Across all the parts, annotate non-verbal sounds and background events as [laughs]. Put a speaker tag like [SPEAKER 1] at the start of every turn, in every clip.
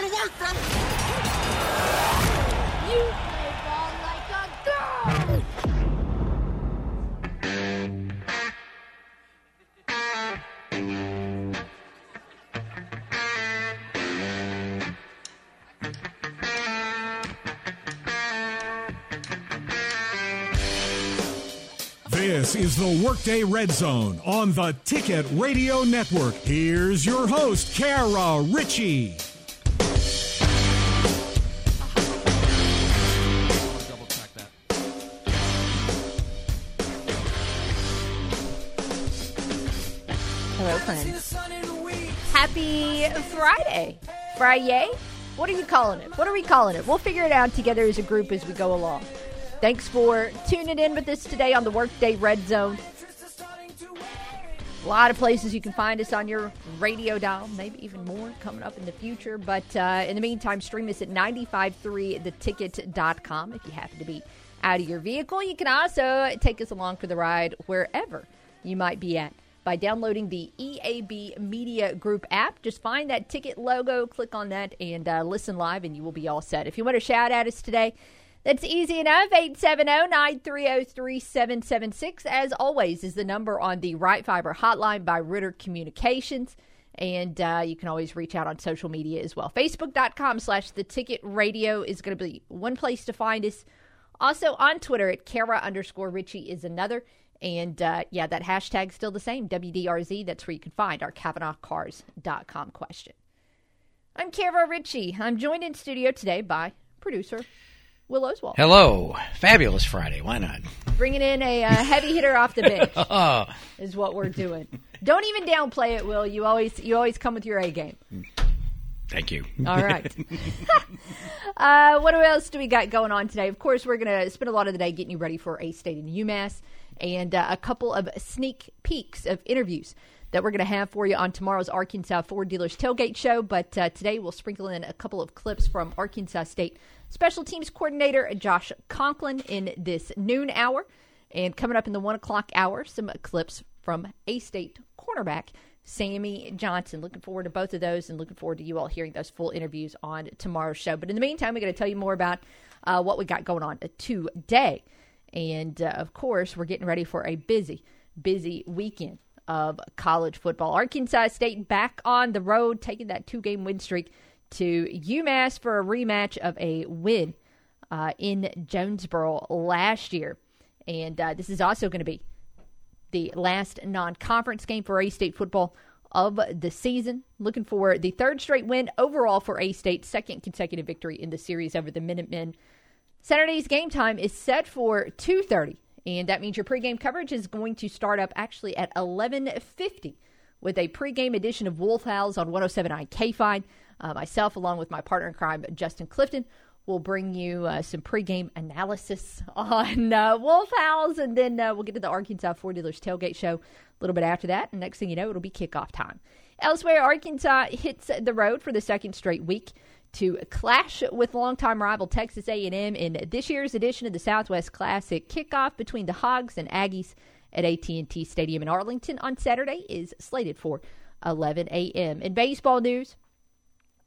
[SPEAKER 1] go to work, fella.
[SPEAKER 2] You play ball like a girl.
[SPEAKER 3] This is the Workday Red Zone on the Ticket Radio Network. Here's your host, Kara
[SPEAKER 2] Richey. Friday. Friday? What are you calling it? What are we calling it? We'll figure it out together as a group as we go along. Thanks for tuning in with us today on the Workday Red Zone. A lot of places you can find us on your radio dial, maybe even more coming up in the future. But uh, in the meantime, stream us at 953theticket.com if you happen to be out of your vehicle. You can also take us along for the ride wherever you might be at by downloading the EAB Media Group app. Just find that ticket logo, click on that, and uh, listen live, and you will be all set. If you want to shout at us today, that's easy enough. 870-930-3776. As always, is the number on the Right Fiber hotline by Ritter Communications. And uh, you can always reach out on social media as well. Facebook.com slash the ticket radio is going to be one place to find us. Also on Twitter at Kara underscore Richey is another. And uh, yeah, that hashtag's still the same, WDRZ. That's where you can find our CavenaughCars.com question. I'm Kara Richey. I'm joined in studio today by producer Will Oswalt.
[SPEAKER 4] Hello. Fabulous Friday. Why not?
[SPEAKER 2] Bringing in a uh, heavy hitter off the bench [laughs]
[SPEAKER 4] Oh,
[SPEAKER 2] is what we're doing. Don't even downplay it, Will. You always you always come with your A game.
[SPEAKER 4] thank you.
[SPEAKER 2] All right. [laughs] [laughs] uh, what else do we got going on today? Of course, we're going to spend a lot of the day getting you ready for A State in UMass and uh, a couple of sneak peeks of interviews that we're going to have for you on tomorrow's Arkansas Ford Dealers Tailgate Show. But uh, today we'll sprinkle in a couple of clips from Arkansas State Special Teams Coordinator Josh Conklin in this noon hour. And coming up in the one o'clock hour, some clips from A State cornerback Sammy Johnson. Looking forward to both of those and looking forward to you all hearing those full interviews on tomorrow's show. But in the meantime, we're going to tell you more about uh, what we got going on today. And uh, of course, we're getting ready for a busy, busy weekend of college football. Arkansas State back on the road, taking that two game win streak to UMass for a rematch of a win uh, in Jonesboro last year. And uh, this is also going to be the last non conference game for A State football of the season. Looking for the third straight win overall for A State, second consecutive victory in the series over the Minutemen. Saturday's game time is set for 2:30, and that means your pregame coverage is going to start up actually at 11:50 with a pregame edition of Wolf Howls on 107.9 KFIN. Uh, myself, along with my partner in crime, Justin Clifton, will bring you uh, some pregame analysis [laughs] on uh, Wolf Howls, and then uh, we'll get to the Arkansas Ford Dealers tailgate show a little bit after that. And next thing you know, it'll be kickoff time. Elsewhere, Arkansas hits the road for the second straight week to clash with longtime rival Texas A&M in this year's edition of the Southwest Classic. Kickoff between the Hogs and Aggies at AT&T Stadium in Arlington on Saturday is slated for 11 a.m. In baseball news,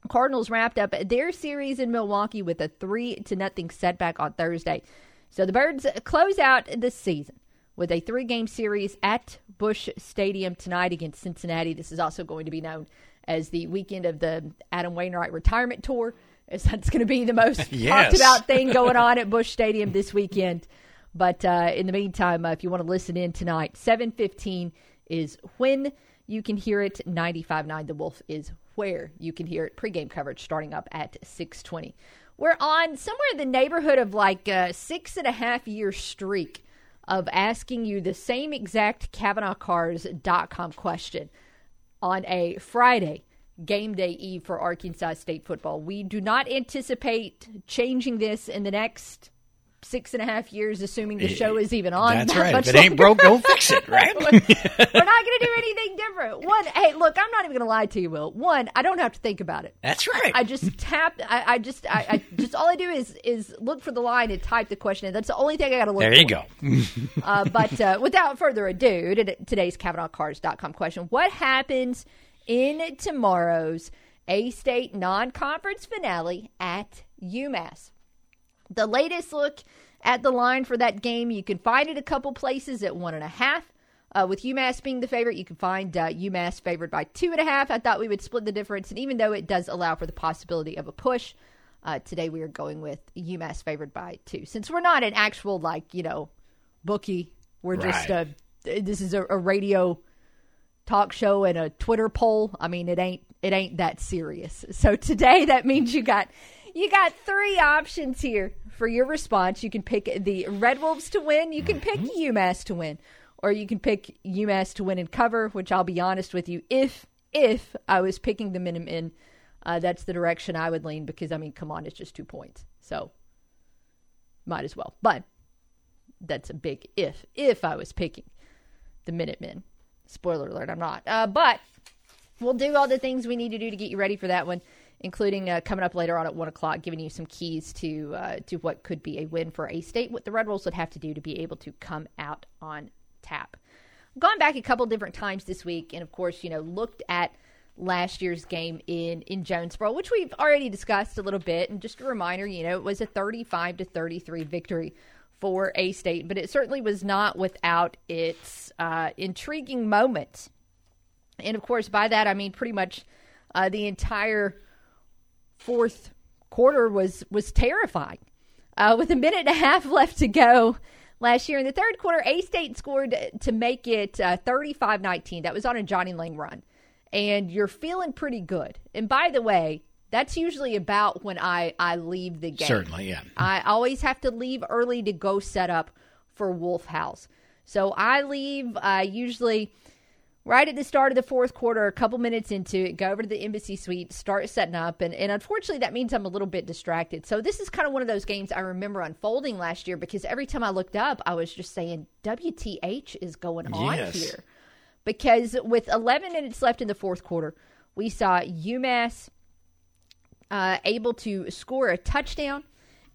[SPEAKER 2] Cardinals wrapped up their series in Milwaukee with a three to nothing setback on Thursday. So the Birds close out the season with a three game series at Busch Stadium tonight against Cincinnati. This is also going to be known as the weekend of the Adam Wainwright retirement tour, as that's [laughs] going to be the most [laughs]
[SPEAKER 4] Yes.
[SPEAKER 2] talked about thing going on at Busch Stadium this weekend. But uh, in the meantime, uh, if you want to listen in tonight, 715 is when you can hear it. 95.9 The Wolf is where you can hear it. Pregame coverage starting up at 620. We're on somewhere in the neighborhood of like a six and a half year streak of asking you the same exact CavenaughCars.com question on a Friday, game day eve for Arkansas State football. We do not anticipate changing this in the next six and a half years, assuming the show is even on.
[SPEAKER 4] That's [laughs]
[SPEAKER 2] that
[SPEAKER 4] right.
[SPEAKER 2] much
[SPEAKER 4] If it [laughs] ain't broke, don't fix it, right? [laughs]
[SPEAKER 2] We're not going to do anything different. One, hey, look, I'm not even going to lie to you, Will. One, I don't have to think about it.
[SPEAKER 4] That's right.
[SPEAKER 2] I just tap. I, I just, I, I just all I do is is look for the line and type the question. in. That's the only thing I got to look.
[SPEAKER 4] there you
[SPEAKER 2] for.
[SPEAKER 4] go.
[SPEAKER 2] Uh, but uh, without further ado, to today's CavenaughCars.com question: What happens in tomorrow's A State non conference finale at UMass. The latest look at the line for that game, you can find it a couple places at one and a half. Uh, with UMass being the favorite, you can find uh, UMass favored by two and a half. I thought we would split the difference, and even though it does allow for the possibility of a push, uh, today we are going with UMass favored by two. Since we're not an actual like you know bookie, we're just a this is a, a radio talk show and a Twitter poll. I mean, it ain't it ain't that serious. So today that means you got you got three options here for your response. You can pick the Red Wolves to win, you can pick UMass to win, or you can pick UMass to win and cover, which I'll be honest with you, if if I was picking the minimum uh, that's the direction I would lean because I mean, come on, it's just two points. So might as well. But that's a big if. If I was picking the Minutemen. Spoiler alert, I'm not. Uh, but we'll do all the things we need to do to get you ready for that one, including uh, coming up later on at one o'clock, giving you some keys to uh, to what could be a win for A State. What the Red Wolves would have to do to be able to come out on tap. Gone back a couple different times this week, and of course, you know, looked at last year's game in in Jonesboro, which we've already discussed a little bit. And just a reminder, you know, it was a 35 to 33 victory for A State, but it certainly was not without its uh, intriguing moments. And of course, by that I mean pretty much uh, the entire fourth quarter was was terrifying. Uh, with a minute and a half left to go last year in the third quarter, A State scored to make it uh, 35-19. That was on a Johnnie Lang run, and you're feeling pretty good. And by the way, that's usually about when I I leave the game.
[SPEAKER 4] Certainly, yeah.
[SPEAKER 2] I always have to leave early to go set up for Wolf Howls. So I leave uh, usually right at the start of the fourth quarter, a couple minutes into it, go over to the embassy suite, start setting up. And, and unfortunately, that means I'm a little bit distracted. So this is kind of one of those games I remember unfolding last year because every time I looked up, I was just saying, WTH is going on
[SPEAKER 4] Yes.
[SPEAKER 2] here. Because with 11 minutes left in the fourth quarter, we saw UMass uh, able to score a touchdown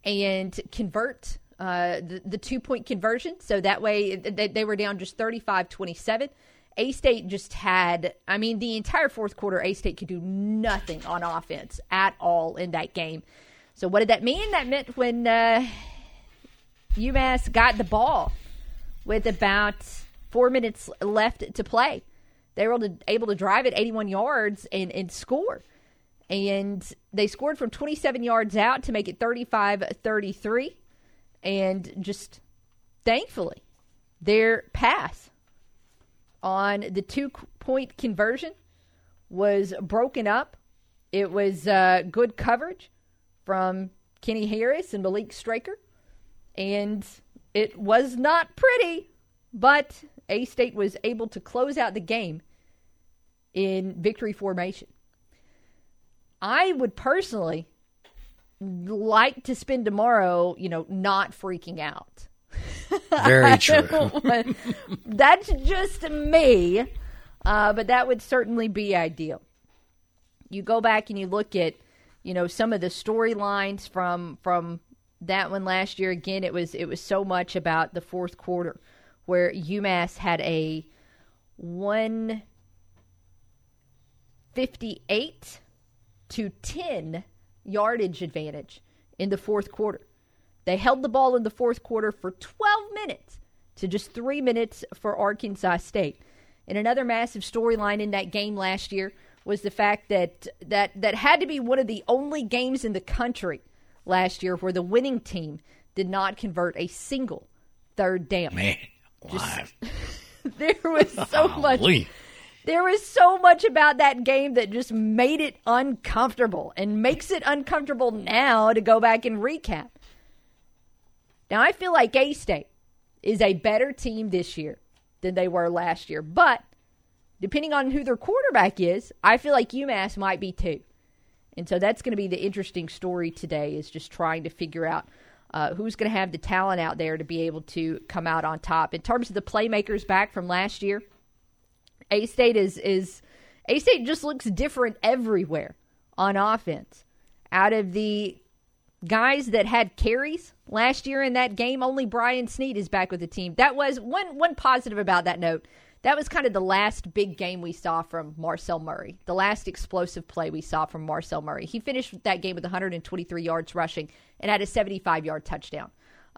[SPEAKER 2] and convert uh, the, the two point conversion. So that way they, they were down just 35 27. A State just had, I mean, the entire fourth quarter, A State could do nothing on offense at all in that game. So what did that mean? That meant when uh, UMass got the ball with about four minutes left to play, they were able to, able to drive it 81 yards and, and score and they scored from 27 yards out to make it 35 33 and just thankfully their pass on the two point conversion was broken up. It was uh, good coverage from kenny harris and malik straker. And it was not pretty but a state was able to close out the game in victory formation. I would personally like to spend tomorrow, you know, not freaking out.
[SPEAKER 4] Very [laughs] true.
[SPEAKER 2] That's just me, uh, but that would certainly be ideal. You go back and you look at, you know, some of the storylines from from that one last year. Again, it was it was so much about the fourth quarter, where UMass had a one fifty eight to 10 yardage advantage in the fourth quarter. They held the ball in the fourth quarter for 12 minutes to just three minutes for Arkansas State. And another massive storyline in that game last year was the fact that, that that had to be one of the only games in the country last year where the winning team did not convert a single third down.
[SPEAKER 4] Man, live. [laughs]
[SPEAKER 2] There was so [laughs] much there was so much about that game that just made it uncomfortable and makes it uncomfortable now to go back and recap. Now, I feel like A State is a better team this year than they were last year, but depending on who their quarterback is, I feel like UMass might be too. And so that's going to be the interesting story today is just trying to figure out uh, who's going to have the talent out there to be able to come out on top. In terms of the playmakers back from last year, a State is is A State just looks different everywhere on offense. Out of the guys that had carries last year in that game, only Brian Snead is back with the team. That was one one positive about that note. that was kind of the last big game we saw from Marcel Murray, the last explosive play we saw from Marcel Murray. He finished that game with 123 yards rushing and had a 75 yard touchdown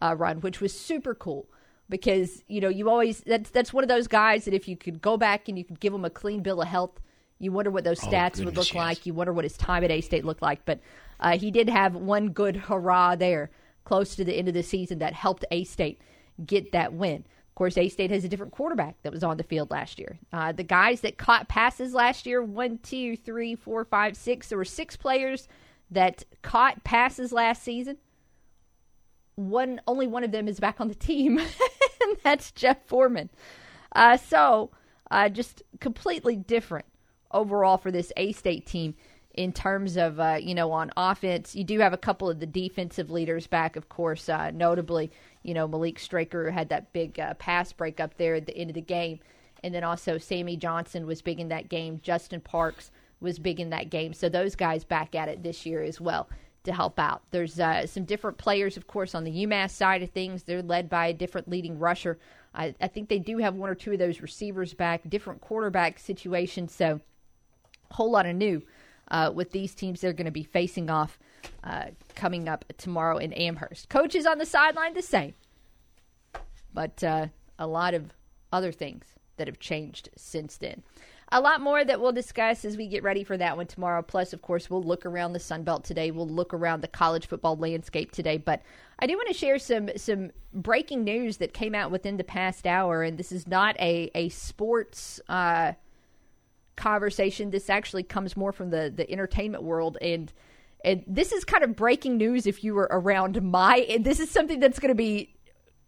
[SPEAKER 2] uh, run, which was super cool because you know you always that's that's one of those guys that if you could go back and you could give him a clean bill of health, you wonder what those
[SPEAKER 4] Oh,
[SPEAKER 2] stats would look
[SPEAKER 4] yes.
[SPEAKER 2] like. You wonder what his time at A State looked like. But uh, he did have one good hurrah there close to the end of the season that helped A State get that win. Of course, A State has a different quarterback that was on the field last year. Uh, the guys that caught passes last year one, two, three, four, five, six. There were six players that caught passes last season one only one of them is back on the team, [laughs] and that's Jeff Foreman. Uh, so uh, just completely different overall for this A State team in terms of uh, you know on offense. You do have a couple of the defensive leaders back, of course. Uh, notably, you know Malik Straker had that big uh, pass break up there at the end of the game, and then also Sammy Johnson was big in that game. Justin Parks was big in that game. So those guys back at it this year as well to help out. There's uh, some different players, of course, on the UMass side of things. They're led by a different leading rusher. I, I think they do have one or two of those receivers back, different quarterback situation. So, a whole lot of new uh, with these teams they're going to be facing off uh, coming up tomorrow in Amherst. Coaches on the sideline, the same, but uh, a lot of other things that have changed since then. A lot more that we'll discuss as we get ready for that one tomorrow. Plus, of course, we'll look around the Sun Belt today. We'll look around the college football landscape today. But I do want to share some some breaking news that came out within the past hour, and this is not a a sports uh, conversation. This actually comes more from the the entertainment world, and and this is kind of breaking news if you were around my. This is something that's going to be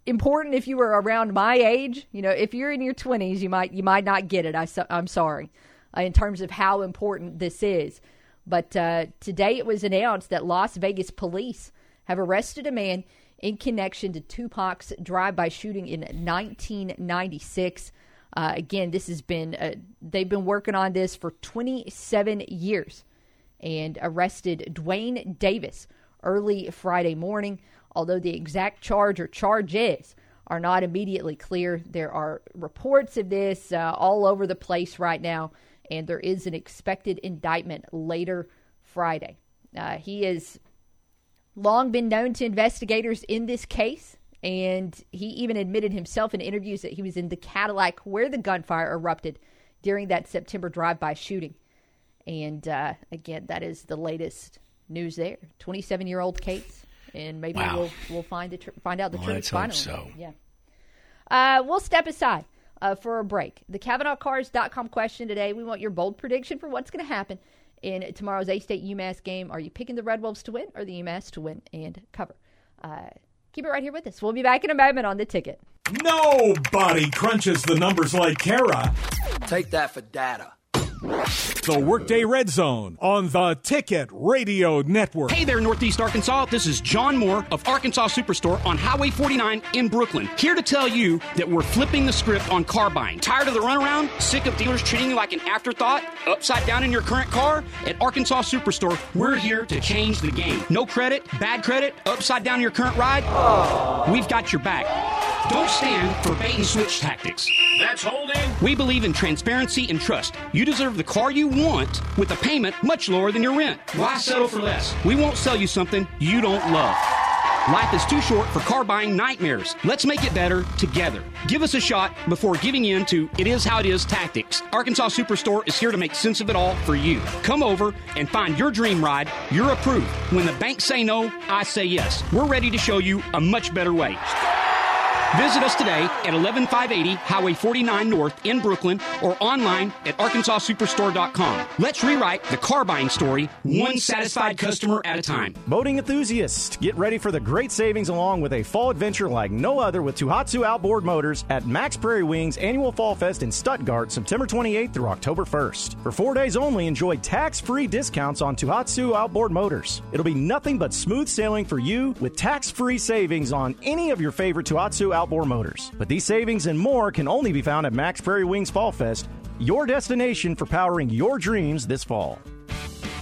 [SPEAKER 2] important if you were around my age. You know, if you're in your 20s, you might you might not get it. I, i'm sorry, uh, in terms of how important this is. But uh, today it was announced that Las Vegas police have arrested a man in connection to Tupac's drive-by shooting in 1996. Uh, again, this has been uh, they've been working on this for 27 years and arrested Duane Davis early Friday morning. Although the exact charge or charges are not immediately clear, there are reports of this uh, all over the place right now, and there is an expected indictment later Friday. Uh, he has long been known to investigators in this case, and he even admitted himself in interviews that he was in the Cadillac where the gunfire erupted during that September drive-by shooting. And uh, again, that is the latest news there. 27 year old case, and maybe
[SPEAKER 4] Wow.
[SPEAKER 2] we'll we'll find the tr- find out the
[SPEAKER 4] Well,
[SPEAKER 2] truth finally.
[SPEAKER 4] so.
[SPEAKER 2] Yeah. Uh, we'll step aside uh, for a break. The CavenaughCars.com question today. We want your bold prediction for what's going to happen in tomorrow's A State UMass game. Are you picking the Red Wolves to win or the UMass to win and cover? Keep it right here with us. We'll be back in a moment on the ticket.
[SPEAKER 3] Nobody crunches the numbers like Kara.
[SPEAKER 1] Take that for data.
[SPEAKER 3] The Workday Red Zone on the Ticket Radio Network.
[SPEAKER 5] Hey there, Northeast Arkansas. This is John Moore of Arkansas Superstore on Highway 49 in Brookland. Here to tell you that we're flipping the script on car buying. Tired of the runaround? Sick of dealers treating you like an afterthought? Upside down in your current car? At Arkansas Superstore, we're here to change the game. No credit, bad credit, upside down your current ride? We've got your back. Don't stand for bait and switch tactics.
[SPEAKER 6] That's holding.
[SPEAKER 5] We believe in transparency and trust. You deserve the car you want with a payment much lower than your rent. Why settle for less? We won't sell you something you don't love. Life is too short for car buying nightmares. Let's make it better together. Give us a shot before giving in to it is how it is tactics. Arkansas Superstore is here to make sense of it all for you. Come over and find your dream ride. You're approved. When the banks say no, I say yes. We're ready to show you a much better way. Visit us today at 11580 Highway 49 North in Brookland or online at arkansassuperstore.com. Let's rewrite the car buying story one satisfied customer at a time.
[SPEAKER 7] Boating enthusiasts, get ready for the great savings along with a fall adventure like no other with Tohatsu Outboard Motors at Mack's Prairie Wings Annual Fall Fest in Stuttgart, September 28th through October 1st. For four days only, enjoy tax-free discounts on Tohatsu Outboard Motors. It'll be nothing but smooth sailing for you with tax-free savings on any of your favorite Tohatsu Outboard Motors. But these savings and more can only be found at Mack's Prairie Wings Fall Fest, your destination for powering your dreams this fall.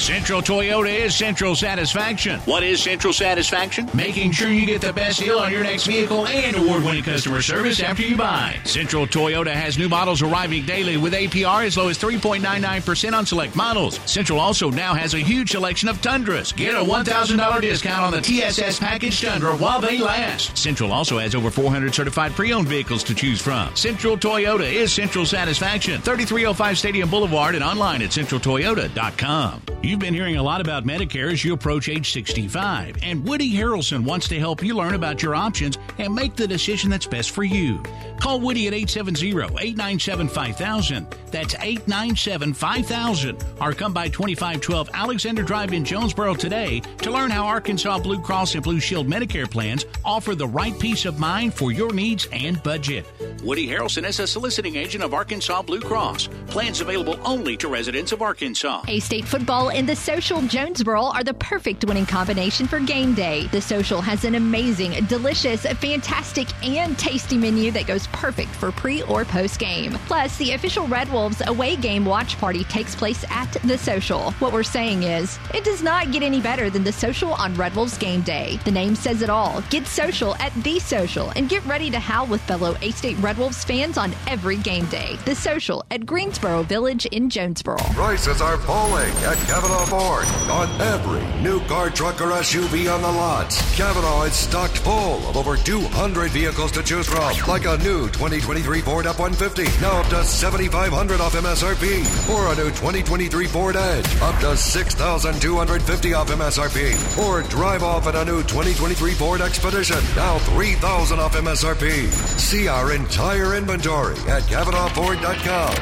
[SPEAKER 8] Central Toyota is Central Satisfaction. What is Central Satisfaction? Making sure you get the best deal on your next vehicle and award winning customer service after you buy. Central Toyota has new models arriving daily with APR as low as 3.99% on select models. Central also now has a huge selection of Tundras. Get a $1,000 discount on the TSS package Tundra while they last. Central also has over 400 certified pre owned vehicles to choose from. Central Toyota is Central Satisfaction. 3305 Stadium Boulevard and online at centraltoyota.com. You've been hearing a lot about Medicare as you approach age 65, and Woody Harrelson wants to help you learn about your options and make the decision that's best for you. Call Woody at 870-897-5000. That's 897-5000. Or come by 2512 Alexander Drive in Jonesboro today to learn how Arkansas Blue Cross and Blue Shield Medicare plans offer the right peace of mind for your needs and budget. Woody Harrelson is a soliciting agent of Arkansas Blue Cross. Plans available only to residents of Arkansas.
[SPEAKER 2] A State football and the Social Jonesboro are the perfect winning combination for game day. The Social has an amazing, delicious, fantastic, and tasty menu that goes perfect for pre or post game. Plus, the official Red Wolves away game watch party takes place at the Social. What we're saying is, it does not get any better than the Social on Red Wolves game day. The name says it all. Get social at the Social and get ready to howl with fellow A State Red Wolves fans on every game day. The Social at Greensboro Village in Jonesboro.
[SPEAKER 9] Prices are falling at Cavenaugh Ford on every new car, truck, or SUV on the lots. Cavenaugh is stocked full of over 200 vehicles to choose from, like a new 2023 Ford F-150, now up to 7500 off MSRP, or a new 2023 Ford Edge, up to 6250 off MSRP, or drive off in a new 2023 Ford Expedition, now 3000 off MSRP. See our entire inventory at CavenaughFord.com.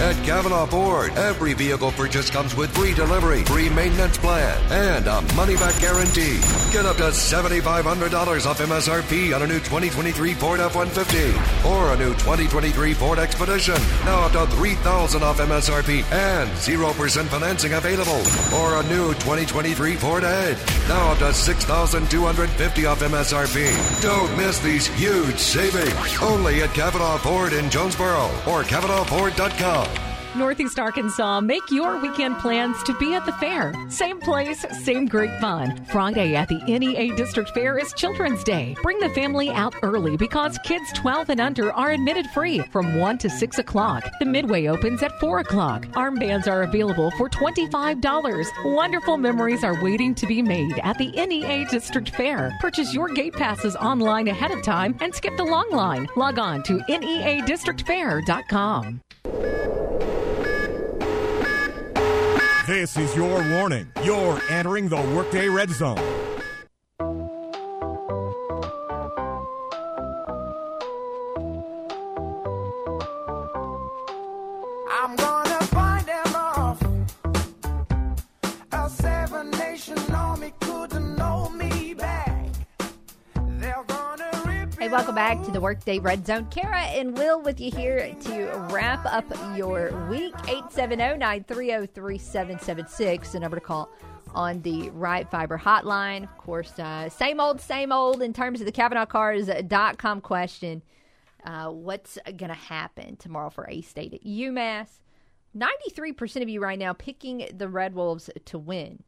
[SPEAKER 9] At Cavenaugh Ford, every vehicle purchase comes with free delivery, free maintenance plan, and a money back guarantee. Get up to $7,500 off MSRP on a new 2023 Ford F 150 or a new 2023 Ford Expedition. Now up to 3,000 off MSRP and 0% financing available. Or a new 2023 Ford Edge. Now up to 6,250 off MSRP. Don't miss these huge savings. Only at Cavenaugh Ford in Jonesboro or CavenaughFord.com.
[SPEAKER 10] Northeast Arkansas, make your weekend plans to be at the fair. Same place, same great fun. Friday at the NEA District Fair is Children's Day. Bring the family out early because kids 12 and under are admitted free from 1 to 6 o'clock. The Midway opens at 4 o'clock. Armbands are available for $25. Wonderful memories are waiting to be made at the NEA District Fair. Purchase your gate passes online ahead of time and skip the long line. Log on to neadistrictfair.com.
[SPEAKER 3] This is your warning. You're entering the Workday Red Zone.
[SPEAKER 2] Welcome back to the Workday Red Zone. Kara and Will with you here to wrap up your week. 870-930-3776, the number to call on the Right Fiber hotline. Of course, uh, same old, same old in terms of the CavenaughCars.com question. Uh, what's going to happen tomorrow for A-State at UMass? 93% of you right now picking the Red Wolves to win.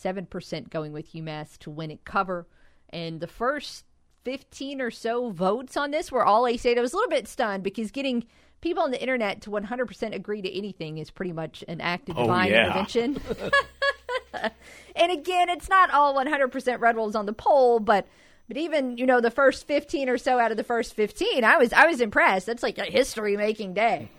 [SPEAKER 2] 7% going with UMass to win and cover. And the first 15 or so votes on this were all A State. I was a little bit stunned because getting people on the internet to 100% agree to anything is pretty much an act of
[SPEAKER 4] Oh,
[SPEAKER 2] divine
[SPEAKER 4] yeah.
[SPEAKER 2] intervention. [laughs] [laughs] and again, it's not all 100% Red Wolves on the poll, but but even you know the first 15 or so out of the first 15, I was I was impressed. That's like a history making day.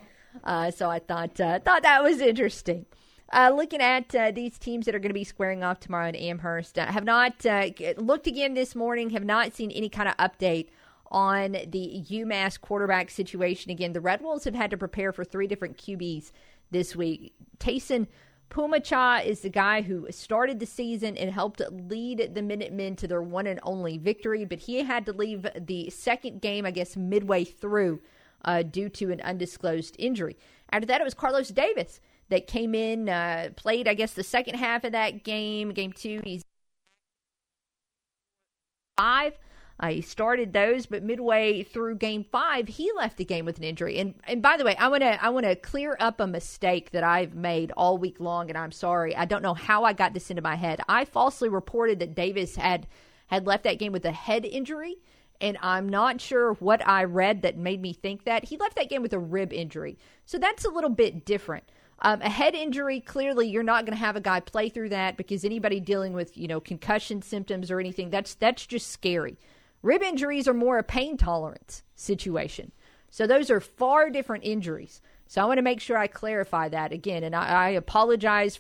[SPEAKER 2] Uh, so I thought uh, thought that was interesting. Uh, looking at uh, these teams that are going to be squaring off tomorrow in Amherst, uh, have not uh, looked again this morning. Have not seen any kind of update on the UMass quarterback situation. Again, the Red Wolves have had to prepare for three different QBs this week. Tayson Puma Cha is the guy who started the season and helped lead the Minutemen to their one and only victory, but he had to leave the second game, I guess, midway through uh, due to an undisclosed injury. After that, it was Carlos Davis that came in, uh, played, I guess, the second half of that game, game two. He's five. Uh, he started those, but midway through game five, he left the game with an injury. And and by the way, I want to I want to clear up a mistake that I've made all week long, and I'm sorry. I don't know how I got this into my head. I falsely reported that Davis had had left that game with a head injury, and I'm not sure what I read that made me think that he left that game with a rib injury. So that's a little bit different. Um, a head injury, clearly, you're not going to have a guy play through that because anybody dealing with you know concussion symptoms or anything that's that's just scary. Rib injuries are more a pain tolerance situation. So those are far different injuries. So I want to make sure I clarify that again. And I, I apologize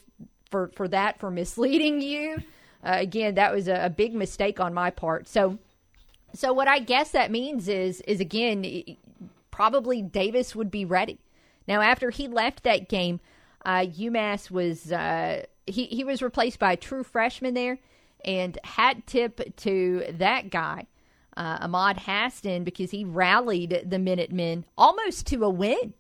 [SPEAKER 2] for, for that, for [laughs] misleading you. Uh, again, that was a, a, big mistake on my part. So, so what I guess that means is, is again, probably Davis would be ready. Now, after he left that game, uh, UMass was, uh, he, he was replaced by a true freshman there. And hat tip to that guy uh, Ahmad Haston because he rallied the Minutemen almost to a win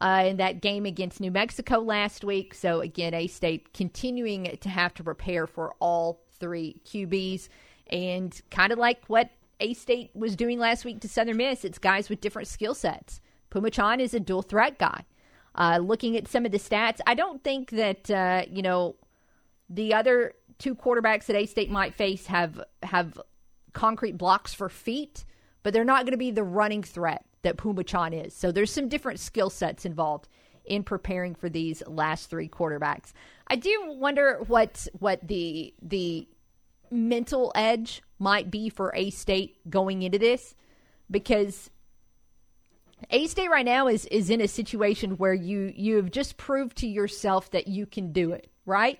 [SPEAKER 2] uh, in that game against New Mexico last week. So, again, A State continuing to have to prepare for all three QBs. And kind of like what A State was doing last week to Southern Miss, it's guys with different skill sets. Phommachanh is a dual threat guy. Uh, looking at some of the stats, I don't think that, uh, you know, the other two quarterbacks that A State might face have have concrete blocks for feet, but they're not going to be the running threat that Phommachanh is. So there's some different skill sets involved in preparing for these last three quarterbacks. I do wonder what what the the mental edge might be for A State going into this because A State right now is is in a situation where you you have just proved to yourself that you can do it, right?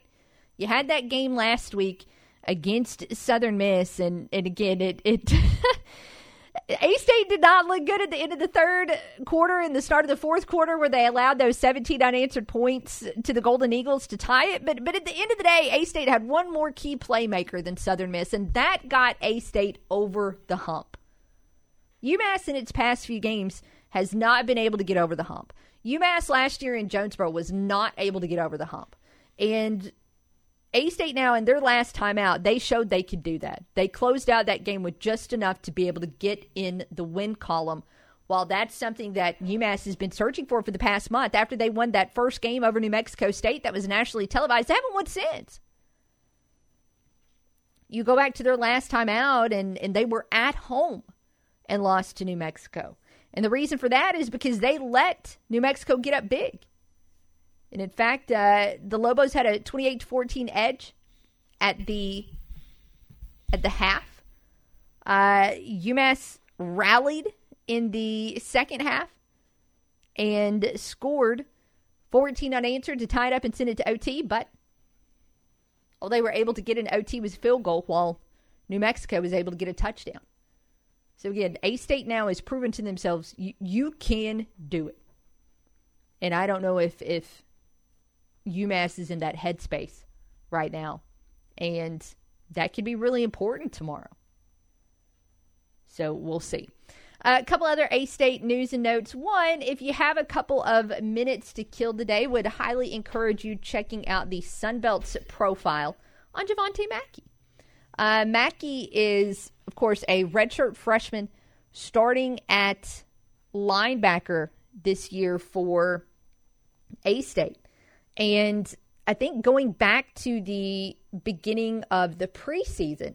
[SPEAKER 2] You had that game last week against Southern Miss, and and again, it it. [laughs] A State did not look good at the end of the third quarter and the start of the fourth quarter, where they allowed those 17 unanswered points to the Golden Eagles to tie it. But but at the end of the day, A State had one more key playmaker than Southern Miss, and that got A State over the hump. UMass in its past few games has not been able to get over the hump. UMass last year in Jonesboro was not able to get over the hump. And a State now, in their last time out, they showed they could do that. They closed out that game with just enough to be able to get in the win column. While that's something that UMass has been searching for for the past month, after they won that first game over New Mexico State that was nationally televised, they haven't won since. You go back to their last time out, and, and they were at home and lost to New Mexico. And the reason for that is because they let New Mexico get up big. And in fact, uh, the Lobos had a 28 14 edge at the at the half. Uh, UMass rallied in the second half and scored 14 unanswered to tie it up and send it to OT, but all they were able to get an OT was a field goal while New Mexico was able to get a touchdown. So again, A State now has proven to themselves you, you can do it. And I don't know if if UMass is in that headspace right now. And that could be really important tomorrow. So we'll see. A couple other A State news and notes. One, if you have a couple of minutes to kill today, would highly encourage you checking out the Sunbelt's profile on Javante Mackey. Uh, Mackey is, of course, a redshirt freshman starting at linebacker this year for A State. And I think going back to the beginning of the preseason,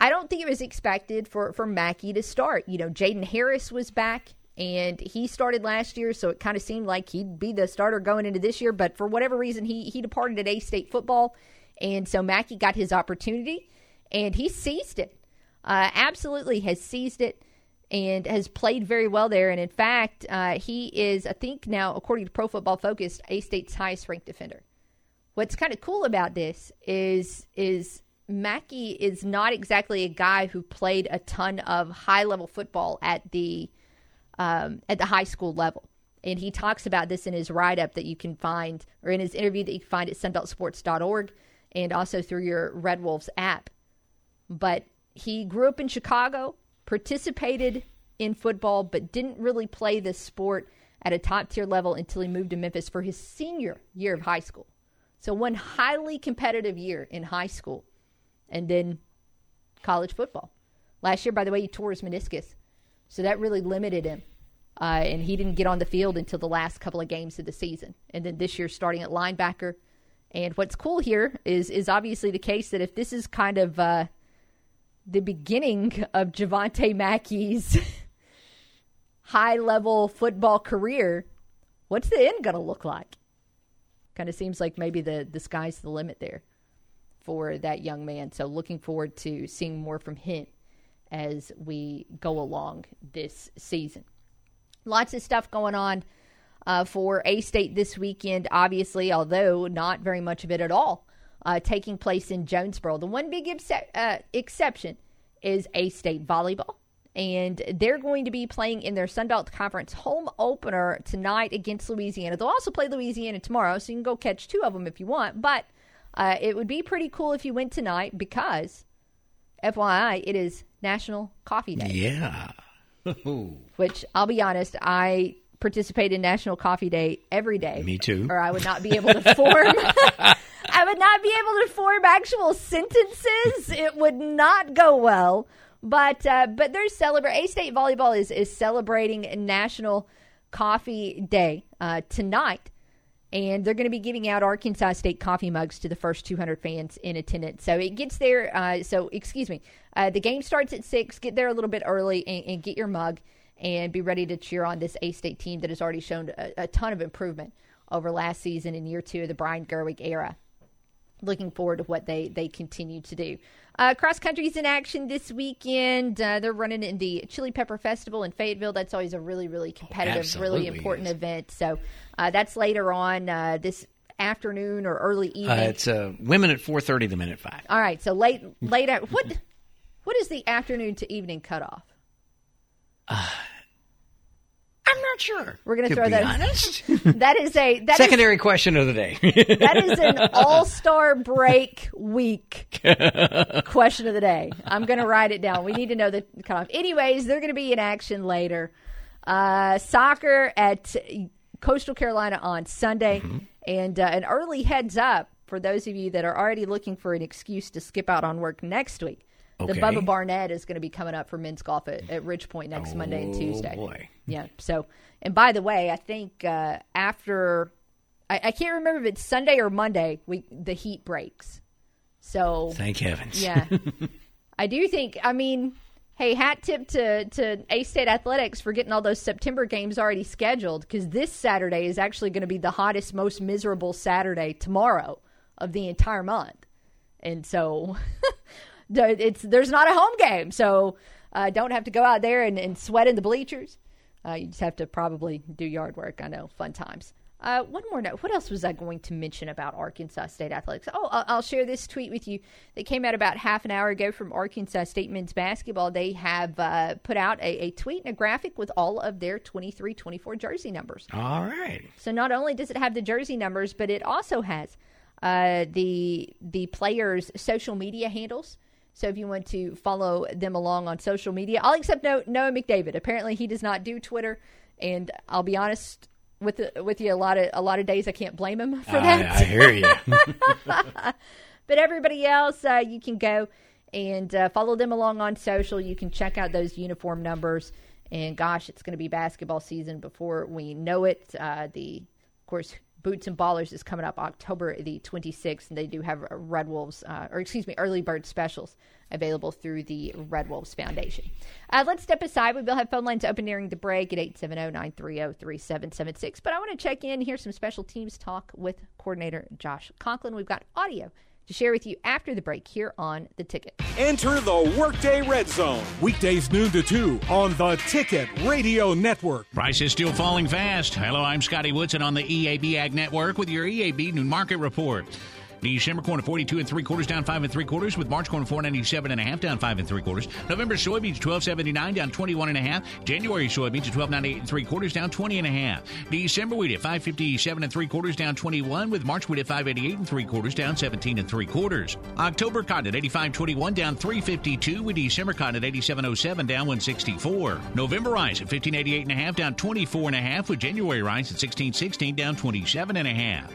[SPEAKER 2] I don't think it was expected for, for Mackey to start. You know, Jaden Harris was back and he started last year, so it kind of seemed like he'd be the starter going into this year. But for whatever reason, he, he departed at A State football. And so Mackey got his opportunity and he seized it. Uh, absolutely has seized it and has played very well there. And in fact, uh, he is, I think now, according to Pro Football Focus, A State's highest ranked defender. What's kind of cool about this is is Mackey is not exactly a guy who played a ton of high level football at the um, at the high school level. And he talks about this in his write up that you can find, or in his interview that you can find at sunbeltsports.org and also through your Red Wolves app. But he grew up in Chicago, participated in football, but didn't really play this sport at a top tier level until he moved to Memphis for his senior year of high school. So, one highly competitive year in high school and then college football. Last year, by the way, he tore his meniscus. So that really limited him. Uh, and he didn't get on the field until the last couple of games of the season. And then this year, starting at linebacker. And what's cool here is is obviously the case that if this is kind of uh, the beginning of Javante Mackey's [laughs] high level football career, what's the end going to look like? Kind of seems like maybe the, the sky's the limit there for that young man. So looking forward to seeing more from him as we go along this season. Lots of stuff going on uh, for A State this weekend, obviously, although not very much of it at all uh, taking place in Jonesboro. The one big ex- uh, exception is A State volleyball. And they're going to be playing in their Sunbelt Conference home opener tonight against Louisiana. They'll also play Louisiana tomorrow, so you can go catch two of them if you want. But uh, it would be pretty cool if you went tonight because, FYI, it is National Coffee Day.
[SPEAKER 4] Yeah. [laughs]
[SPEAKER 2] Which I'll be honest, I participate in National Coffee Day every day.
[SPEAKER 4] Me too.
[SPEAKER 2] Or I would not be able to [laughs] form. I would not be able to form actual sentences. It would not go well. But uh, but they're celebrating. A State volleyball is is celebrating National Coffee Day uh, tonight and they're going to be giving out Arkansas State coffee mugs to the first 200 fans in attendance. So it gets there. Uh, so excuse me, uh, the game starts at six. Get there a little bit early and, and, get your mug and be ready to cheer on this A State team that has already shown a, a ton of improvement over last season in year two of the Brian Gerwig era. Looking forward to what they they continue to do. Uh, cross country's in action this weekend. Uh, they're running in the Chili Pepper Festival in Fayetteville. That's always a really, really competitive,
[SPEAKER 4] Absolutely
[SPEAKER 2] really important
[SPEAKER 4] is.
[SPEAKER 2] event. So uh, that's later on uh, this afternoon or early
[SPEAKER 4] Uh,
[SPEAKER 2] evening.
[SPEAKER 4] it's uh, women at four thirty. The minute five.
[SPEAKER 2] All right, so late, late. At, what, what is the afternoon to evening cutoff?
[SPEAKER 4] I'm not sure.
[SPEAKER 2] We're going to
[SPEAKER 4] To
[SPEAKER 2] throw
[SPEAKER 4] be
[SPEAKER 2] that.
[SPEAKER 4] honest. [laughs]
[SPEAKER 2] that is a that is-
[SPEAKER 4] Secondary question of the day. [laughs]
[SPEAKER 2] that is an [laughs] all star break week question of the day. I'm going to write it down. We need to know the cutoff. Anyways, they're going to be in action later. Uh, soccer at Coastal Carolina on Sunday, and uh, an early heads up for those of you that are already looking for an excuse to skip out on work next week. The Bubba Barnett is going to be coming up for men's golf at, at Ridge Point next Monday and
[SPEAKER 4] Oh,
[SPEAKER 2] Tuesday.
[SPEAKER 4] boy.
[SPEAKER 2] Yeah. So, and by the way, I think uh, after I, I can't remember if it's Sunday or Monday, we the heat breaks. So
[SPEAKER 4] Thank heavens.
[SPEAKER 2] yeah, [laughs] I do think. I mean, hey, hat tip to to A State Athletics for getting all those September games already scheduled because this Saturday is actually going to be the hottest, most miserable Saturday tomorrow of the entire month, and so [laughs] it's there's not a home game, so uh, don't have to go out there and, and sweat in the bleachers. Uh, you just have to probably do yard work. I know, fun times. Uh, one more note. What else was I going to mention about Arkansas State athletics? Oh, I'll, I'll share this tweet with you. That came out about half an hour ago from Arkansas State men's basketball. They have uh, put out a, a tweet and a graphic with all of their 23 24 jersey numbers.
[SPEAKER 4] All right.
[SPEAKER 2] So not only does it have the jersey numbers, but it also has uh, the the players' social media handles. So if you want to follow them along on social media, I'll accept no, Noah McDavid. Apparently, he does not do Twitter, and I'll be honest with the, with you. A lot of a lot of days, I can't blame him for that.
[SPEAKER 4] I, I hear you. [laughs]
[SPEAKER 2] but everybody else, uh, you can go and uh, follow them along on social. You can check out those uniform numbers. And gosh, it's going to be basketball season before we know it. Uh, the, of course, Boots and Ballers is coming up October the 26th, and they do have Red Wolves, uh, or excuse me, early bird specials available through the Red Wolves Foundation. Uh, let's step aside. We will have phone lines open during the break at 870 930 3776. But I want to check in, hear some special teams talk with coordinator Josh Conklin. We've got audio to share with you after the break here on The Ticket.
[SPEAKER 3] Enter the Workday Red Zone. Weekdays noon to 2 on the Ticket Radio Network.
[SPEAKER 8] Prices still falling fast. Hello, I'm Scotty Woodson on the EAB Ag Network with your EAB New Market Report. December corn at 42 and three quarters down five and three quarters with March corn 497 and a half down five and three quarters. November soybeans 1279 down 21 and a half. January soybeans at 1298 and three quarters down 20 and a half. December wheat at 557 and three quarters down 21 with March wheat at 588 and three quarters down 17 and three quarters. October cotton at 85.21 down 352 with December cotton at 87.07 down 164. November rice at 15.88 and a half down 24 and a half with January rice at 16.16 down 27 and a half.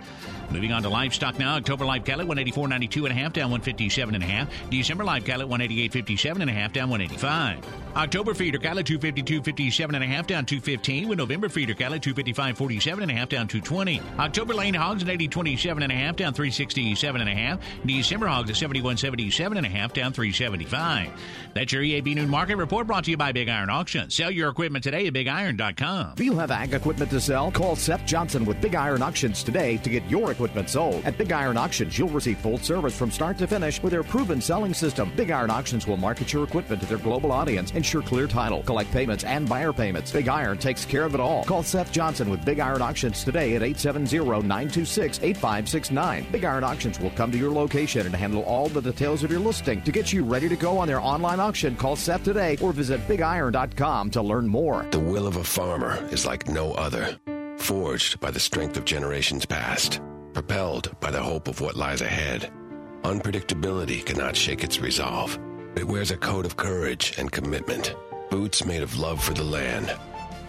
[SPEAKER 8] Moving on to livestock now. October live cattle at 184.92 and a half, down 157 and a half. December live cattle at 188.57 and a half, down 185. October feeder cattle at 252.57 and a half, down 215. With November feeder cattle at 255.47 and a half, down 220. October lean hogs at 80.27 and a half, down 367 and a half. December hogs at 71.77 and a half, down 375. That's your EAB noon market report brought to you by Big Iron Auction. Sell your equipment today at BigIron.com.
[SPEAKER 11] If you have ag equipment to sell? Call Seth Johnson with Big Iron Auctions today to get your equipment sold. At Big Iron Auctions, you'll receive full service from start to finish with their proven selling system. Big Iron Auctions will market your equipment to their global audience, ensure clear title, collect payments and buyer payments. Big Iron takes care of it all. Call Seth Johnson with Big Iron Auctions today at 870-926-8569. Big Iron Auctions will come to your location and handle all the details of your listing. To get you ready to go on their online auction, call Seth today or visit bigiron.com to learn more.
[SPEAKER 12] The will of a farmer is like no other, forged by the strength of generations past, propelled by the hope of what lies ahead. Unpredictability cannot shake its resolve. It wears a coat of courage and commitment, boots made of love for the land.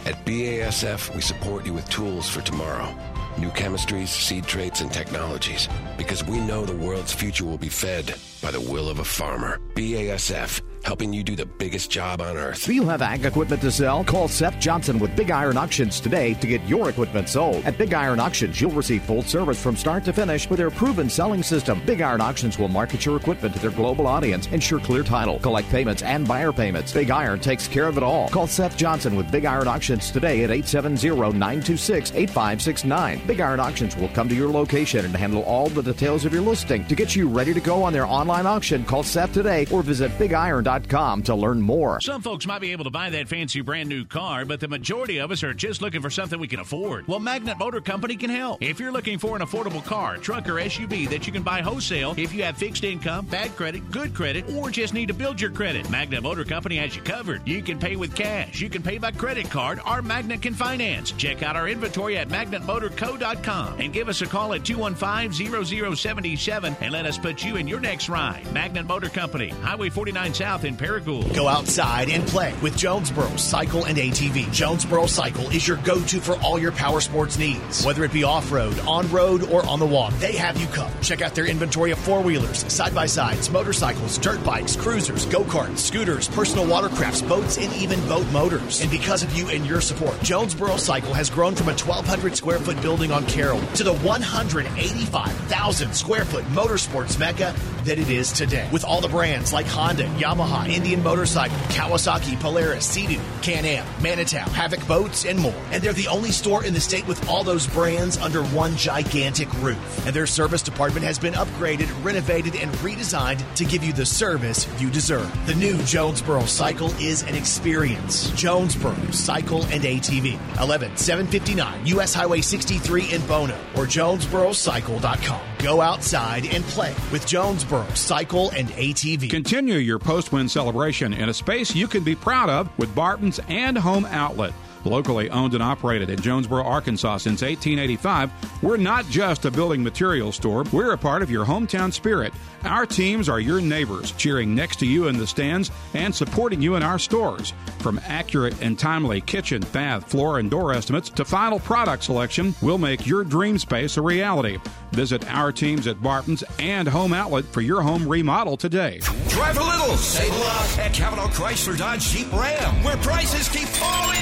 [SPEAKER 12] At BASF, we support you with tools for tomorrow. New chemistries, seed traits, and technologies. Because we know the world's future will be fed by the will of a farmer. BASF, helping you do the biggest job on earth.
[SPEAKER 11] Do you have ag equipment to sell? Call Seth Johnson with Big Iron Auctions today to get your equipment sold. At Big Iron Auctions, you'll receive full service from start to finish with their proven selling system. Big Iron Auctions will market your equipment to their global audience, ensure clear title, collect payments and buyer payments. Big Iron takes care of it all. Call Seth Johnson with Big Iron Auctions today at 870-926-8569. Big Iron Auctions will come to your location and handle all the details of your listing. To get you ready to go on their online auction, call Seth today or visit bigiron.com to learn more.
[SPEAKER 8] Some folks might be able to buy that fancy brand new car, but the majority of us are just looking for something we can afford. Well, Magnet Motor Company can help. If you're looking for an affordable car, truck, or SUV that you can buy wholesale, if you have fixed income, bad credit, good credit, or just need to build your credit, Magnet Motor Company has you covered. You can pay with cash, you can pay by credit card, or Magnet can finance. Check out our inventory at magnetmotorco.com and give us a call at 215-0077 and let us put you in your next ride. Magnet Motor Company, Highway 49 South in Paragould.
[SPEAKER 13] Go outside and play with Jonesboro Cycle and ATV. Jonesboro Cycle is your go-to for all your power sports needs. Whether it be off-road, on-road, or on the water, they have you covered. Check out their inventory of four-wheelers, side-by-sides, motorcycles, dirt bikes, cruisers, go-karts, scooters, personal watercrafts, boats, and even boat motors. And because of you and your support, Jonesboro Cycle has grown from a 1,200 square foot building on Carroll to the 185,000 square foot motorsports mecca that it is today. With all the brands like Honda, Yamaha, Indian Motorcycle, Kawasaki, Polaris, Sea-Doo, Can-Am, Manitou, Havoc Boats, and more. And they're the only store in the state with all those brands under one gigantic roof. And their service department has been upgraded, renovated, and redesigned to give you the service you deserve. The new Jonesboro Cycle is an experience. Jonesboro Cycle and ATV. 11759 US Highway 63 in Bono or jonesborocycle.com. Go outside and play with Jonesboro Cycle and ATV.
[SPEAKER 14] Continue your post win celebration in a space you can be proud of with Barton's and Home Outlet. Locally owned and operated in Jonesboro, Arkansas since 1885, we're not just a building materials store, we're a part of your hometown spirit. Our teams are your neighbors, cheering next to you in the stands and supporting you in our stores. From accurate and timely kitchen, bath, floor, and door estimates to final product selection, we'll make your dream space a reality. Visit our teams at Barton's and Home Outlet for your home remodel today.
[SPEAKER 15] Drive a little, save a lot at Cavenaugh Chrysler Dodge Jeep Ram, where prices keep falling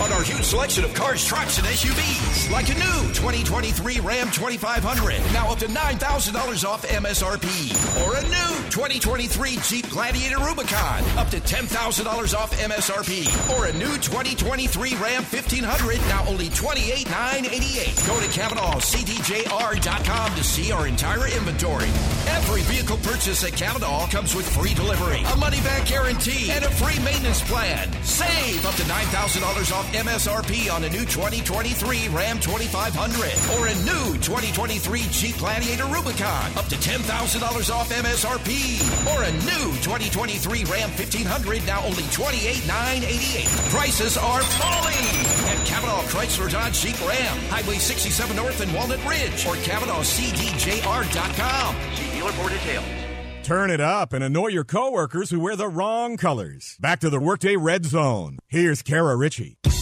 [SPEAKER 15] on our huge selection of cars, trucks, and SUVs. Like a new 2023 Ram 2500, now up to $9,000 off MSRP. Or a new 2023 Jeep Gladiator Rubicon, up to $10,000 off MSRP. Or a new 2023 Ram 1500, now only $28,988. Go to CavenaughCDJR.com to see our entire inventory. Every vehicle purchase at Cavenaugh comes with free delivery, a money back guarantee and a free maintenance plan. Save up to $9,000 off MSRP on a new 2023 Ram 2500 or a new 2023 Jeep Gladiator Rubicon. Up to $10,000 off MSRP or a new 2023 Ram 1500 now only $28,988. Prices are falling at Cavenaugh Chrysler Dodge Jeep Ram, Highway 67 North and Walnut Ridge or CavenaughCDJR.com. See dealer for details.
[SPEAKER 3] Turn it up and annoy your coworkers who wear the wrong colors. Back to the Workday Red Zone. Here's Kara Richey.
[SPEAKER 2] All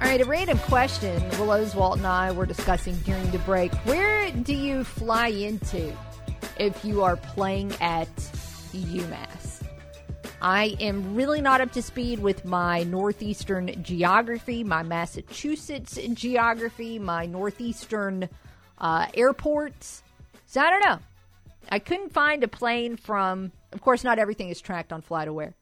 [SPEAKER 2] right, a random question Will Oswalt and I were discussing during the break. Where do you fly into if you are playing at UMass? I am really not up to speed with my Northeastern geography, my Massachusetts geography, my Northeastern uh, airports. So I don't know. I couldn't find a plane from, of course, not everything is tracked on FlightAware.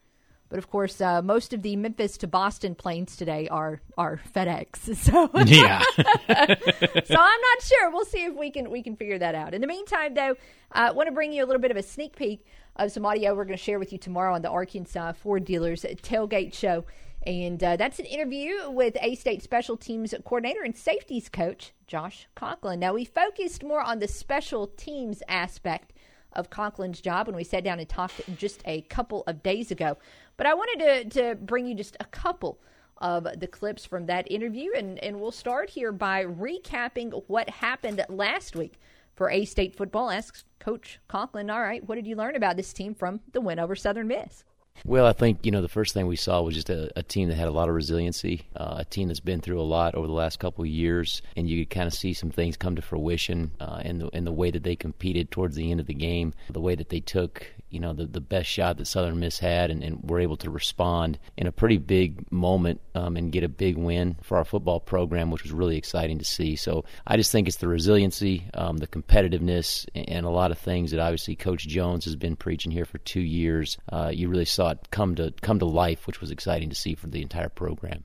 [SPEAKER 2] But of course, uh, most of the Memphis to Boston planes today are are FedEx. [laughs] So [laughs]
[SPEAKER 4] Yeah.
[SPEAKER 2] so I'm not sure. We'll see if we can we can figure that out. In the meantime, though, I uh, want to bring you a little bit of a sneak peek of some audio we're going to share with you tomorrow on the Arkansas Ford Dealers Tailgate Show. And uh, that's an interview with A State Special Teams Coordinator and Safeties Coach Josh Conklin. Now, we focused more on the special teams aspect of Conklin's job when we sat down and talked just a couple of days ago. But I wanted to, to bring you just a couple of the clips from that interview, and, and we'll start here by recapping what happened last week for A State football. Asks Coach Conklin, all right, what did you learn about this team from the win over Southern Miss?
[SPEAKER 16] Well, I think you know the first thing we saw was just a, a team that had a lot of resiliency, uh, a team that's been through a lot over the last couple of years, and you could kind of see some things come to fruition uh, in the in the way that they competed towards the end of the game, the way that they took you know the the best shot that Southern Miss had, and, and were able to respond in a pretty big moment um, and get a big win for our football program, which was really exciting to see. So I just think it's the resiliency, um, the competitiveness, and a lot of things that obviously Coach Jones has been preaching here for two years. Uh, you really saw it come to come to life, which was exciting to see for the entire program.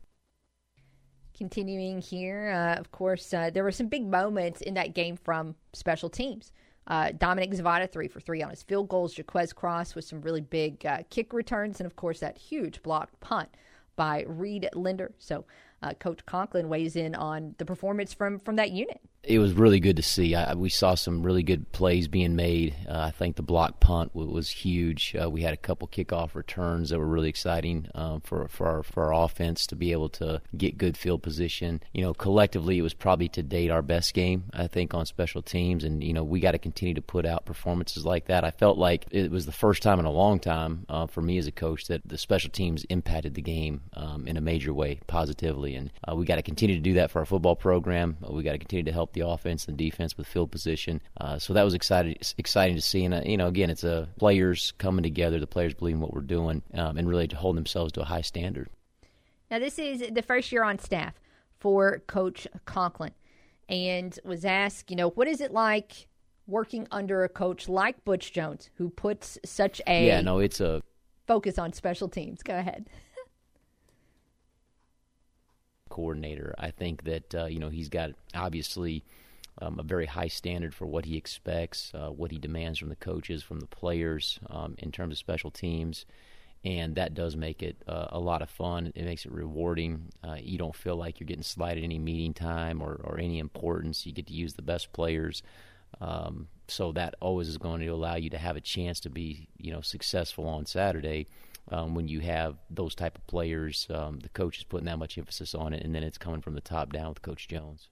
[SPEAKER 2] Continuing here, uh, of course, uh, there were some big moments in that game from special teams. Uh, Dominic Zavada, three for three on his field goals. Jaquez Cross with some really big uh, kick returns. And, of course, that huge blocked punt by Reed Linder. So, uh, Coach Conklin weighs in on the performance from, from that unit.
[SPEAKER 16] It was really good to see. I, we saw some really good plays being made. Uh, I think the block punt w- was huge. Uh, we had a couple kickoff returns that were really exciting um, for for our, for our offense to be able to get good field position. You know, collectively, it was probably to date our best game. I think on special teams, and you know, we got to continue to put out performances like that. I felt like it was the first time in a long time uh, for me as a coach that the special teams impacted the game um, in a major way, positively, and uh, we got to continue to do that for our football program. we got to continue to help the offense and defense with field position. Uh, so that was exciting, exciting to see. And uh, you know, again, it's a uh, players coming together, the players believing what we're doing, um, and really to hold themselves to a high standard.
[SPEAKER 2] Now, this is the first year on staff for Coach Conklin, and was asked, you know, what is it like working under a coach like Butch Jones, who puts such a
[SPEAKER 16] yeah, no, it's a
[SPEAKER 2] focus on special teams. Go ahead.
[SPEAKER 16] Coordinator. I think that uh, you know he's got obviously um, a very high standard for what he expects, uh, what he demands from the coaches, from the players um, in terms of special teams, and that does make it uh, a lot of fun. It makes it rewarding. Uh, you don't feel like you're getting slighted any meeting time or, or any importance. You get to use the best players. Um, so that always is going to allow you to have a chance to be, you know, successful on Saturday um, when you have those type of players. Um, the coach is putting that much emphasis on it, and then it's coming from the top down with Coach Jones.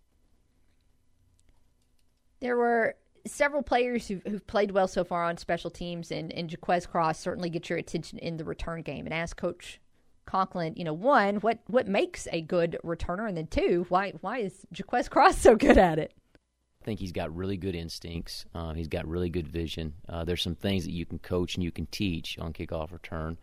[SPEAKER 2] There were several players who've, who've played well so far on special teams, and, and Jaquez Cross certainly gets your attention in the return game. And ask Coach Conklin, you know, one, what what makes a good returner, and then two, why why is Jaquez Cross [laughs] so good at it?
[SPEAKER 16] I think he's got really good instincts. Uh, he's got really good vision. Uh, there's some things that you can coach and you can teach on kickoff return.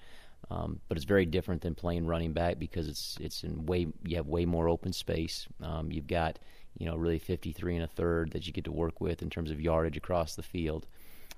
[SPEAKER 16] Um, but it's very different than playing running back because it's it's in way you have way more open space. Um, you've got you know really 53 and a third that you get to work with in terms of yardage across the field.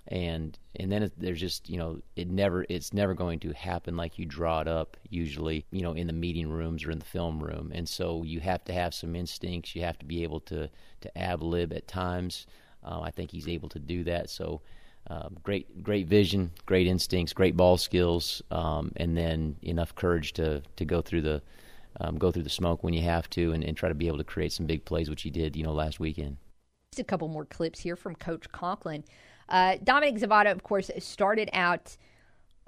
[SPEAKER 16] and and then it, there's just you know it never it's never going to happen like you draw it up usually you know in the meeting rooms or in the film room and so you have to have some instincts you have to be able to to ab lib at times uh, I think he's able to do that so um, great great vision great instincts great ball skills um, and then enough courage to to go through the um, go through the smoke when you have to and, and try to be able to create some big plays which he did you know last weekend
[SPEAKER 2] just a couple more clips here from Coach Conklin. Uh, Dominic Zavada, of course, started out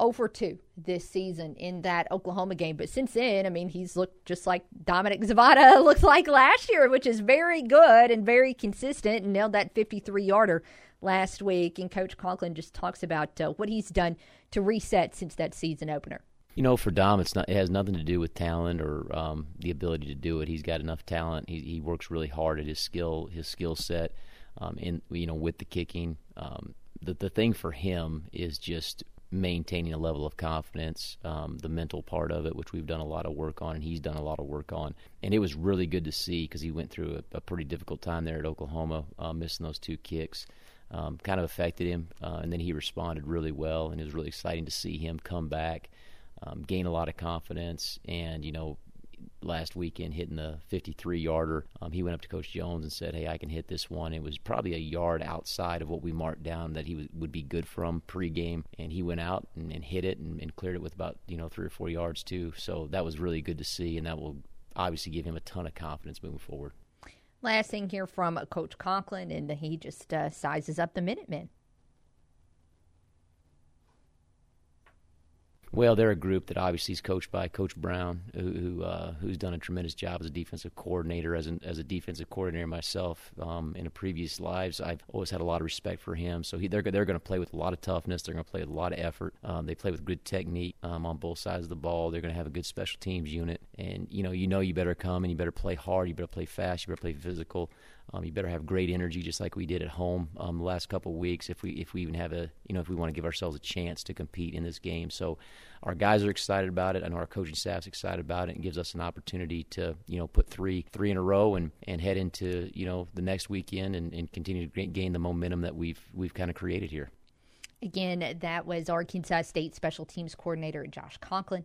[SPEAKER 2] over 2 this season in that Oklahoma game. But since then, I mean, he's looked just like Dominic Zavada [laughs] looked like last year, which is very good and very consistent and nailed that 53 yarder last week. And Coach Conklin just talks about uh, what he's done to reset since that season opener.
[SPEAKER 16] You know, for Dom, it's not. It has nothing to do with talent or um, the ability to do it. He's got enough talent. He, he works really hard at his skill, his skill set, um, in you know with the kicking. Um, the the thing for him is just maintaining a level of confidence, um, the mental part of it, which we've done a lot of work on, and he's done a lot of work on. And it was really good to see because he went through a, a, pretty difficult time there at Oklahoma, uh, missing those two kicks. Um, kind of affected him, uh, and then he responded really well, and it was really exciting to see him come back um, gain a lot of confidence, and you know, last weekend hitting the 53 yarder. Um, he went up to Coach Jones and said, "Hey, I can hit this one." It was probably a yard outside of what we marked down that he w- would be good from pregame, and he went out and, and hit it and, and, cleared it with about you know three or four yards too. So that was really good to see, and that will obviously give him a ton of confidence moving forward.
[SPEAKER 2] Last thing here from Coach Conklin, and he just uh, sizes up the Minutemen.
[SPEAKER 16] Well, they're a group that obviously is coached by Coach Brown, who, who uh, who's done a tremendous job as a defensive coordinator. As, an, as a defensive coordinator myself, um, in a previous lives, I've always had a lot of respect for him. So he, they're they're going to play with a lot of toughness. They're going to play with a lot of effort. Um, they play with good technique um, on both sides of the ball. They're going to have a good special teams unit, and you know you know you better come and you better play hard. You better play fast. You better play physical. Um, you better have great energy, just like we did at home um, the last couple of weeks. If we if we even have a you know if we want to give ourselves a chance to compete in this game, so our guys are excited about it. I know our coaching staff's excited about it, and gives us an opportunity to you know put three three in a row and, and head into you know the next weekend and, and continue to gain the momentum that we've we've kind of created here.
[SPEAKER 2] Again, that was Arkansas State Special Teams Coordinator Josh Conklin,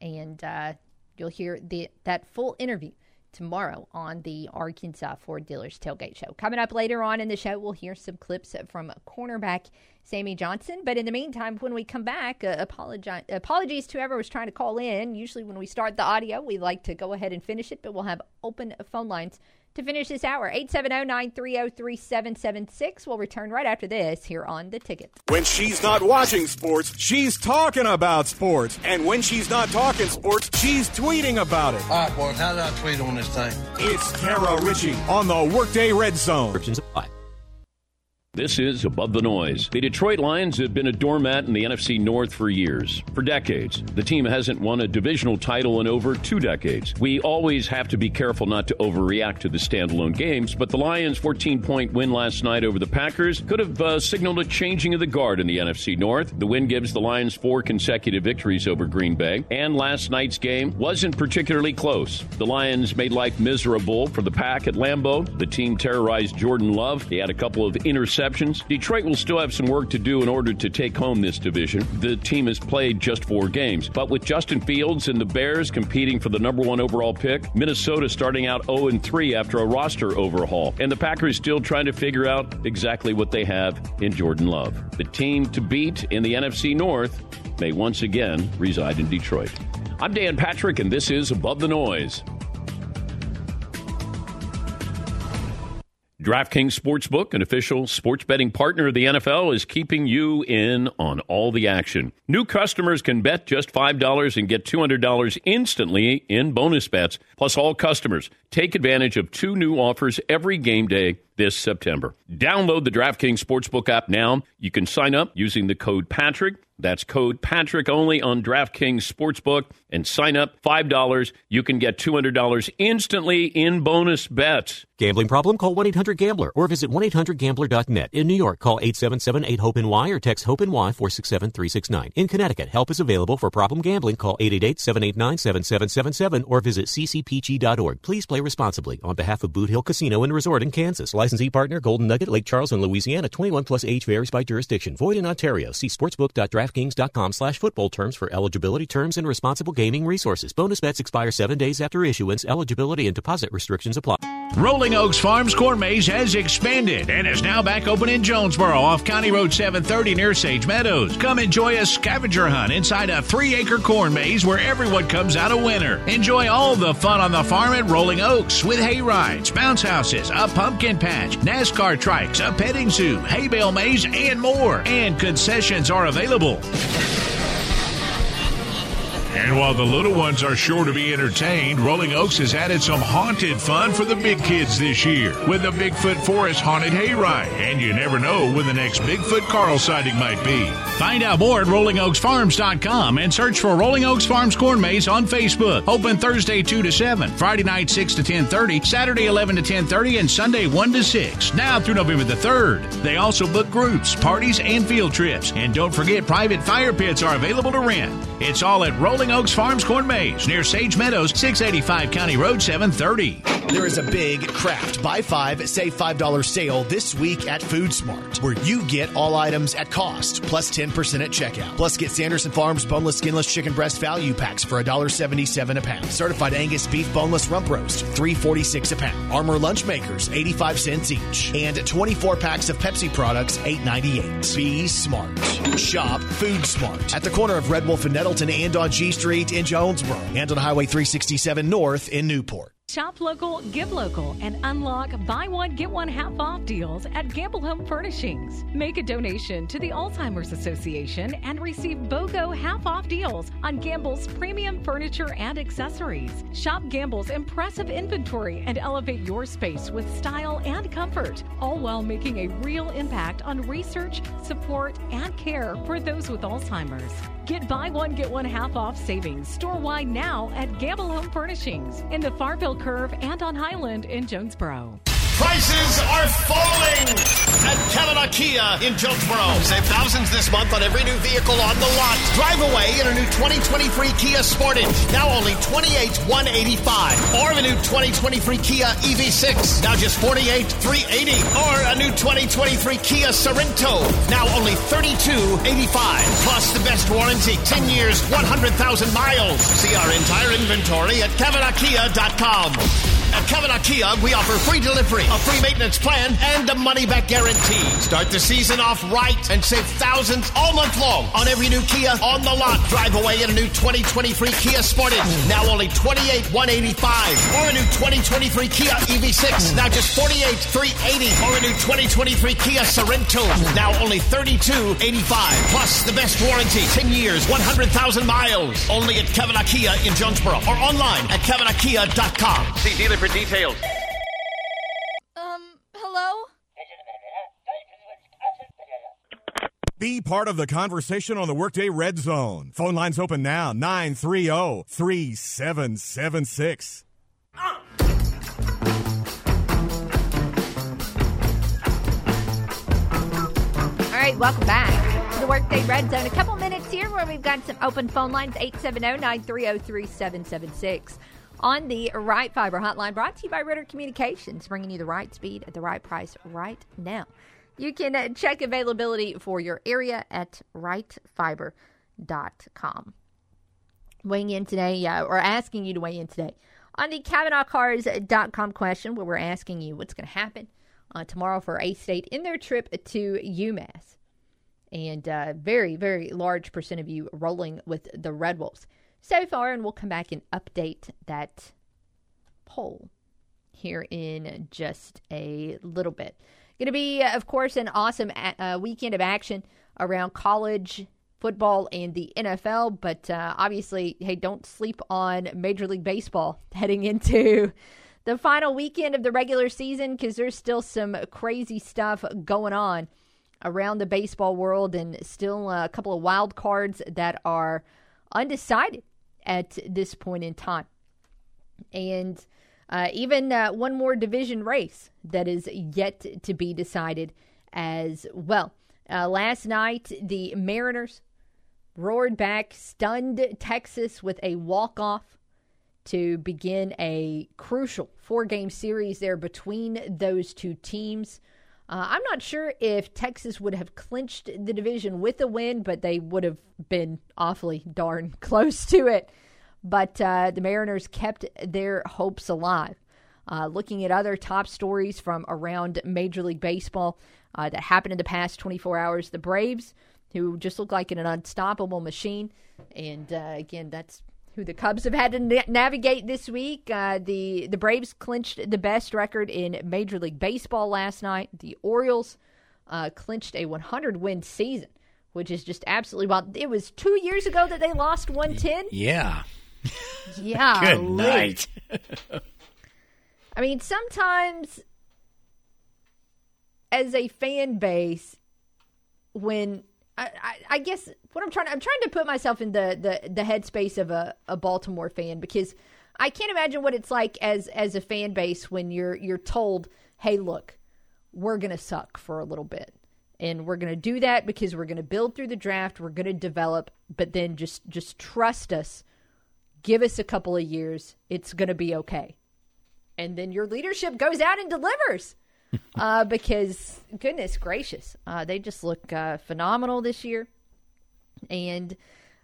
[SPEAKER 2] and uh, you'll hear the that full interview tomorrow on the Arkansas Ford Dealers Tailgate Show. Coming up later on in the show, we'll hear some clips from cornerback Sammy Johnson. But in the meantime, when we come back, uh, apologies to whoever was trying to call in. Usually, when we start the audio, we like to go ahead and finish it, but we'll have open phone lines to finish this hour. 870-930-3776. We'll return right after this here on The Ticket.
[SPEAKER 3] When she's not watching sports, she's talking about sports. And when she's not talking sports, she's tweeting about it.
[SPEAKER 17] All right, boys, how do I tweet on this thing?
[SPEAKER 3] It's Kara Richey on the Workday Red Zone.
[SPEAKER 18] This is Above the Noise. The Detroit Lions have been a doormat in the NFC North for years, for decades. The team hasn't won a divisional title in over two decades. We always have to be careful not to overreact to the standalone games, but the Lions' 14 point win last night over the Packers could have uh, signaled a changing of the guard in the NFC North. The win gives the Lions four consecutive victories over Green Bay, and last night's game wasn't particularly close. The Lions made life miserable for the Pack at Lambeau. The team terrorized Jordan Love. He had a couple of interceptions Detroit will still have some work to do in order to take home this division. The team has played just four games, but with Justin Fields and the Bears competing for the number one overall pick, Minnesota starting out 0 3 after a roster overhaul, and the Packers still trying to figure out exactly what they have in Jordan Love. The team to beat in the NFC North may once again reside in Detroit. I'm Dan Patrick, and this is Above the Noise. DraftKings Sportsbook, an official sports betting partner of the NFL, is keeping you in on all the action. New customers can bet just $5 and get $200 instantly in bonus bets. Plus, all customers take advantage of two new offers every game day this September. Download the DraftKings Sportsbook app now. You can sign up using the code Patrick. That's code Patrick only on DraftKings Sportsbook and sign up $5. You can get $200 instantly in bonus bets.
[SPEAKER 19] Gambling problem? Call 1-800-GAMBLER or visit 1-800-GAMBLER.net. In New York, call 877-8-HOPE-NY or text HOPE-NY 467-369. In Connecticut, help is available for problem gambling. Call 888-789-7777 or visit ccpg.org. Please play responsibly on behalf of Boot Hill Casino and Resort in Kansas. License licensee partner Golden Nugget, Lake Charles, and Louisiana. 21 plus age varies by jurisdiction. Void in Ontario. See sportsbook.draftkings.com slash football terms for eligibility terms and responsible gaming resources. Bonus bets expire seven days after issuance. Eligibility and deposit restrictions apply.
[SPEAKER 8] Rolling Oaks Farms Corn Maze has expanded and is now back open in Jonesboro off County Road 730 near Sage Meadows. Come enjoy a scavenger hunt inside a three acre corn maze where everyone comes out a winner. Enjoy all the fun on the farm at Rolling Oaks with hay rides, bounce houses, a pumpkin patch, NASCAR trikes, a petting zoo, hay bale maze, and more. And concessions are available. And while the little ones are sure to be entertained, Rolling Oaks has added some haunted fun for the big kids this year with the Bigfoot Forest Haunted Hayride. And you never know when the next Bigfoot Carl sighting might be. Find out more at RollingOaksFarms.com and search for Rolling Oaks Farms Corn Maze on Facebook. Open Thursday 2 to 7, Friday night 6 to 10.30, Saturday 11 to 10.30, and Sunday 1 to 6. Now through November the 3rd. They also book groups, parties, and field trips. And don't forget private fire pits are available to rent. It's all at Rolling Oaks Farms Corn Maze near Sage Meadows, 685 County Road 730.
[SPEAKER 13] There is a big Kraft Buy Five, Save $5 sale this week at Food Smart, where you get all items at cost, plus 10% at checkout. Plus, get Sanderson Farms boneless, skinless chicken breast value packs for $1.77 a pound. Certified Angus beef boneless rump roast, $3.46 a pound. Armour lunch makers, 85 cents each. And 24 packs of Pepsi products, $8.98. Be smart. Shop Food Smart at the corner of Red Wolf and Nettleton and on G Street in Jonesboro and on Highway 367 North in Newport.
[SPEAKER 10] Shop local, give local, and unlock buy one, get one half off deals at Gamble Home Furnishings. Make a donation to the Alzheimer's Association and receive BOGO half off deals on Gamble's premium furniture and accessories. Shop Gamble's impressive inventory and elevate your space with style and comfort, all while making a real impact on research, support, and care for those with Alzheimer's. Get buy one, get one half off savings store wide now at Gamble Home Furnishings in the Farville Curve and on Highland in Jonesboro.
[SPEAKER 13] Prices are falling at Cavenaugh Kia in Jonesboro. Save thousands this month on every new vehicle on the lot. Drive away in a new 2023 Kia Sportage, now only $28,185. Or a new 2023 Kia EV6, now just $48,380. Or a new 2023 Kia Sorento, now only $32,085. Plus the best warranty, 10 years, 100,000 miles. See our entire inventory at CavenaughKia.com. At Cavenaugh Kia, we offer free delivery, a free maintenance plan, and a money back guarantee. Start the season off right and save thousands all month long on every new Kia on the lot. Drive away in a new 2023 Kia Sportage, now only $28,185. Or a new 2023 Kia EV6, now just $48,380. Or a new 2023 Kia Sorento, now only $32,085. Plus the best warranty, 10 years, 100,000 miles. Only at Cavenaugh Kia in Jonesboro or online at CavenaughKia.com.
[SPEAKER 20] See dealer for details.
[SPEAKER 2] Um, hello?
[SPEAKER 3] Be part of the conversation on the Workday Red Zone. Phone lines open now 930 3776.
[SPEAKER 2] All right, welcome back to the Workday Red Zone. A couple minutes here where we've got some open phone lines 870 930 3776 on the Right Fiber Hotline, brought to you by Ritter Communications, bringing you the right speed at the right price right now. You can uh, check availability for your area at rightfiber.com. Weighing in today, uh, or asking you to weigh in today on the CavenaughCars.com question, where we're asking you what's going to happen uh, tomorrow for A State in their trip to UMass. And uh, very, very large percent of you rolling with the Red Wolves so far, and we'll come back and update that poll here in just a little bit. Going to be, of course, an awesome uh, weekend of action around college football and the NFL, but uh, obviously, hey, don't sleep on Major League Baseball [laughs] heading into the final weekend of the regular season because there's still some crazy stuff going on around the baseball world and still a couple of wild cards that are undecided at this point in time. And uh, even uh, one more division race that is yet to be decided as well. Uh, last night, the Mariners roared back, stunned Texas with a walk off to begin a crucial four game series there between those two teams. Uh, I'm not sure if Texas would have clinched the division with a win, but they would have been awfully darn [laughs] close to it. But uh, the Mariners kept their hopes alive. Uh, looking at other top stories from around Major League Baseball uh, that happened in the past 24 hours, the Braves, who just look like an unstoppable machine, and uh, again, that's who the Cubs have had to na- navigate this week. Uh, the the Braves clinched the best record in Major League Baseball last night. The Orioles uh, clinched a 100 win season, which is just absolutely wild. It was two years ago that they lost 110.
[SPEAKER 4] Yeah.
[SPEAKER 2] Yeah. [laughs]
[SPEAKER 4] Good night. [laughs]
[SPEAKER 2] I mean, sometimes as a fan base, when I, I, I guess what I'm trying I'm trying to put myself in the the, the headspace of a, a Baltimore fan because I can't imagine what it's like as as a fan base when you're you're told, hey, look, we're gonna suck for a little bit. And we're gonna do that because we're gonna build through the draft, we're gonna develop, but then just just trust us. Give us a couple of years, it's gonna be okay and then your leadership goes out and delivers. [laughs] uh, because goodness gracious, uh, they just look uh, phenomenal this year, and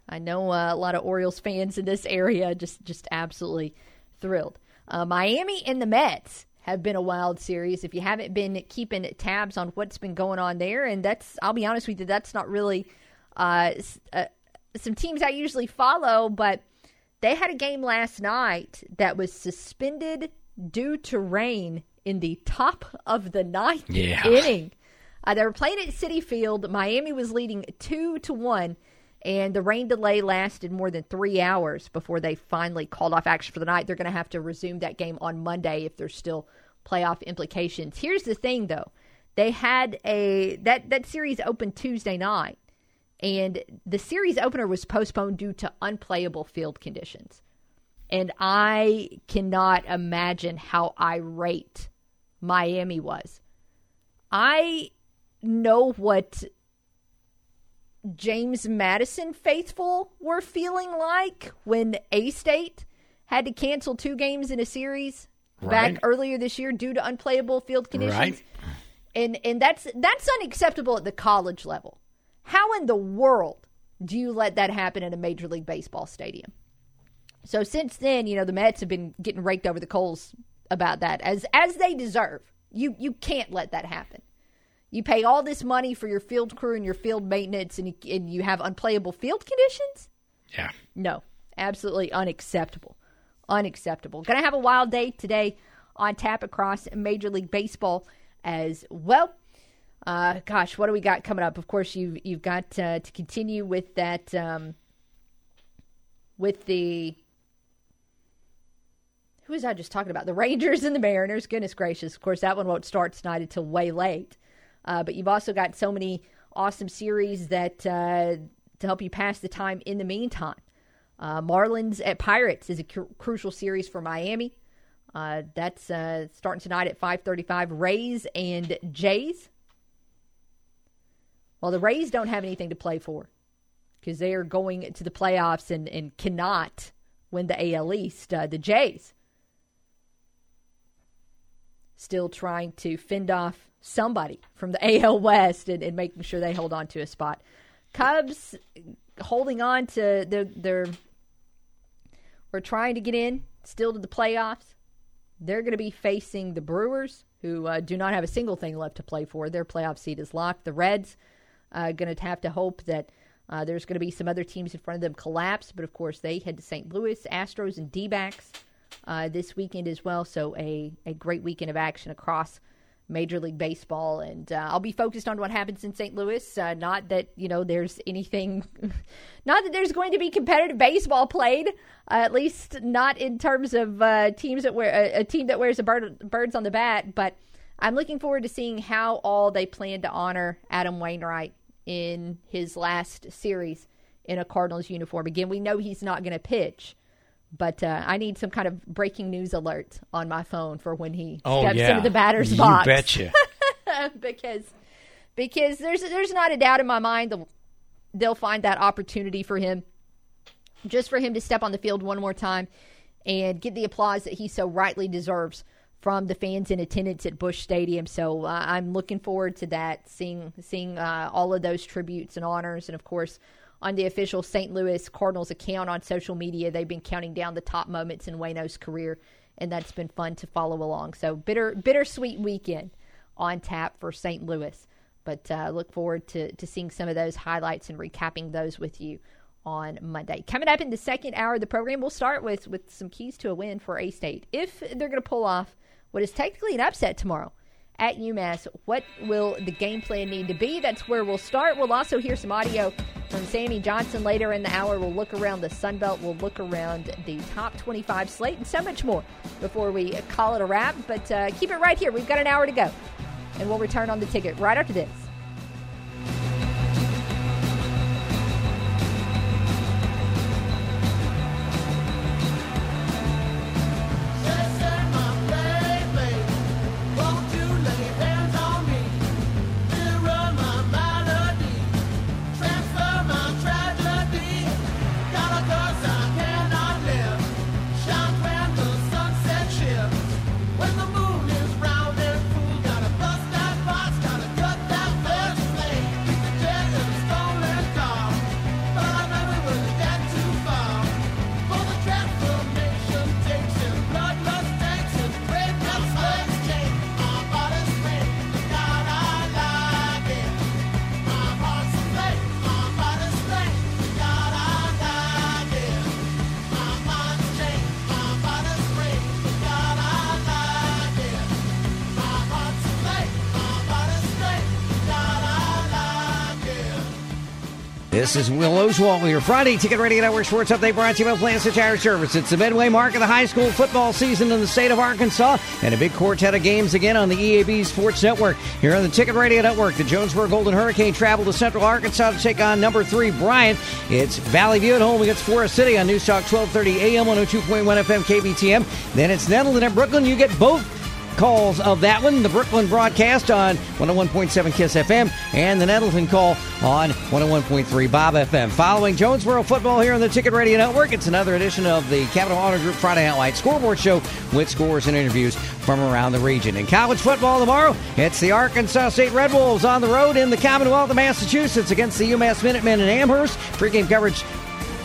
[SPEAKER 2] I know uh, a lot of Orioles fans in this area just just absolutely thrilled. Uh, Miami and the Mets have been a wild series. If you haven't been keeping tabs on what's been going on there, and that's I'll be honest with you, that's not really uh, some teams I usually follow, but they had a game last night that was suspended due to rain in the top of the ninth
[SPEAKER 4] Yeah.
[SPEAKER 2] inning. Uh, they were playing at Citi Field. Miami was leading two to one, and the rain delay lasted more than three hours before they finally called off action for the night. They're going to have to resume that game on Monday if there's still playoff implications. Here's the thing, though: they had a that that series opened Tuesday night, and the series opener was postponed due to unplayable field conditions. And I cannot imagine how irate Miami was. I know what James Madison faithful were feeling like when A State had to cancel two games in a series
[SPEAKER 4] Right.
[SPEAKER 2] back earlier this year due to unplayable field conditions.
[SPEAKER 4] Right.
[SPEAKER 2] And and that's that's unacceptable at the college level. How in the world do you let that happen in a major league baseball stadium? So since then, you know, the Mets have been getting raked over the coals about that as as they deserve. You you can't let that happen. You pay all this money for your field crew and your field maintenance and you, and you have unplayable field conditions?
[SPEAKER 4] Yeah.
[SPEAKER 2] No. Absolutely unacceptable. Unacceptable. Going to have a wild day today on tap across Major League Baseball as well. Uh, gosh, what do we got coming up? Of course, you've you've got uh, to continue with that um, with the who was I just talking about? The Rangers and the Mariners. Goodness gracious! Of course, that one won't start tonight until way late. Uh, but you've also got so many awesome series that uh, to help you pass the time in the meantime. Uh, Marlins at Pirates is a cru- crucial series for Miami. Uh, that's uh, starting tonight at 5:35. Rays and Jays. Well, the Rays don't have anything to play for because they are going to the playoffs and, and cannot win the AL East. Uh, the Jays still trying to fend off somebody from the [laughs] AL West and, and making sure they hold on to a spot. Cubs holding on to their, their we're trying to get in still to the playoffs. They're going to be facing the Brewers, who uh, do not have a single thing left to play for. Their playoff seat is locked. The Reds uh, going to have to hope that uh, there's going to be some other teams in front of them collapse. But of course, they head to St. Louis, Astros, and D backs uh, this weekend as well. So a, a great weekend of action across Major League Baseball, and uh, I'll be focused on what happens in St. Louis. Uh, not that you know there's anything, [laughs] not that there's going to be competitive baseball played. Uh, at least not in terms of uh, teams that wear a, team that wears a bird, birds on the bat. But I'm looking forward to seeing how all they plan to honor Adam Wainwright in his last series in a Cardinals uniform. Again, we know he's not going to pitch. But uh, I need some kind of breaking news alert on my phone for when he
[SPEAKER 4] Oh,
[SPEAKER 2] steps
[SPEAKER 4] yeah.
[SPEAKER 2] into the batter's
[SPEAKER 4] You
[SPEAKER 2] box.
[SPEAKER 4] betcha. [laughs]
[SPEAKER 2] because because there's there's not a doubt in my mind they'll, they'll find that opportunity for him, just for him to step on the field one more time and get the applause that he so rightly deserves from the fans in attendance at Busch Stadium. So uh, I'm looking forward to that, seeing seeing uh, all of those tributes and honors, and of course on the official St. Louis Cardinals account on social media, they've been counting down the top moments in Waino's career, and that's been fun to follow along. So bitter bittersweet weekend on tap for St. Louis, but uh, look forward to to seeing some of those highlights and recapping those with you on Monday. Coming up in the second hour of the program, we'll start with with some keys to a win for A State if they're going to pull off what is technically an upset tomorrow at UMass. What will the game plan need to be? That's where we'll start. We'll also hear some audio from Sammy Johnson later in the hour. We'll look around the Sun Belt. We'll look around the top 25 slate and so much more before we call it a wrap. But uh, keep it right here. We've got an hour to go. And we'll return on the ticket right after this.
[SPEAKER 4] This is Will Oswalt with your Friday Ticket Radio Network Sports Update brought to you by Plaza Tire Service. It's the midway mark of the high school football season in the state of Arkansas and a big quartet of games again on the EAB Sports Network. Here on the Ticket Radio Network, the Jonesboro Golden Hurricane travel to Central Arkansas to take on number three Bryant. It's Valley View at home against Forest City on News Talk 1230 AM 102.1 FM KBTM. Then it's Nettleton at Brookland. You get both calls of that one. The Brookland broadcast on 101.7 Kiss FM and the Nettleton call on 101.3 Bob FM. Following Jonesboro football here on the Ticket Radio Network, it's another edition of the Capital Auto Group Friday Night Scoreboard Show with scores and interviews from around the region. In college football tomorrow, it's the Arkansas State Red Wolves on the road in the Commonwealth of Massachusetts against the UMass Minutemen in Amherst. Pre-game coverage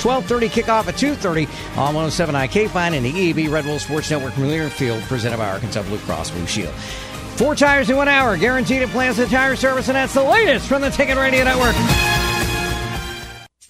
[SPEAKER 4] 12:30 kickoff at 2:30 on 107 IK Fine and the EAB Red Bull Sports Network from Learfield, presented by Arkansas Blue Cross Blue Shield. Four tires in one hour, guaranteed at Plaza Tire Service, and that's the latest from the Ticket Radio Network.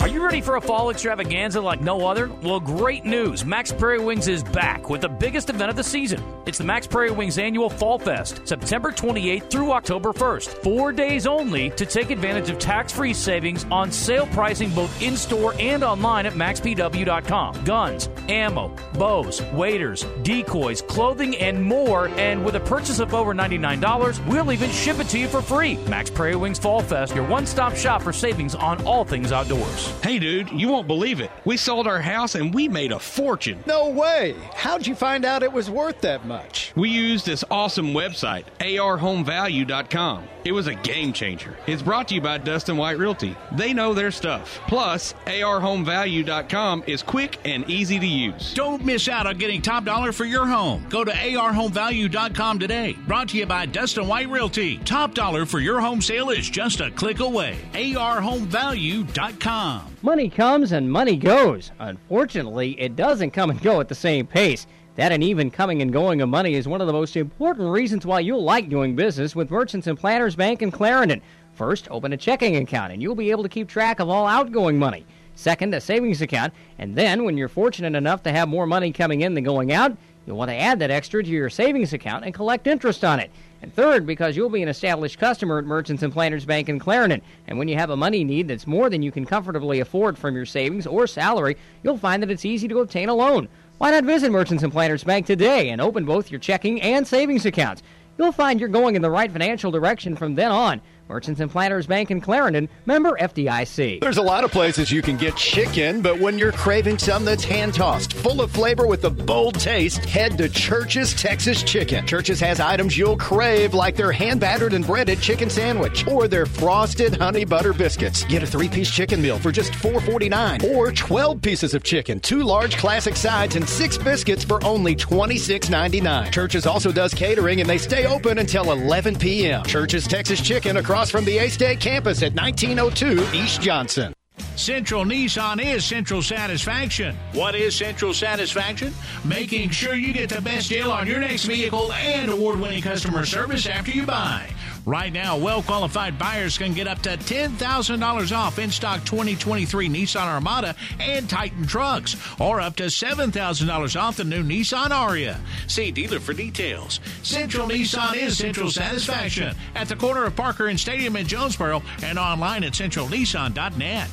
[SPEAKER 20] Are you ready for a fall extravaganza like no other? Well, great news. Mack's Prairie Wings is back with the biggest event of the season. It's the Mack's Prairie Wings Annual Fall Fest, September 28th through October 1st. Four days only to take advantage of tax free savings on sale pricing both in store and online at mackspw.com. Guns, ammo, bows, waders, decoys, clothing, and more. And with a purchase of over $99, we'll even ship it to you for free. Mack's Prairie Wings Fall Fest, your one stop shop for savings on all things outdoors.
[SPEAKER 5] Hey, dude, you won't believe it. We sold our house and we made a fortune.
[SPEAKER 11] No way. How'd you find out it was worth that much?
[SPEAKER 5] We used this awesome website, arhomevalue.com. It was a game changer. It's brought to you by Dustin White Realty. They know their stuff. Plus, arhomevalue.com is quick and easy to use.
[SPEAKER 8] Don't miss out on getting top dollar for your home. Go to arhomevalue.com today. Brought to you by Dustin White Realty. Top dollar for your home sale is just a click away. arhomevalue.com.
[SPEAKER 21] Money comes and money goes. Unfortunately, it doesn't come and go at the same pace. That uneven coming and going of money is one of the most important reasons why you'll like doing business with Merchants and Planters Bank in Clarendon. First, open a checking account and you'll be able to keep track of all outgoing money. Second, a savings account. And then, when you're fortunate enough to have more money coming in than going out, you'll want to add that extra to your savings account and collect interest on it. And third, because you'll be an established customer at Merchants and Planters Bank in Clarendon. And when you have a money need that's more than you can comfortably afford from your savings or salary, you'll find that it's easy to obtain a loan. Why not visit Merchants and Planters Bank today and open both your checking and savings accounts? You'll find you're going in the right financial direction from then on. Merchants and Planters Bank in Clarendon, member FDIC.
[SPEAKER 11] There's a lot of places you can get chicken, but when you're craving some that's hand tossed, full of flavor with a bold taste, head to Church's Texas Chicken. Church's has items you'll crave, like their hand battered and breaded chicken sandwich or their frosted honey butter biscuits. Get a three piece chicken meal for just $4.49 or 12 pieces of chicken, two large classic sides, and six biscuits for only $26.99. Church's also does catering and they stay open until 11 p.m. Church's Texas Chicken across from the A State campus at 1902 East Johnson.
[SPEAKER 8] Central Nissan is Central Satisfaction. What is Central Satisfaction? Making sure you get the best deal on your next vehicle and award winning customer service after you buy. Right now, well qualified buyers can get up to $10,000 off in stock 2023 Nissan Armada and Titan trucks, or up to $7,000 off the new Nissan Ariya. See dealer for details. Central Nissan is Central Satisfaction at the corner of Parker and Stadium in Jonesboro and online at centralnissan.net.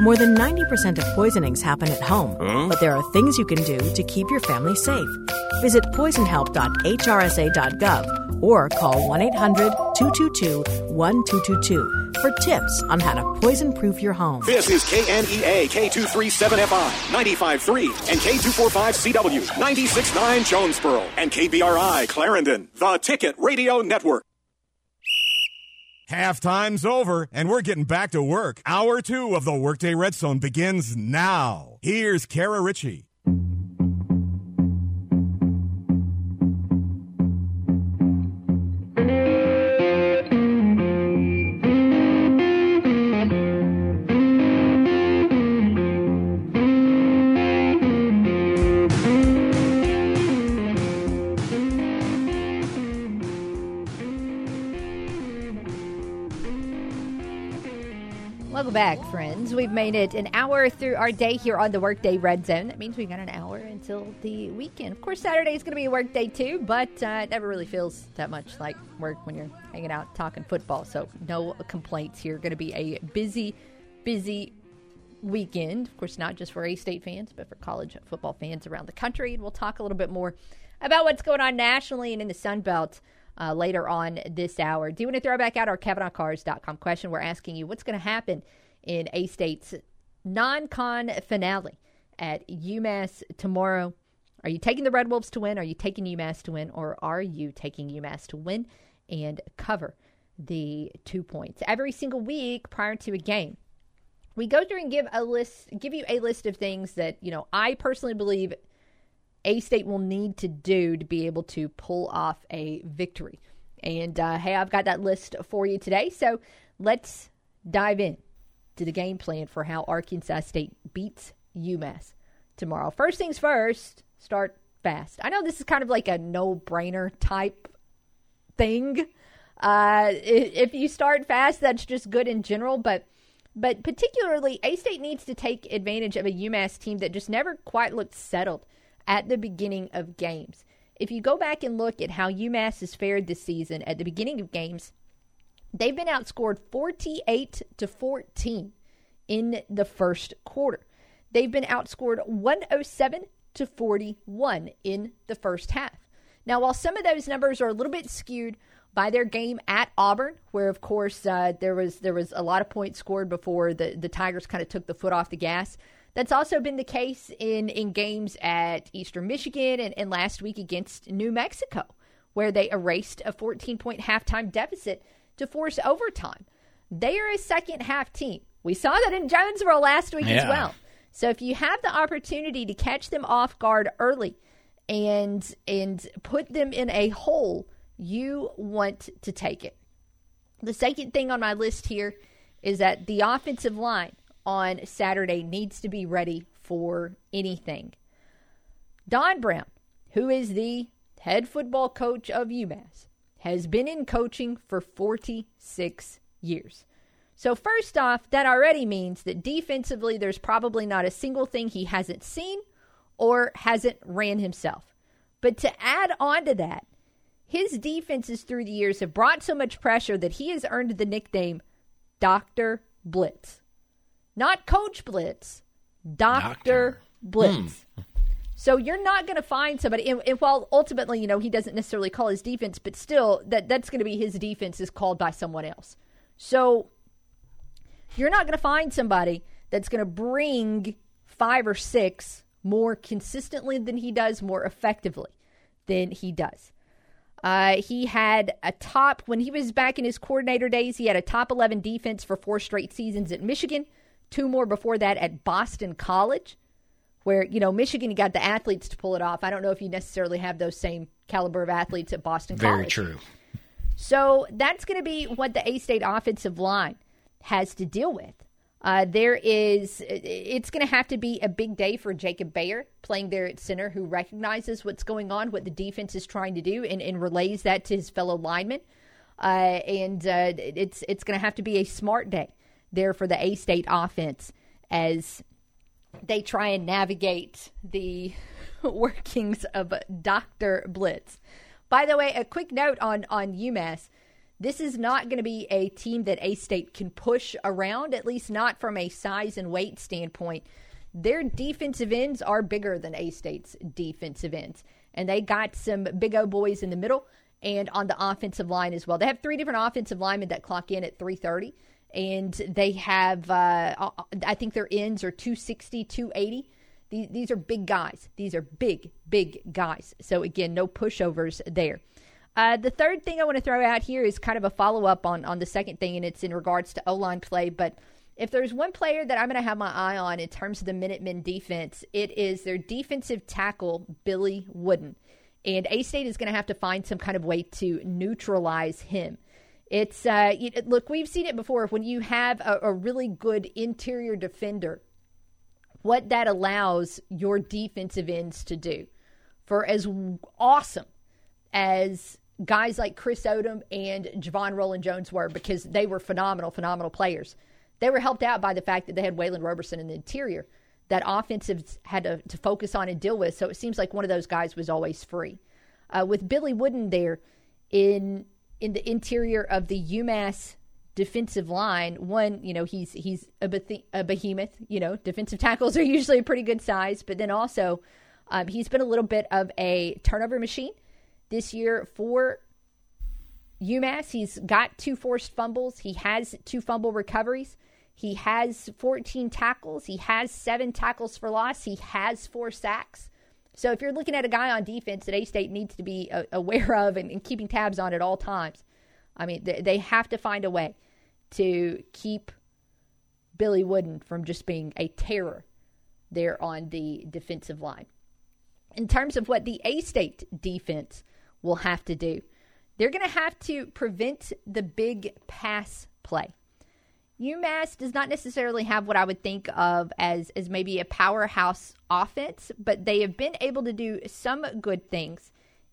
[SPEAKER 22] More than 90% of poisonings happen at home, but there are things you can do to keep your family safe. Visit poisonhelp.hrsa.gov or call 1 800 222 1222 for tips on how to poison proof your home.
[SPEAKER 23] This is KNEA K237FI 95.3 and K245CW 96.9 Jonesboro and KBRI Clarendon, the Ticket Radio Network.
[SPEAKER 3] Halftime's over, and we're getting back to work. Hour two of the Workday Red Zone begins now. Here's Kara
[SPEAKER 2] Richey. Friends. It an hour through our day here on the Workday Red Zone. That means we've got an hour until the weekend. Of course, Saturday is going to be a work day too, but uh, it never really feels that much like work when you're hanging out talking football. So, no complaints here. Going to be a busy, busy weekend. Of course, not just for A State fans, but for college football fans around the country. And we'll talk a little bit more about what's going on nationally and in the Sun Belt uh, later on this hour. Do you want to throw back out our CavenaughCars.com question? We're asking you what's going to happen in A State's non con finale at UMass tomorrow. Are you taking the Red Wolves to win? Are you taking UMass to win? Or are you taking UMass to win and cover the two points? Every single week prior to a game, we go through and give a list, give you a list of things that, you know, I personally believe a State will need to do to be able to pull off a victory. And uh, hey, I've got that list for you today. So let's dive in to the game plan for how Arkansas State beats UMass tomorrow. First things first, start fast. I know this is kind of like a no brainer type thing. Uh, if you start fast, that's just good in general, but but particularly, A State needs to take advantage of a UMass team that just never quite looked settled at the beginning of games. If you go back and look at how UMass has fared this season at the beginning of games, they've been outscored 48 to 14 in the first quarter. They've been outscored 107 to 41 in the first half. Now, while some of those numbers are a little bit skewed by their game at Auburn, where of course uh, there was there was a lot of points scored before the the Tigers kind of took the foot off the gas. That's also been the case in, in games at Eastern Michigan and, and last week against New Mexico, where they erased a 14 point halftime deficit to force overtime. They are a second half team. We saw that in Jonesboro last week
[SPEAKER 24] Yeah.
[SPEAKER 2] as well. So if you have the opportunity to catch them off guard early and and put them in a hole, you want to take it. The second thing on my list here is that the offensive line on Saturday needs to be ready for anything. Don Brown, who is the head football coach of UMass, has been in coaching for 46 years. So, first off, that already means that defensively, there's probably not a single thing he hasn't seen or hasn't ran himself. But to add on to that, his defenses through the years have brought so much pressure that he has earned the nickname Dr. Blitz. Not Coach Blitz, Dr. Hmm. Blitz. So you're not going to find somebody, and, and while ultimately, you know, he doesn't necessarily call his defense, but still, that that's going to be his defense is called by someone else. So you're not going to find somebody that's going to bring five or six more consistently than he does, more effectively than he does. Uh, he had a top, when he was back in his coordinator days, he had a top 11 defense for four straight seasons at Michigan, two more before that at Boston College, where, you know, Michigan, you got the athletes to pull it off. I don't know if you necessarily have those same caliber of athletes at Boston
[SPEAKER 24] Very
[SPEAKER 2] College.
[SPEAKER 24] true.
[SPEAKER 2] So that's going to be what the A State offensive line has to deal with. Uh, there is, it's going to have to be a big day for Jacob Bayer playing there at center, who recognizes what's going on, what the defense is trying to do, and, and relays that to his fellow linemen. Uh, and uh, it's it's going to have to be a smart day there for the A State offense as they try and navigate the [laughs] workings of Doctor Blitz. By the way, a quick note on on UMass. This is not going to be a team that A State can push around, at least not from a size and weight standpoint. Their defensive ends are bigger than A State's defensive ends, and they got some big O boys in the middle and on the offensive line as well. They have three different offensive linemen that clock in at 330, and they have, uh, I think their ends are 260, 280. These, these are big guys. These are big, big guys. So, again, no pushovers there. Uh, the third thing I want to throw out here is kind of a follow up on, on the second thing, and it's in regards to O line play. But if there's one player that I'm going to have my eye on in terms of the Minutemen defense, it is their defensive tackle, Billy Wooden. And A State is going to have to find some kind of way to neutralize him. It's uh, look, we've seen it before. When you have a, a really good interior defender, what that allows your defensive ends to do, for as awesome as guys like Chris Odom and Javon Rolland-Jones were, because they were phenomenal, phenomenal players. They were helped out by the fact that they had Waylon Roberson in the interior that offensives had to, to, focus on and deal with. So it seems like one of those guys was always free. Uh, with Billy Wooden there in in the interior of the UMass defensive line, one, you know, he's he's a, beth- a behemoth. You know, defensive tackles are [laughs] usually a pretty good size, but then also um, he's been a little bit of a turnover machine this year for UMass. He's got two forced fumbles. He has two fumble recoveries. He has 14 tackles. He has seven tackles for loss. He has four sacks. So if you're looking at a guy on defense that A State needs to be uh, aware of and, and, keeping tabs on at all times, I mean, they, they have to find a way to keep Billy Wooden from just being a terror there on the defensive line. In terms of what the A State defense will have to do, they're going to have to prevent the big pass play. UMass does not necessarily have what I would think of as, as maybe a powerhouse offense, but they have been able to do some good things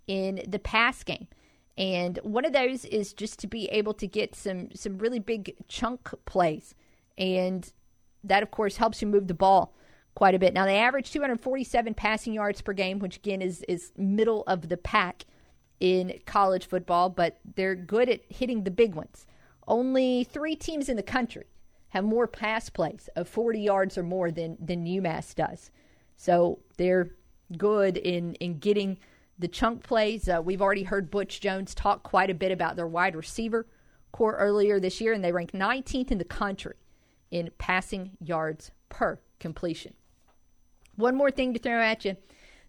[SPEAKER 2] in the pass game. And one of those is just to be able to get some some really big chunk plays. And that of course helps you move the ball quite a bit. Now they average 247 passing yards per game, which again is is middle of the pack in college football, but they're good at hitting the big ones. Only three teams in the country have more pass plays of 40 yards or more than, than UMass does. So they're good in, in getting the chunk plays. Uh, we've already heard Butch Jones talk quite a bit about their wide receiver corps earlier this year, and they rank 19th in the country in passing yards per completion. One more thing to throw at you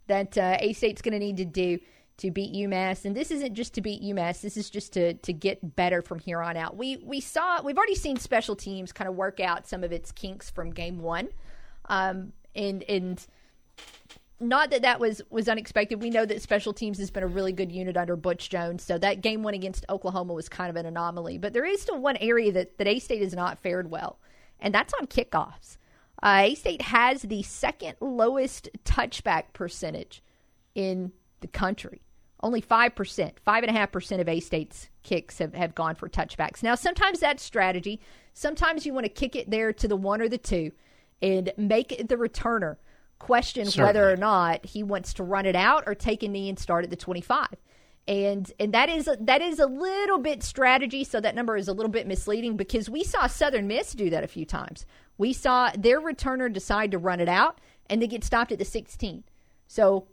[SPEAKER 2] that uh, A State's going to need to do to beat UMass, and this isn't just to beat UMass. This is just to to get better from here on out. We we saw we've already seen special teams kind of work out some of its kinks from game one, um, and and not that that was was unexpected. We know that special teams has been a really good unit under Butch Jones, so that game one against Oklahoma was kind of an anomaly. But there is still one area that that A State has not fared well, and that's on kickoffs. Uh, A State has the second lowest touchback percentage in the country. Only 5%, 5.5% of A State's kicks have, have gone for touchbacks. Now, sometimes that's strategy. Sometimes you want to kick it there to the one or the two and make the returner question Certainly. whether or not he wants to run it out or take a knee and start at the 25. And and that is a, that is a little bit strategy, so that number is a little bit misleading because we saw Southern Miss do that a few times. We saw their returner decide to run it out and they get stopped at the 16. So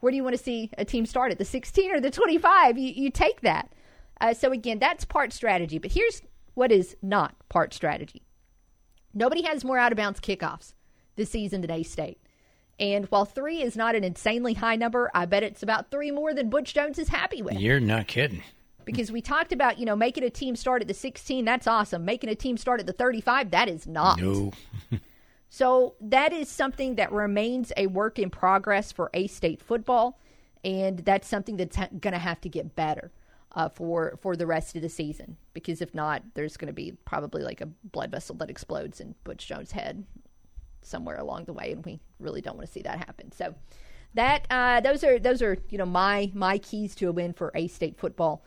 [SPEAKER 2] where do you want to see a team start at the 16 or the 25? You, you take that. Uh, so again, that's part strategy. But here's What is not part strategy? Nobody has more out of bounds kickoffs this season than A State. And while three is not an insanely high number, I bet it's about three more than Butch Jones is happy with.
[SPEAKER 4] You're not kidding.
[SPEAKER 2] Because we talked about, you know, making a team start at the 16, that's awesome. Making a team start at the 35, that is not.
[SPEAKER 4] No. [laughs]
[SPEAKER 2] So that is something that remains a work in progress for A State football, and that's something that's ha- going to have to get better uh, for for the rest of the season. Because if not, there's going to be probably like a blood vessel that explodes in Butch Jones' head somewhere along the way, and we really don't want to see that happen. So that uh, those are those are you know my my keys to a win for A State football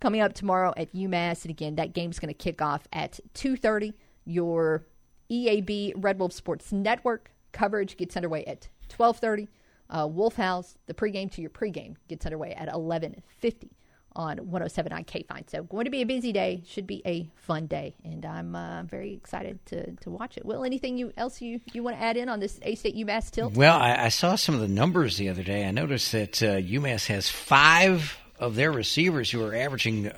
[SPEAKER 2] coming up tomorrow at UMass, and again that game's going to kick off at two thirty. Your EAB Red Wolf Sports Network coverage gets underway at 12:30. Uh, Wolf Howls, the pregame to your pregame gets underway at 11:50 on 107.9 KFIN. So going to be a busy day, should be a fun day, and I'm uh, very excited to to watch it. Will anything you else you you want to add in on this A State UMass tilt?
[SPEAKER 4] Well, I, I saw some of the numbers the other day. I noticed that uh, UMass has five of their receivers who are averaging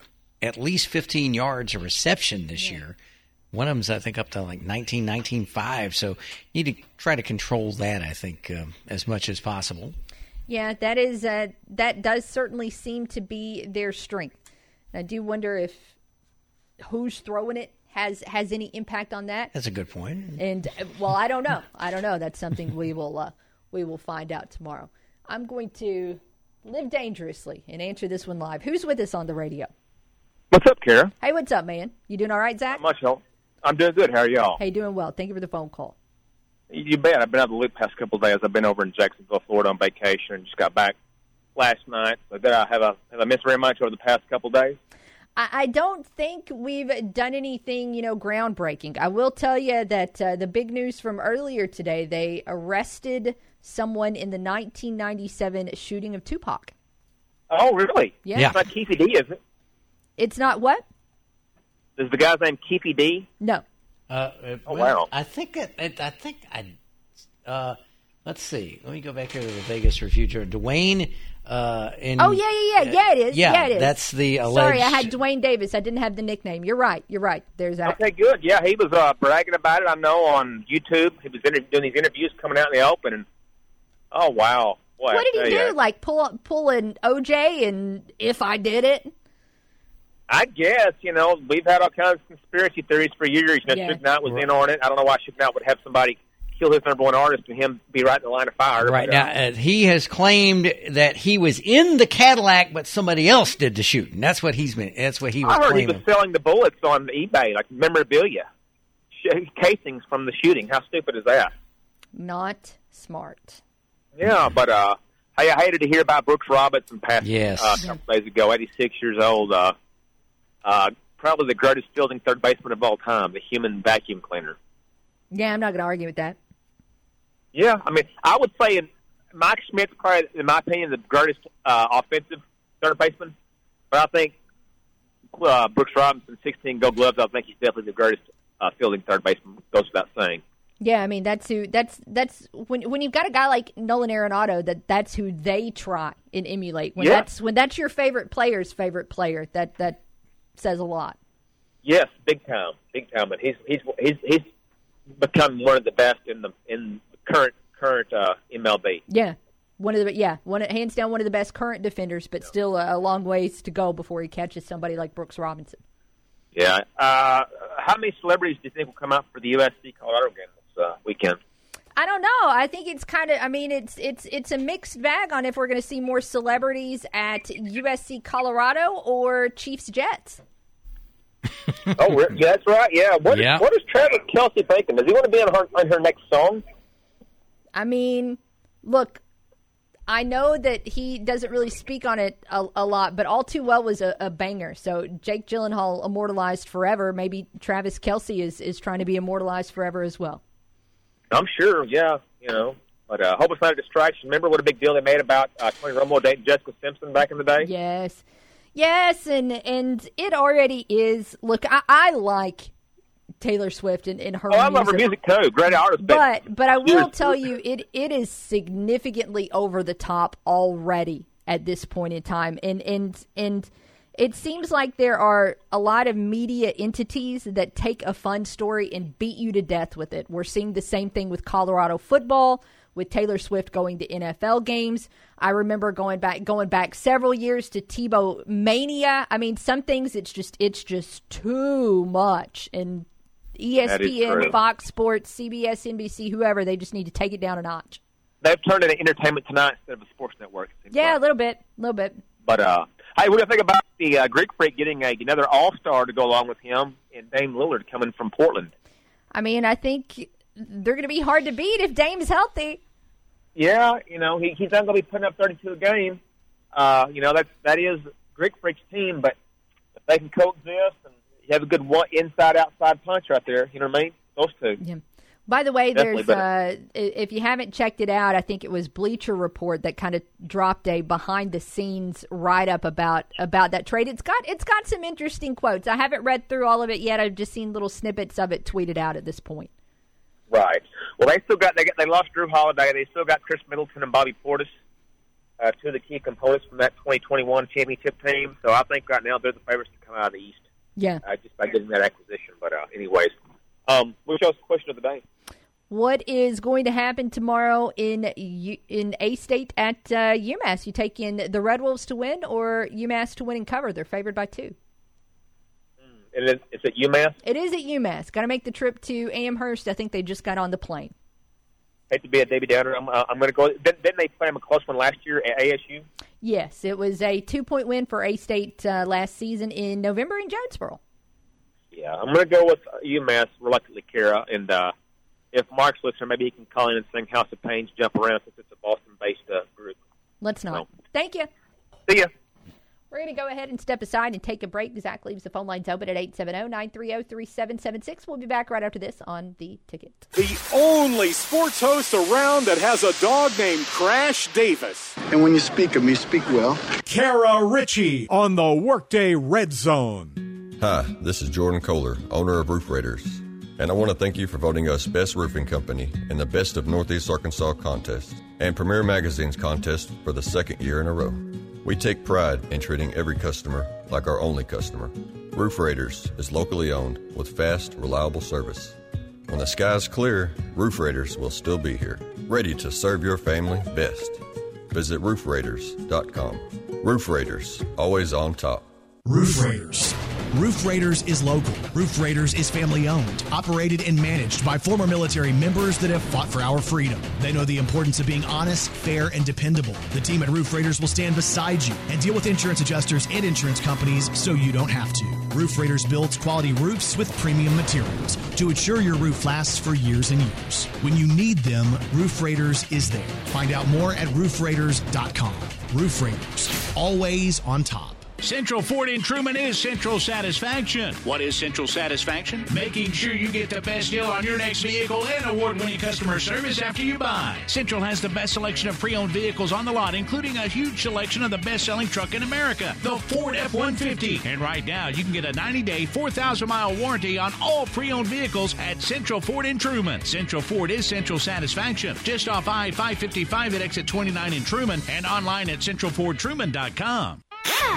[SPEAKER 4] at least 15 yards a reception this year. One of them's, I think, up to like 19, 19, 5. So you need to try to control that, I think, um, as much as possible.
[SPEAKER 2] Yeah, that is uh, that does certainly seem to be their strength. And I do wonder if who's throwing it has has any impact on that.
[SPEAKER 4] That's a good point.
[SPEAKER 2] And uh, well, I don't know. I don't know. That's something we will uh, we will find out tomorrow. I'm going to live dangerously and answer this one live. Who's with us on the radio?
[SPEAKER 24] What's up, Kara?
[SPEAKER 2] Hey, what's up, man? You doing all right, Zach?
[SPEAKER 24] Not much help. I'm doing good. How are y'all?
[SPEAKER 2] Hey, doing well. Thank you for the phone call.
[SPEAKER 24] You bet. I've been out of the loop past couple of days. I've been over in Jacksonville, Florida, on vacation, and just got back last night. So did I have a have I missed very much over the past couple of days?
[SPEAKER 2] I, I don't think we've done anything, you know, groundbreaking. I will tell you that uh, the big news from earlier today, they arrested someone in the 1997 shooting of Tupac.
[SPEAKER 24] Oh, really?
[SPEAKER 2] Yeah.
[SPEAKER 24] It's not Keffe D, is it?
[SPEAKER 2] It's not what?
[SPEAKER 24] Is the guy's name Keffe D?
[SPEAKER 2] No.
[SPEAKER 4] Uh,
[SPEAKER 24] Oh,
[SPEAKER 4] well,
[SPEAKER 24] wow.
[SPEAKER 4] I think it, it, I think I. Uh, let's see. Let me go back here to the Vegas for future. Duane. Uh, in,
[SPEAKER 2] Oh yeah, yeah, yeah, yeah. It is.
[SPEAKER 4] Yeah,
[SPEAKER 2] Yeah, it is.
[SPEAKER 4] that's the
[SPEAKER 2] Sorry, I had Duane Davis. I didn't have the nickname. You're right. You're right. There's that.
[SPEAKER 24] Okay, good. Yeah, he was uh, bragging about it. I know on YouTube. He was inter- doing these interviews coming out in the open, and oh wow, Boy,
[SPEAKER 2] What did he do?
[SPEAKER 24] ya,
[SPEAKER 2] Like pull pull an OJ and if I did it?
[SPEAKER 24] I guess you know we've had all kinds of conspiracy theories for years. You know,
[SPEAKER 2] Yeah.
[SPEAKER 24] Suge Knight was in on it. I don't know why Suge Knight would have somebody kill his number one artist and him be right in the line of fire.
[SPEAKER 4] Right
[SPEAKER 24] But, uh,
[SPEAKER 4] now, uh, he has claimed that he was in the Cadillac, but somebody else did the shooting. That's what he's been. That's what he was
[SPEAKER 24] I heard
[SPEAKER 4] claiming.
[SPEAKER 24] he was selling the bullets on eBay, like memorabilia, casings from the shooting. How stupid is that?
[SPEAKER 2] Not smart.
[SPEAKER 24] Yeah, but uh, hey, I hated to hear about Brooks Robinson passed
[SPEAKER 4] Yes.
[SPEAKER 24] uh, a couple days ago. Eighty-six years old. Uh, uh, probably the greatest fielding third baseman of all time, the human vacuum cleaner.
[SPEAKER 2] Yeah, I'm not going to argue with that.
[SPEAKER 24] Yeah, I mean, I would say in, Mike Schmidt's probably, in my opinion, the greatest uh, offensive third baseman. But I think uh, Brooks Robinson, 16 Gold Gloves. I think he's definitely the greatest uh, fielding third baseman. Goes without saying.
[SPEAKER 2] Yeah, I mean that's who that's that's when when you've got a guy like Nolan Arenado that that's who they try and emulate. When
[SPEAKER 24] Yeah.
[SPEAKER 2] that's when that's your favorite player's favorite player, that that says a lot.
[SPEAKER 24] Yes, big time, big time. And he's he's he's he's become one of the best in the in the current current uh, MLB.
[SPEAKER 2] Yeah. One of the yeah, one hands down one of the best current defenders, but still a, a long ways to go before he catches somebody like Brooks Robinson.
[SPEAKER 24] Yeah. Uh, how many celebrities do you think will come out for the USC Colorado game this uh, weekend?
[SPEAKER 2] I don't know. I think it's kind of. I mean, it's it's it's a mixed bag on if we're going to see more celebrities at USC Colorado or Chiefs Jets. [laughs]
[SPEAKER 24] oh, yeah, that's right. Yeah. What,
[SPEAKER 2] Yeah.
[SPEAKER 24] what is Travis Kelce thinking? Does he want to be on her on her next song?
[SPEAKER 2] I mean, look, I know that he doesn't really speak on it a, a lot, but All Too Well was a, a banger. So Jake Gyllenhaal immortalized forever. Maybe Travis Kelce is is trying to be immortalized forever as well.
[SPEAKER 24] I'm sure. Yeah. You know. But uh, hope it's not a distraction. Remember what a big deal they made about uh, Tony Romo dating Jessica Simpson back in the day?
[SPEAKER 2] Yes. Yes, and and it already is. Look, I, I like Taylor Swift and, and her
[SPEAKER 24] Oh, I love her music too. Great artist.
[SPEAKER 2] But but I will tell you, it it is significantly over the top already at this point in time, and and and It seems like there are a lot of media entities that take a fun story and beat you to death with it. We're seeing the same thing with Colorado football, with Taylor Swift going to NFL games. I remember going back going back several years to Tebow mania. I mean, some things it's just it's just too much. And ESPN, Fox Sports, CBS, NBC, whoever, they just need to take it down a notch.
[SPEAKER 24] They've turned it into Entertainment Tonight instead of a sports network.
[SPEAKER 2] Yeah, a little bit, a little bit.
[SPEAKER 24] But uh, hey, what do you think about the uh, Greek Freak getting a, another All Star to go along with him and Dame Lillard coming from Portland?
[SPEAKER 2] I mean, I think they're going to be hard to beat if Dame's healthy.
[SPEAKER 24] Yeah, you know he, he's not going to be putting up 32 a game. Uh, you know that that is Greek Freak's team, but if they can coexist and you have a good one inside outside punch right there, you know what I mean? Those two.
[SPEAKER 2] Yeah. By the way,
[SPEAKER 24] Definitely
[SPEAKER 2] there's uh, if you haven't checked it out, I think it was Bleacher Report that kind of dropped a behind the scenes write up about about that trade. It's got it's got some interesting quotes. I haven't read through all of it yet. I've just seen little snippets of it tweeted out at this point.
[SPEAKER 24] Right. Well, they still got they got, they lost Jrue Holiday. They still got Khris Middleton and Bobby Portis, uh, two of the key components from that 2021 championship team. So I think right now they're the favorites to come out of the East.
[SPEAKER 2] Yeah.
[SPEAKER 24] Uh, just by getting that acquisition. But uh, anyways, um, what's the question of the day?
[SPEAKER 2] What is going to happen tomorrow in in A State at uh, UMass? You take in the Red Wolves to win or UMass to win and cover? They're favored by two.
[SPEAKER 24] And it, it's at UMass.
[SPEAKER 2] It is at UMass. Got to make the trip to Amherst. I think they just got on the plane.
[SPEAKER 24] Hate to be a Davy Downer. I'm, uh, I'm going to go. Didn't, didn't they play them a close one last year at ASU?
[SPEAKER 2] Yes, it was a two point win for A State uh, last season in November in Jonesboro.
[SPEAKER 24] Yeah, I'm going to go with UMass reluctantly, Kara. And uh, if Mark's listening, maybe he can call in and sing House of Pains, jump around since it's a Boston-based uh, group.
[SPEAKER 2] Let's not. Thank you.
[SPEAKER 24] See ya.
[SPEAKER 2] We're going to go ahead and step aside and take a break. Zach leaves the phone lines open at 870-930-3776. We'll be back right after this on The Ticket.
[SPEAKER 3] The only sports host around that has a dog named Crash Davis.
[SPEAKER 25] And when you speak of me, speak well.
[SPEAKER 3] Kara Richey on the Workday Red Zone.
[SPEAKER 26] Hi, this is Jordan Kohler, owner of Roof Raiders. And I want to thank you for voting us Best Roofing Company in the Best of Northeast Arkansas contest and Premier Magazine's contest for the second year in a row. We take pride in treating every customer like our only customer. Roof Raiders is locally owned with fast, reliable service. When the sky's clear, Roof Raiders will still be here, ready to serve your family best. Visit roofraiders.com. Roof Raiders, always on top.
[SPEAKER 13] Roof Raiders. Roof Raiders is local. Roof Raiders is family owned, operated, and managed by former military members that have fought for our freedom. They know the importance of being honest, fair, and dependable. The team at Roof Raiders will stand beside you and deal with insurance adjusters and insurance companies so you don't have to. Roof Raiders builds quality roofs with premium materials to ensure your roof lasts for years and years. When you need them, Roof Raiders is there. Find out more at roofraiders.com. Roof Raiders, always on top.
[SPEAKER 8] Central Ford in Trumann is Central Satisfaction. What is Central Satisfaction? Making sure you get the best deal on your next vehicle and award winning customer service after you buy. Central has the best selection of pre owned vehicles on the lot, including a huge selection of the best selling truck in America, the Ford F 150. And right now, you can get a 90 day, 4,000 mile warranty on all pre owned vehicles at Central Ford in Trumann. Central Ford is Central Satisfaction, just off I 555 at exit 29 in Trumann and online at centralfordtruman.com.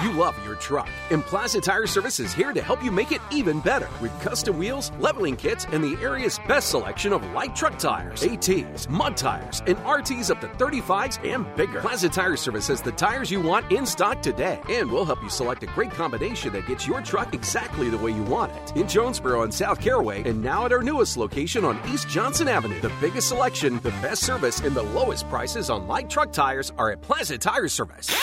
[SPEAKER 27] You love your truck, and Plaza Tire Service is here to help you make it even better with custom wheels, leveling kits, and the area's best selection of light truck tires, ATs, mud tires, and RTs up to 35s and bigger. Plaza Tire Service has the tires you want in stock today, and we'll help you select a great combination that gets your truck exactly the way you want it. In Jonesboro and South Caraway, and now at our newest location on East Johnson Avenue. The biggest selection, the best service, and the lowest prices on light truck tires are at Plaza Tire Service.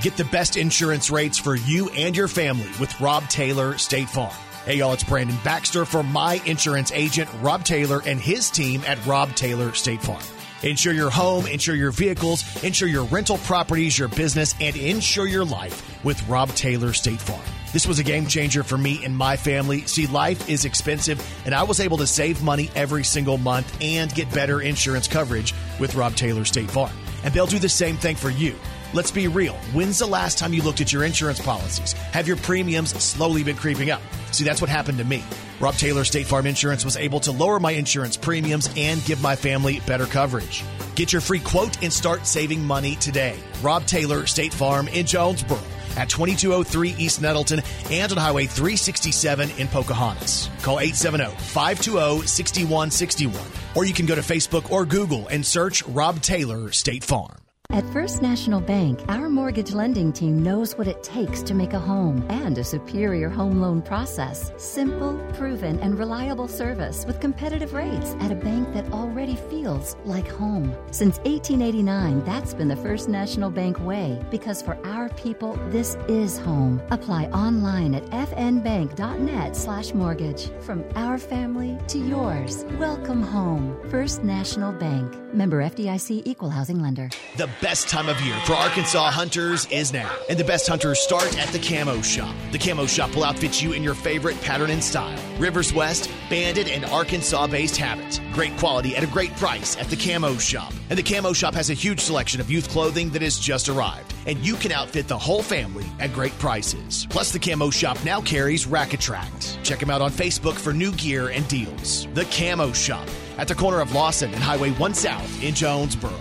[SPEAKER 13] Get the best insurance rates for you and your family with Rob Taylor State Farm. Hey, y'all, it's Brandon Baxter for my insurance agent, Rob Taylor, and his team at Rob Taylor State Farm. Insure your home, insure your vehicles, insure your rental properties, your business, and insure your life with Rob Taylor State Farm. This was a game changer for me and my family. See, life is expensive, and I was able to save money every single month and get better insurance coverage with Rob Taylor State Farm. And they'll do the same thing for you. Let's be real. When's the last time you looked at your insurance policies? Have your premiums slowly been creeping up? See, that's what happened to me. Rob Taylor State Farm Insurance was able to lower my insurance premiums and give my family better coverage. Get your free quote and start saving money today. Rob Taylor State Farm in Jonesboro. at 2203 East Nettleton and on Highway 367 in Pocahontas. Call 870-520-6161 or you can go to Facebook or Google and search Rob Taylor State Farm.
[SPEAKER 28] At First National Bank, our mortgage lending team knows what it takes to make a home and a superior home loan process. Simple, proven, and reliable service with competitive rates at a bank that already feels like home. Since 1889, that's been the First National Bank way because for our people, this is home. Apply online at fnbank.net slash mortgage. From our family to yours, welcome home. First National Bank. Member FDIC Equal Housing Lender.
[SPEAKER 13] The best time of year for Arkansas hunters is now, and the best hunters start at the Camo Shop. The Camo Shop will outfit you in your favorite pattern and style. Rivers West, Bandit, and Arkansas based habits. Great quality at a great price at the Camo Shop. And the Camo Shop has a huge selection of youth clothing that has just arrived, and you can outfit the whole family at great prices. Plus, the Camo Shop now carries Rack. Check them out on Facebook for new gear and deals. The Camo Shop at the corner of Lawson and Highway 1 South in Jonesboro.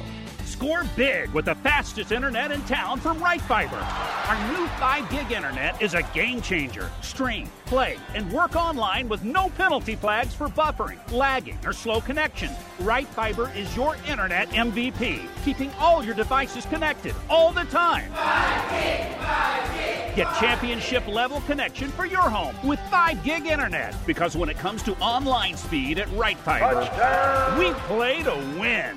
[SPEAKER 29] Score big with the fastest internet in town from Right Fiber. Our new 5 gig internet is a game changer. Stream, play, and work online with no penalty flags for buffering, lagging, or slow connection. Right Fiber is your internet MVP, keeping all your devices connected all the time. 5 gig, 5 gig, Get championship level connection for your home with 5 gig internet because when it comes to online speed at Right Fiber, we play to win.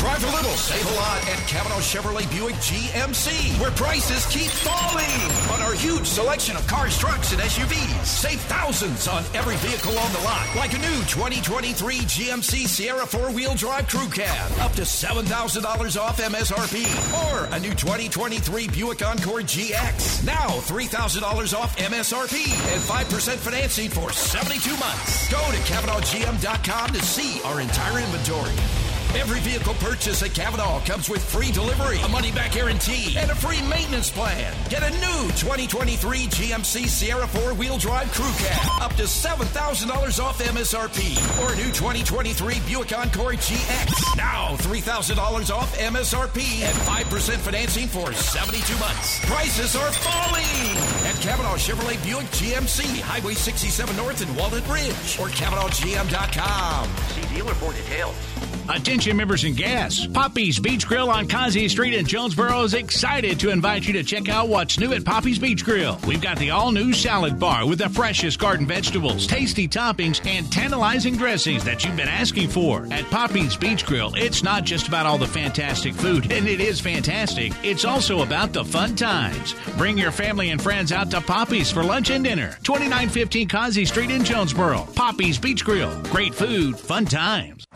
[SPEAKER 15] Drive a little, save a lot at Cavenaugh Chevrolet Buick GMC, where prices keep falling on our huge selection of cars, trucks, and SUVs. Save thousands on every vehicle on the lot, like a new 2023 GMC Sierra four-wheel drive crew cab, up to $7,000 off MSRP, or a new 2023 Buick Encore GX, now $3,000 off MSRP and 5% financing for 72 months. Go to CavenaughGM.com to see our entire inventory. Every vehicle purchase at Cavenaugh comes with free delivery, a money back guarantee, and a free maintenance plan. Get a new 2023 GMC Sierra four wheel drive crew cab, up to $7,000 off MSRP, or a new 2023 Buick Encore GX, now $3,000 off MSRP and 5% financing for 72 months. Prices are falling at Cavenaugh Chevrolet Buick GMC, Highway 67 North in Walnut Ridge, or CavenaughGM.com.
[SPEAKER 30] See dealer for details.
[SPEAKER 8] Attention members and guests. Poppy's Beach Grill on Kazi Street in Jonesboro is excited to invite you to check out what's new at Poppy's Beach Grill. We've got the all new salad bar with the freshest garden vegetables, tasty toppings, and tantalizing dressings that you've been asking for. At Poppy's Beach Grill, it's not just about all the fantastic food, and it is fantastic. It's also about the fun times. Bring your family and friends out to Poppy's for lunch and dinner. 2915 Kazi Street in Jonesboro. Poppy's Beach Grill. Great food, fun times.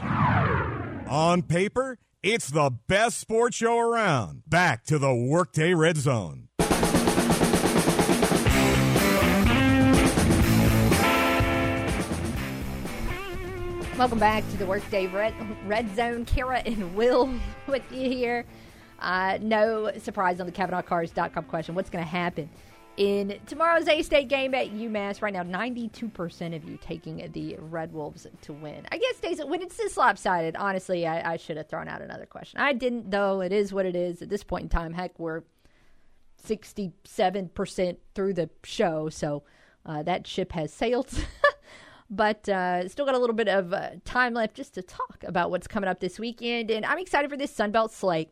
[SPEAKER 3] On paper, it's the best sports show around. Back to the Workday Red Zone.
[SPEAKER 2] Welcome back to the Workday Red, Red Zone. Kara and Will [laughs] with you here. Uh, no surprise on the CavenaughCars.com question. What's going to happen in tomorrow's A State game at UMass? Right now, 92% of you taking the Red Wolves to win. I guess, Days, when it's this lopsided, honestly, I, I should have thrown out another question. I didn't, though. It is what it is at this point in time. Heck, we're 67% through the show, so uh, that ship has sailed. [laughs] but uh, still got a little bit of uh, time left just to talk about what's coming up this weekend. And I'm excited for this Sunbelt slate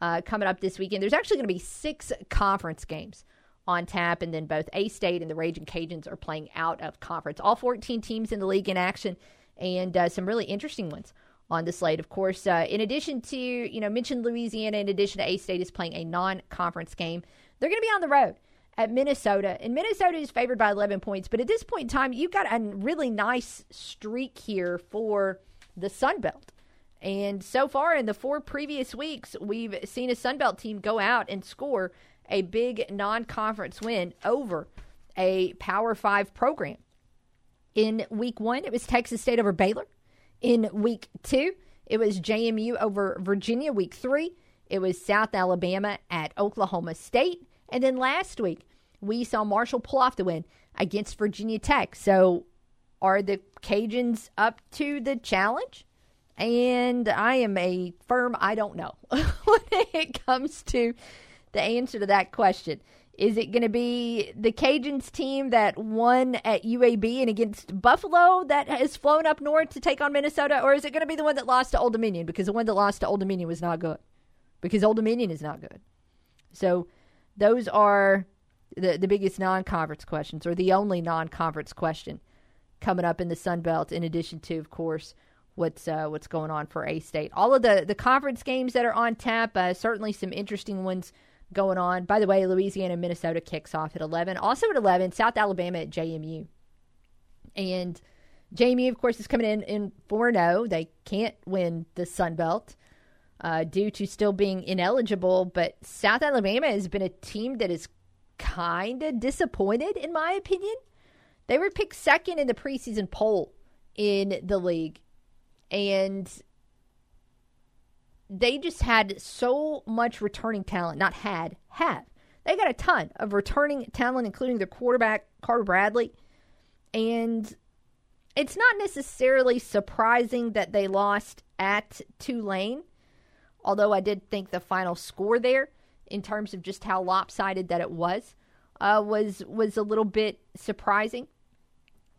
[SPEAKER 2] uh, coming up this weekend. There's actually going to be six conference games on tap, and then both A State and the Raging Cajuns are playing out of conference. All 14 teams in the league in action, and uh, some really interesting ones on the slate. Of course, uh, in addition to you know mentioned Louisiana, in addition to A State is playing a non-conference game. They're going to be on the road at Minnesota. And Minnesota is favored by 11 points. But at this point in time, you've got a really nice streak here for the Sun Belt. And so far in the four previous weeks, we've seen a Sun Belt team go out and score a big non conference win over a Power Five program. In week one, it was Texas State over Baylor. In week two, it was JMU over Virginia. Week three, it was South Alabama at Oklahoma State. And then last week, we saw Marshall pull off the win against Virginia Tech. So, are the Cajuns up to the challenge? And I am a firm I don't know [laughs] when it comes to the answer to that question. Is it going to be the Cajuns team that won at UAB and against Buffalo that has flown up north to take on Minnesota? Or is it going to be the one that lost to Old Dominion? Because the one that lost to Old Dominion was not good. Because Old Dominion is not good. So those are the, the biggest non conference questions, or the only non conference question coming up in the Sun Belt, in addition to, of course, what's uh, what's going on for A State. All of the, the conference games that are on tap, uh, certainly some interesting ones going on. By the way, Louisiana Minnesota kicks off at 11. Also at 11, South Alabama at JMU. And JMU, of course, is coming in in 4 0. They can't win the Sun Belt uh, due to still being ineligible. But South Alabama has been a team that is kind of disappointed, in my opinion. They were picked second in the preseason poll in the league. And they just had so much returning talent. Not had, have. They got a ton of returning talent, including their quarterback, Carter Bradley. And it's not necessarily surprising that they lost at Tulane, although I did think the final score there, in terms of just how lopsided that it was, uh, was was a little bit surprising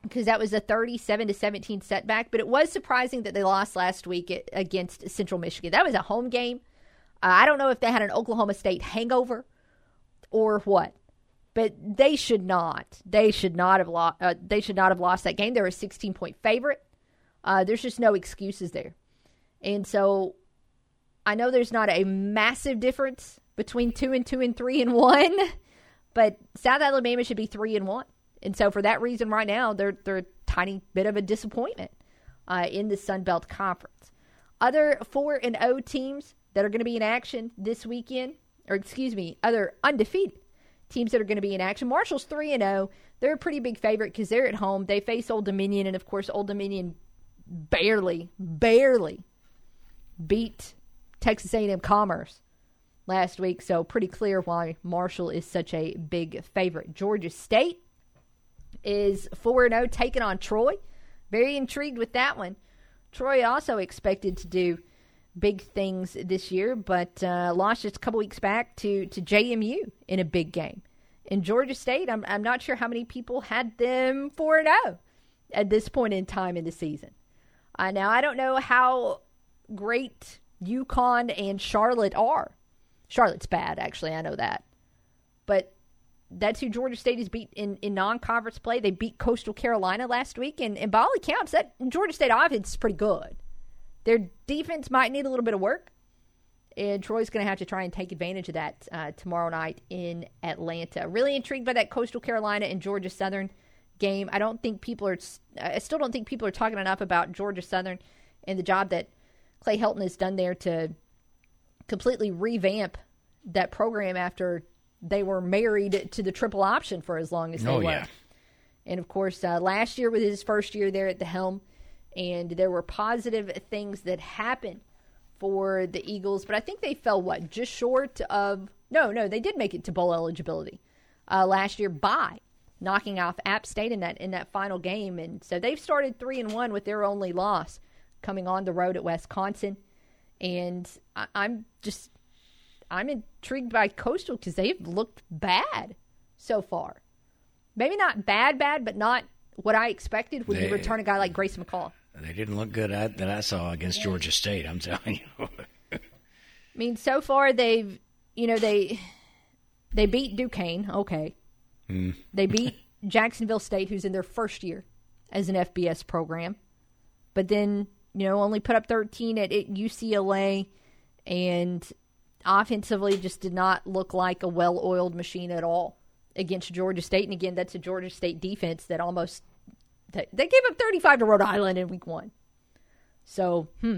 [SPEAKER 2] because that was a 37 to 17 setback. But it was surprising that they lost last week against Central Michigan. That was a home game. Uh, I don't know if they had an Oklahoma State hangover or what, but they should not. They should not have lost. Uh, they should not have lost that game. They're a 16 point favorite. Uh, there's just no excuses there, and so I know there's not a massive difference between two and two and three and one, [laughs] but South Alabama should be three and one. And so for that reason, right now they're they're a tiny bit of a disappointment uh, in the Sun Belt Conference. Other four and O teams that are going to be in action this weekend, or excuse me, other undefeated teams that are going to be in action. Marshall's three and zero. They're a pretty big favorite because they're at home. They face Old Dominion, and of course, Old Dominion barely, barely beat Texas A&M Commerce last week. So pretty clear why Marshall is such a big favorite. Georgia State is 4 0 taking on Troy. Very intrigued with that one. Troy also expected to do big things this year, but uh, lost just a couple weeks back to, to JMU in a big game. In Georgia State, I'm, I'm not sure how many people had them 4 0 at this point in time in the season. Uh, now, I don't know how great UConn and Charlotte are. Charlotte's bad, actually, I know that. But that's who Georgia State has beat in, in non conference play. They beat Coastal Carolina last week, and, and by all accounts, that Georgia State offense is pretty good. Their defense might need a little bit of work, and Troy's going to have to try and take advantage of that uh, tomorrow night in Atlanta. Really intrigued by that Coastal Carolina and Georgia Southern game. I don't think people are. I still don't think people are talking enough about Georgia Southern and the job that Clay Helton has done there to completely revamp that program after they were married to the triple option for as long as they
[SPEAKER 4] oh,
[SPEAKER 2] were.
[SPEAKER 4] Yeah.
[SPEAKER 2] And of course, uh, last year was his first year there at the helm, and there were positive things that happened for the Eagles, but I think they fell what just short of no, no, they did make it to bowl eligibility uh, last year by knocking off App State in that in that final game, and so they've started three and one with their only loss coming on the road at Wisconsin, and I, I'm just I'm intrigued by Coastal because they've looked bad so far. Maybe not bad, bad, but not what I expected when
[SPEAKER 4] They-
[SPEAKER 2] you return a guy like Grayson McCall.
[SPEAKER 4] They didn't look good at, that I saw against Georgia State. I'm telling you.
[SPEAKER 2] I mean, so far they've, you know, they they beat Duquesne. Okay,
[SPEAKER 4] Hmm.
[SPEAKER 2] they [laughs] beat Jacksonville State, who's in their first year as an FBS program, but then you know only put up 13 at, at UCLA, and offensively just did not look like a well-oiled machine at all against Georgia State. And again, that's a Georgia State defense that almost they, they gave up 35 to Rhode Island in Week One. So, hmm.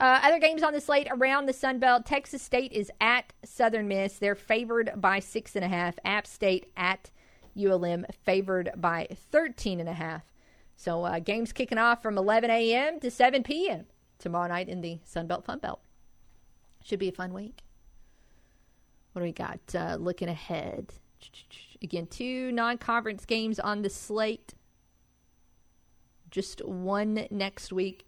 [SPEAKER 2] Uh, other games on the slate around the Sun Belt. Texas State is at Southern Miss. They're favored by six and a half. App State at ULM favored by 13 and a half. So uh, games kicking off from 11 a.m. to 7 p.m. tomorrow night in the Sun Belt Fun Belt. Should be a fun week. What do we got? Uh, looking ahead. Again, two non conference games on the slate. Just one next week.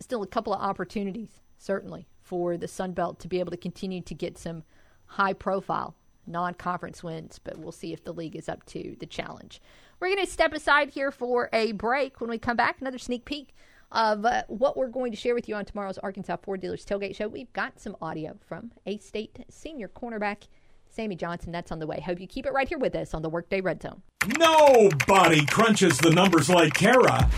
[SPEAKER 2] Still a couple of opportunities, certainly, for the Sun Belt to be able to continue to get some high profile non conference wins, but we'll see if the league is up to the challenge. We're going to step aside here for a break. When we come back, another sneak peek of uh, what we're going to share with you on tomorrow's Arkansas Ford Dealers Tailgate Show. We've got some audio from A State senior cornerback Sammy Johnson. That's on the way. Hope you keep it right here with us on the Workday Red Zone.
[SPEAKER 3] Nobody crunches the numbers like Kara.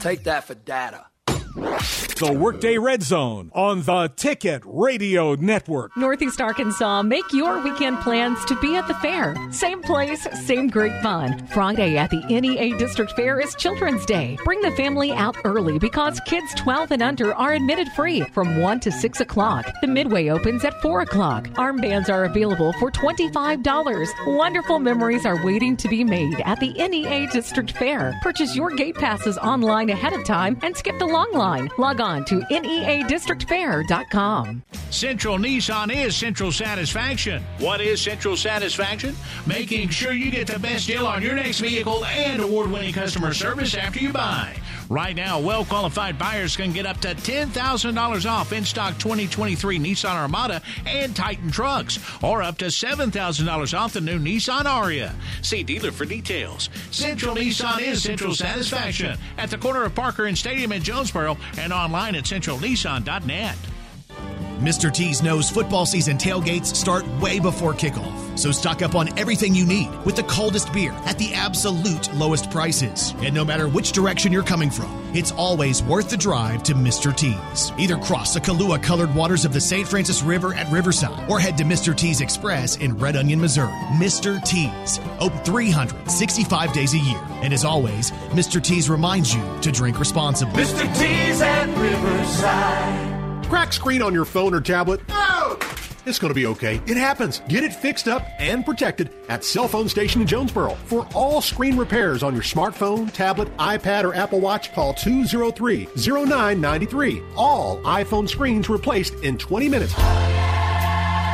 [SPEAKER 31] Take that for data.
[SPEAKER 3] The Workday Red Zone on the Ticket Radio Network.
[SPEAKER 10] Northeast Arkansas, make your weekend plans to be at the fair. Same place, same great fun. Friday at the NEA District Fair is Children's Day. Bring the family out early because kids 12 and under are admitted free from 1 to 6 o'clock. The Midway opens at 4 o'clock. Armbands are available for $25. Wonderful memories are waiting to be made at the NEA District Fair. Purchase your gate passes online ahead of time and skip the long line. Log on to neadistrictfair.com.
[SPEAKER 8] Central Nissan is Central Satisfaction. What is Central Satisfaction? Making sure you get the best deal on your next vehicle and award winning customer service after you buy. Right now, well qualified buyers can get up to $10,000 off in stock 2023 Nissan Armada and Titan trucks, or up to $7,000 off the new Nissan Ariya. See dealer for details. Central Nissan is Central Satisfaction at the corner of Parker and Stadium in Jonesboro and online at centralnissan.net.
[SPEAKER 13] Mr. T's knows football season tailgates start way before kickoff. So stock up on everything you need with the coldest beer at the absolute lowest prices. And no matter which direction you're coming from, it's always worth the drive to Mr. T's. Either cross the Kahlua colored waters of the St. Francis River at Riverside or head to Mr. T's Express in Red Onion, Missouri. Mr. T's, open 365 days a year. And as always, Mr. T's reminds you to drink responsibly.
[SPEAKER 32] Mr. T's at Riverside.
[SPEAKER 33] Crack screen on your phone or tablet? No! It's going to be okay. It happens. Get it fixed up and protected at Cell Phone Station in Jonesboro. For all screen repairs on your smartphone, tablet, iPad, or Apple Watch, call 203 0993. All iPhone screens replaced in 20 minutes.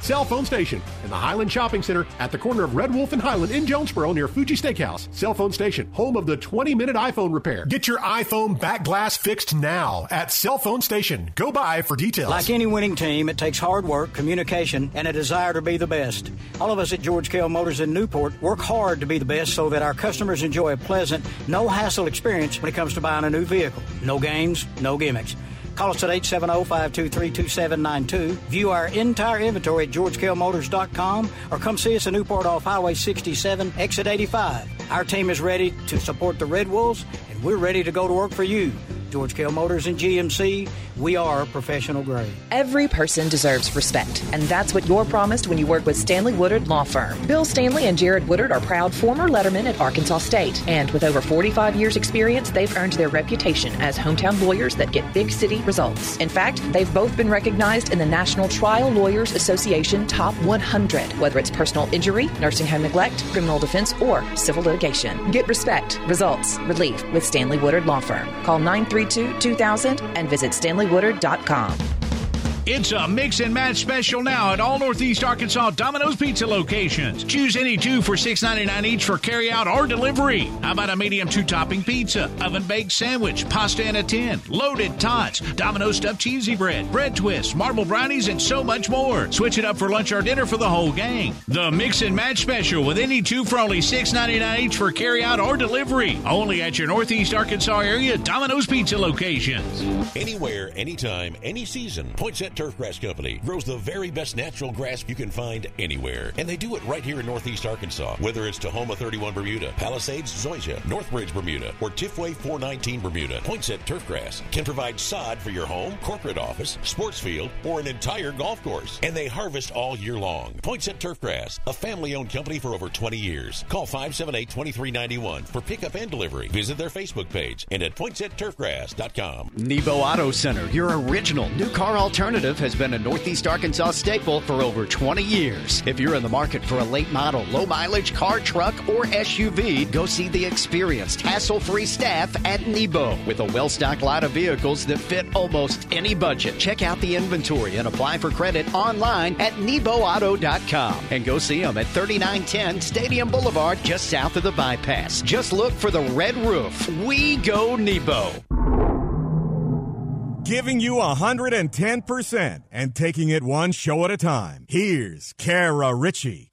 [SPEAKER 33] Cell Phone Station in the Highland Shopping Center at the corner of Red Wolf and Highland in Jonesboro near Fuji Steakhouse. Cell Phone Station, home of the 20 minute iPhone repair. Get your iPhone back glass fixed now at Cell Phone Station. Go by for details.
[SPEAKER 34] Like any winning team, it takes hard work, communication, and a desire to be the best. All of us at George Kell Motors in Newport work hard to be the best so that our customers enjoy a pleasant, no hassle experience when it comes to buying a new vehicle. No games, no gimmicks. Call us at 870-523-2792. View our entire inventory at georgekellmotors.com or come see us in Newport off Highway 67, exit 85. Our team is ready to support the Red Wolves, and we're ready to go to work for you. George Kell Motors and GMC, we are professional grade.
[SPEAKER 35] Every person deserves respect, and that's what you're promised when you work with Stanley Woodard Law Firm. Bill Stanley and Jared Woodard are proud former lettermen at Arkansas State, and with over 45 years' experience, they've earned their reputation as hometown lawyers that get big city results. In fact, they've both been recognized in the National Trial Lawyers Association Top 100, whether it's personal injury, nursing home neglect, criminal defense, or civil litigation. Get respect, results, relief with Stanley Woodard Law Firm. Call 932 2000 and visit stanleywoodard.com.
[SPEAKER 8] It's a mix and match special now at all Northeast Arkansas Domino's Pizza locations. Choose any two for $6.99 each for carry out or delivery. How about a medium two topping pizza, oven baked sandwich, pasta in a tin, loaded tots, Domino's stuffed cheesy bread, bread twists, marble brownies, and so much more. Switch it up for lunch or dinner for the whole gang. The mix and match special with any two for only $6.99 each for carry out or delivery. Only at your Northeast Arkansas area Domino's Pizza locations.
[SPEAKER 36] Anywhere, anytime, any season. Turfgrass Company grows the very best natural grass you can find anywhere. And they do it right here in Northeast Arkansas. Whether it's Tahoma 31 Bermuda, Palisades Zoysia, Northbridge Bermuda, or Tiffway 419 Bermuda, Poinsett Turfgrass can provide sod for your home, corporate office, sports field, or an entire golf course. And they harvest all year long. Poinsett Turfgrass, a family owned company for over 20 years. Call 578 2391 for pickup and delivery. Visit their Facebook page and at poinsetturfgrass.com.
[SPEAKER 11] Nebo Auto Center, your original new car alternative Alternative has been a Northeast Arkansas staple for over 20 years. If you're in the market for a late model, low mileage car, truck, or SUV, go see the experienced, hassle free staff at Nebo with a well stocked lot of vehicles that fit almost any budget. Check out the inventory and apply for credit online at NeboAuto.com and go see them at 3910 Stadium Boulevard just south of the bypass. Just look for the red roof. We go Nebo.
[SPEAKER 3] Giving you 110% and taking it one show at a time. Here's Kara Richey.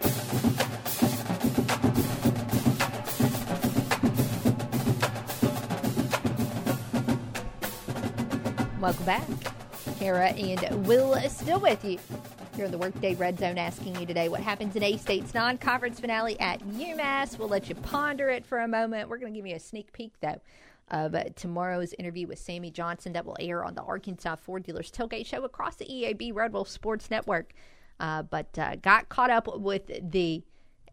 [SPEAKER 2] Welcome back. Kara and Will is still with you here in the Workday Red Zone asking you today what happens in A State's non conference finale at UMass. We'll let you ponder it for a moment. We're going to give you a sneak peek, though, of uh, tomorrow's interview with Sammy Johnson that will air on the Arkansas Ford Dealers Tailgate Show across the EAB Red Wolf Sports Network. Uh, but uh, got caught up with the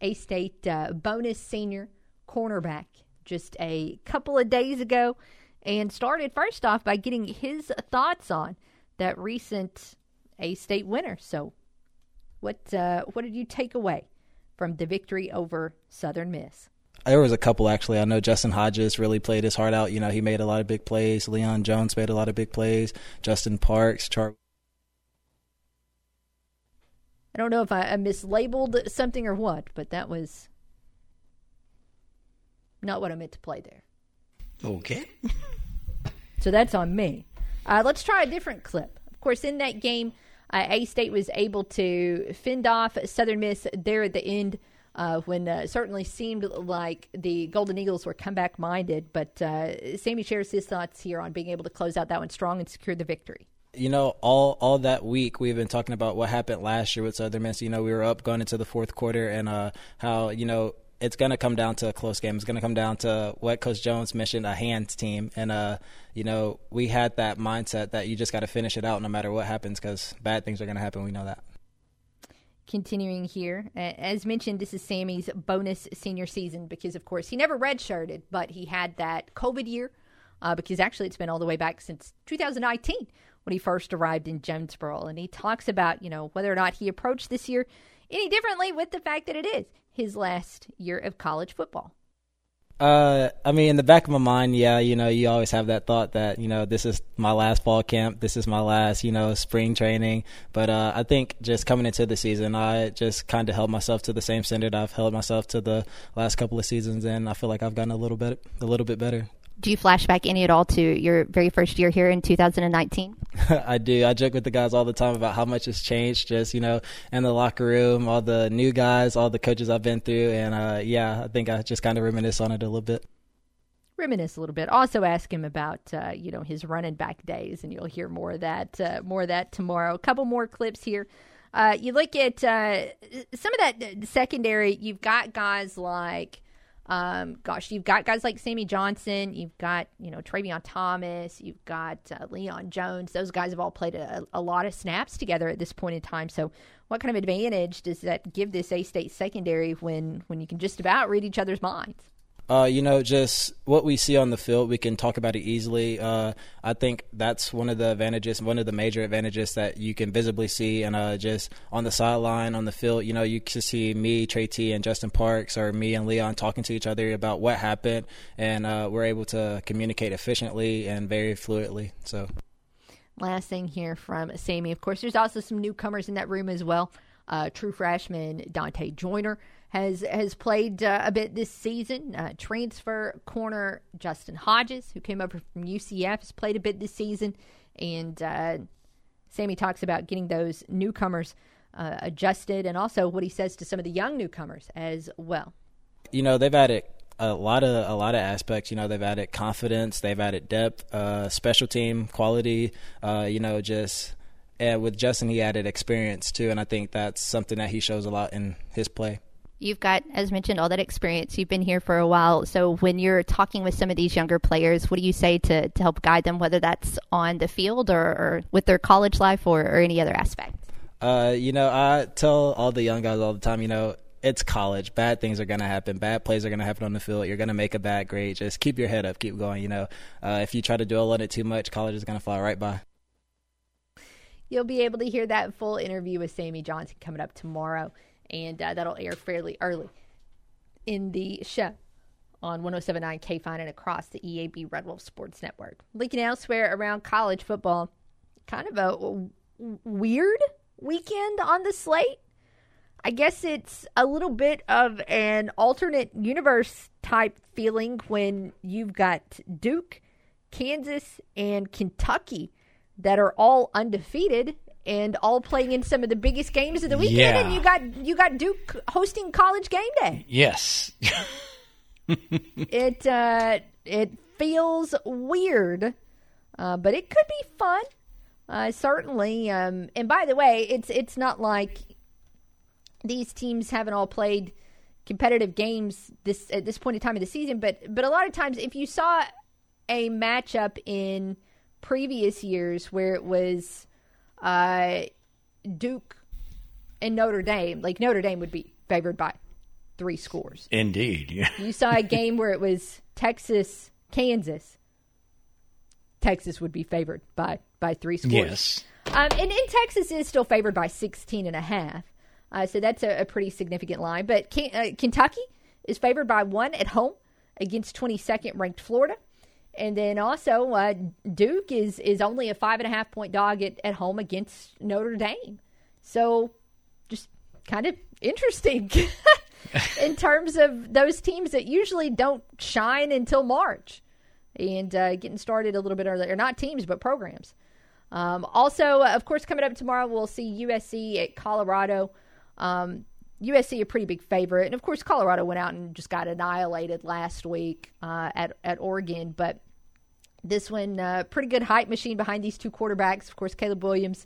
[SPEAKER 2] A State uh, bonus senior cornerback just a couple of days ago and started first off by getting his thoughts on that recent A State winner. So, what uh, what did you take away from the victory over Southern Miss?
[SPEAKER 37] There was a couple actually. I know Justin Hodges really played his heart out. You know, he made a lot of big plays. Leon Jones made a lot of big plays. Justin Parks, Char.
[SPEAKER 2] I don't know if I, I mislabeled something or what, but that was not what I meant to play there.
[SPEAKER 37] Okay. [laughs]
[SPEAKER 2] so that's on me. Uh, let's try a different clip. Of course, in that game, uh, A State was able to fend off Southern Miss there at the end uh, when uh, certainly seemed like the Golden Eagles were comeback minded. But uh, Sammy shares his thoughts here on being able to close out that one strong and secure the victory
[SPEAKER 37] you know, all all that week we've been talking about what happened last year with Southern Miss. You know, we were up going into the fourth quarter, and uh, how you know it's going to come down to a close game. It's going to come down to what Coach Jones mentioned, a hands team, and uh, you know, we had that mindset that you just got to finish it out no matter what happens because bad things are going to happen. We know that.
[SPEAKER 2] Continuing here, as mentioned, this is Sammy's bonus senior season because, of course, he never redshirted, but he had that COVID year. Uh, because actually, it's been all the way back since 2019 when he first arrived in Jonesboro. And he talks about, you know, whether or not he approached this year any differently with the fact that it is his last year of college football.
[SPEAKER 37] Uh, I mean, in the back of my mind, yeah, you know, you always have that thought that you know this is my last fall camp, this is my last, you know, spring training. But uh, I think just coming into the season, I just kind of held myself to the same standard I've held myself to the last couple of seasons, and I feel like I've gotten a little bit, a little bit better
[SPEAKER 2] do you flashback any at all to your very first year here in 2019? [laughs]
[SPEAKER 37] I do. I joke with the guys all the time about how much has changed, just you know, in the locker room, all the new guys, all the coaches I've been through, and uh, yeah, I think I just kind of reminisce on it a little bit.
[SPEAKER 2] Reminisce a little bit. Also, ask him about uh, you know his running back days, and you'll hear more of that, uh, more of that tomorrow. A couple more clips here. Uh, you look at uh, some of that secondary. You've got guys like. Um, gosh, you've got guys like Sammy Johnson, you've got you know Travion Thomas, you've got uh, Leon Jones. Those guys have all played a, a, lot of snaps together at this point in time. So, what kind of advantage does that give this A State secondary when when you can just about read each other's minds?
[SPEAKER 37] Uh, you know, just what we see on the field, we can talk about it easily. Uh, I think that's one of the advantages, one of the major advantages that you can visibly see. And uh, just on the sideline, on the field, you know, you can see me, Trey T, and Justin Parks, or me and Leon talking to each other about what happened, and uh, we're able to communicate efficiently and very fluidly. So,
[SPEAKER 2] last thing here from Sammy. Of course, there's also some newcomers in that room as well. Uh, true freshman Dante Joyner has has played uh, a bit this season. Uh, transfer corner Justin Hodges, who came over from UCF, has played a bit this season, and uh, Sammy talks about getting those newcomers uh, adjusted, and also what he says to some of the young newcomers as well.
[SPEAKER 37] You know, they've added a lot of a lot of aspects. You know, they've added confidence, they've added depth, uh, special team quality. Uh, you know, just. And with Justin, he added experience too, and I think that's something that he shows a lot in his play.
[SPEAKER 2] You've got, as mentioned, all that experience. You've been here for a while. So when you're talking with some of these younger players, what do you say to, to help guide them, whether that's on the field or, or with their college life or, or any other aspect?
[SPEAKER 37] Uh, you know, I tell all the young guys all the time, you know, it's college. Bad things are going to happen. Bad plays are going to happen on the field. You're going to make a bad grade. Just keep your head up. Keep going. You know, uh, if you try to dwell on it too much, college is going to fly right by
[SPEAKER 2] you'll be able to hear that full interview with Sammy Johnson coming up tomorrow, and uh, that'll air fairly early in the show on 1079 KFIN and across the EAB Red Wolf Sports Network. Looking elsewhere around college football, kind of a weird weekend on the slate. I guess it's a little bit of an alternate universe type feeling when you've got Duke, Kansas, and Kentucky that are all undefeated and all playing in some of the biggest games of the weekend
[SPEAKER 4] Yeah.
[SPEAKER 2] and you got you got Duke hosting college game day.
[SPEAKER 4] Yes. [laughs]
[SPEAKER 2] it uh, it feels weird, uh, but it could be fun. Uh, certainly. Um, and by the way, it's it's not like these teams haven't all played competitive games this at this point in time of the season. But but a lot of times, if you saw a matchup in previous years where it was uh, Duke and Notre Dame, like Notre Dame would be favored by three scores.
[SPEAKER 4] Indeed. Yeah.
[SPEAKER 2] You saw a game where it was Texas, Kansas. Texas would be favored by by three scores.
[SPEAKER 4] Yes.
[SPEAKER 2] Um, and, and Texas is still favored by 16 and a half. Uh, so that's a, a pretty significant line. But Ken, uh, Kentucky is favored by one at home against 22nd ranked Florida. And then also uh, Duke is is only a five and a half point dog at, at home against Notre Dame. So just kind of interesting [laughs] in terms of those teams that usually don't shine until March and uh, getting started a little bit earlier. Not teams, but programs. Um, also, uh, of course, coming up tomorrow, we'll see USC at Colorado. Um, USC a pretty big favorite, and of course, Colorado went out and just got annihilated last week uh, at at Oregon. But this one, uh, pretty good hype machine behind these two quarterbacks. Of course, Caleb Williams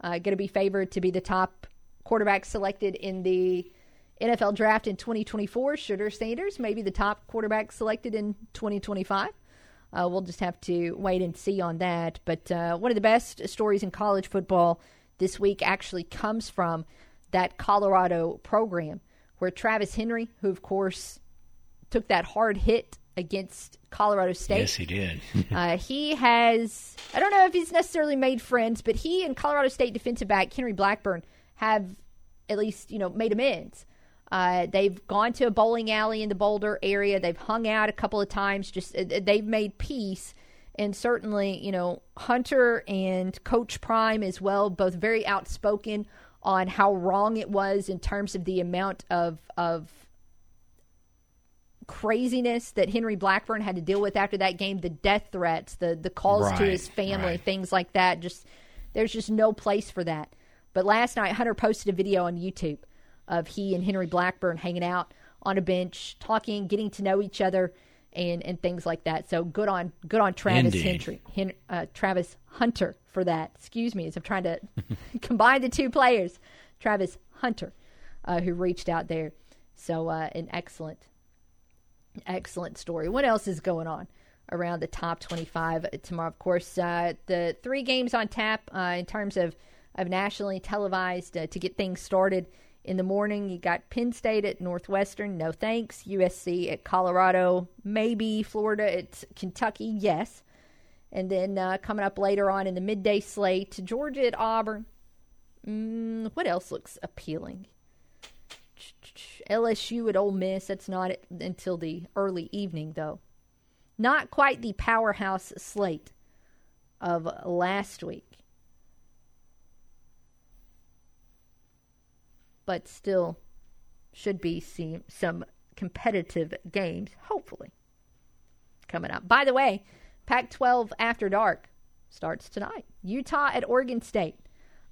[SPEAKER 2] uh, going to be favored to be the top quarterback selected in the NFL draft in 2024. Shedeur Sanders, maybe the top quarterback selected in 2025. Uh, we'll just have to wait and see on that. But uh, one of the best stories in college football this week actually comes from that Colorado program where Travis Henry, who of course took that hard hit against Colorado State.
[SPEAKER 4] Yes, he did. [laughs]
[SPEAKER 2] uh, he has, I don't know if he's necessarily made friends, but he and Colorado State defensive back Henry Blackburn have at least, you know, made amends. Uh, they've gone to a bowling alley in the Boulder area. They've hung out a couple of times. Just uh, they've made peace, and certainly, you know, Hunter and Coach Prime as well, both very outspoken on how wrong it was in terms of the amount of of craziness that Henry Blackburn had to deal with after that game, the death threats, the the calls to his family,
[SPEAKER 4] right.
[SPEAKER 2] things like that. Just there's just no place for that. But last night Hunter posted a video on YouTube of he and Henry Blackburn hanging out on a bench, talking, getting to know each other and and things like that. So good on good on Travis Henry, Hen, uh, Travis Hunter for that. Excuse me, as I'm trying to [laughs] combine the two players. Travis Hunter, uh, who reached out there. So uh, an excellent excellent story. What else is going on around the top 25 tomorrow? Of course, uh, the three games on tap uh, in terms of, of nationally televised uh, to get things started. In the morning, you got Penn State at Northwestern, no thanks. USC at Colorado, maybe. Florida at Kentucky, yes. And then uh, coming up later on in the midday slate, Georgia at Auburn. Mm, what else looks appealing? LSU at Ole Miss. That's not until the early evening, though. Not quite the powerhouse slate of last week. But still should be some competitive games, hopefully, coming up. By the way, Pac 12 After Dark starts tonight. Utah at Oregon State.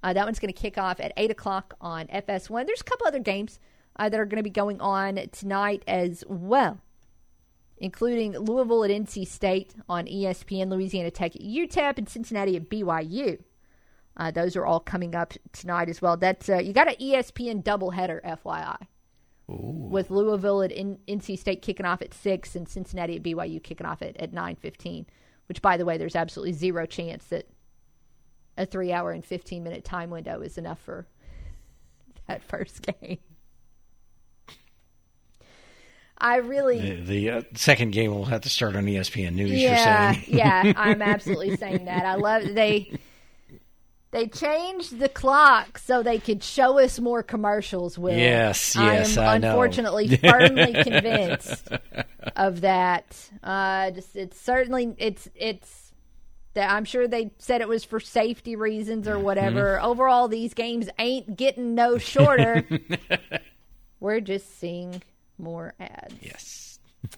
[SPEAKER 2] Uh, that one's going to kick off at 8 o'clock on FS1. There's a couple other games uh, that are going to be going on tonight as well, including Louisville at NC State on ESPN, Louisiana Tech at UTEP, and Cincinnati at BYU. Uh, those are all coming up tonight as well. That's uh, you got an ESPN doubleheader, FYI, with Louisville at N- NC State kicking off at six and Cincinnati at BYU kicking off at, at nine fifteen. Which, by the way, there's absolutely zero chance that a three hour and fifteen minute time window is enough for [laughs] that first game. I really
[SPEAKER 4] The, the uh, second game will have to start on ESPN News.
[SPEAKER 2] yeah,
[SPEAKER 4] you're saying. [laughs]
[SPEAKER 2] yeah, [laughs] I'm absolutely saying that. I love they They changed the clock so they could show us more commercials. Will
[SPEAKER 4] Yes, yes, I
[SPEAKER 2] am
[SPEAKER 4] know.
[SPEAKER 2] unfortunately [laughs] firmly convinced of that. Uh, just it's certainly it's it's that I'm sure they said it was for safety reasons or whatever.
[SPEAKER 4] Mm-hmm.
[SPEAKER 2] Overall, these games ain't getting no shorter. We're just seeing more ads.
[SPEAKER 4] Yes. [laughs]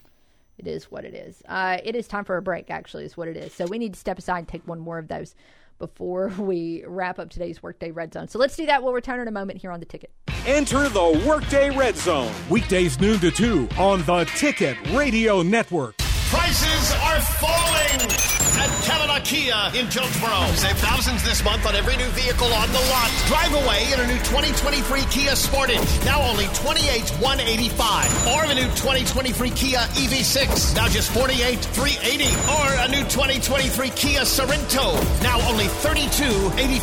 [SPEAKER 2] It is what it is. Uh, it is time for a break, actually, is what it is. So we need to step aside and take one more of those before [laughs] we wrap up today's Workday Red Zone. So let's do that. We'll return in a moment here on the ticket.
[SPEAKER 3] Enter the Workday Red Zone. Weekdays noon to 2 on the Ticket Radio Network.
[SPEAKER 38] Prices are falling at Cavenaugh Kia in Jonesboro. Save thousands this month on every new vehicle on the lot. Drive away in a new 2023 Kia Sportage, now only 28,185. Or a new 2023 Kia EV6, now just 48,380. Or a new 2023 Kia Sorento, now only 32,85.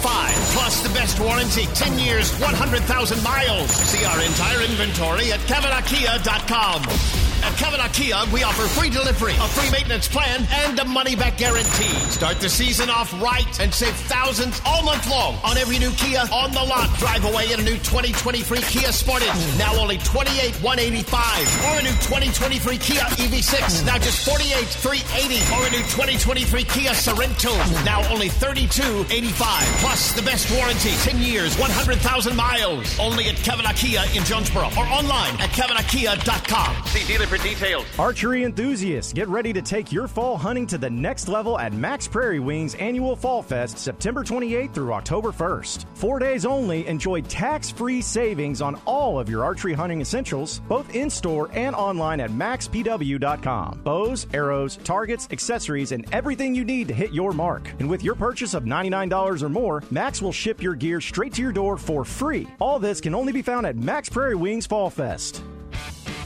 [SPEAKER 38] Plus the best warranty, 10 years, 100,000 miles. See our entire inventory at CavenaughKia.com. At Cavenaugh Kia, we offer free delivery, a free maintenance plan, and a money back guarantee. Start the season off right and save thousands all month long on every new Kia on the lot. Drive away in a new 2023 Kia Sportage, now only 28,185. Or a new 2023 Kia EV6, now just 48,380. Or a new 2023 Kia Sorento, now only 32,85. Plus the best warranty, 10 years, 100,000 miles. Only at Cavenaugh Kia in Jonesboro or online at CavenaughKia.com. See dealer for details.
[SPEAKER 39] Archery enthusiasts, get ready to take your fall hunting to the next level at Mack's Prairie Wings Annual Fall Fest September 28th through October 1st. Four days only, enjoy tax free savings on all of your archery hunting essentials, both in store and online at mackspw.com. Bows, arrows, targets, accessories, and everything you need to hit your mark. And with your purchase of $99 or more, Mack's will ship your gear straight to your door for free. All this can only be found at Mack's Prairie Wings Fall Fest.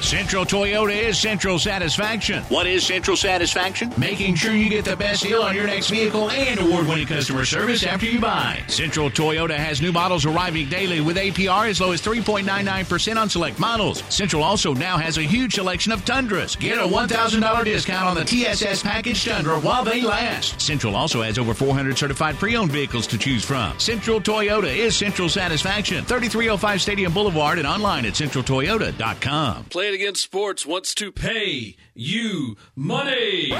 [SPEAKER 8] Central Toyota is Central Satisfaction. What is Central Satisfaction? Making sure you get the best deal on your next vehicle and award winning customer service after you buy. Central Toyota has new models arriving daily with APR as low as 3.99% on select models. Central also now has a huge selection of Tundras. Get a $1,000 discount on the TSS package Tundra while they last. Central also has over 400 certified pre owned vehicles to choose from. Central Toyota is Central Satisfaction. 3305 Stadium Boulevard and online at centraltoyota.com.
[SPEAKER 40] Play Again Sports wants to pay you money.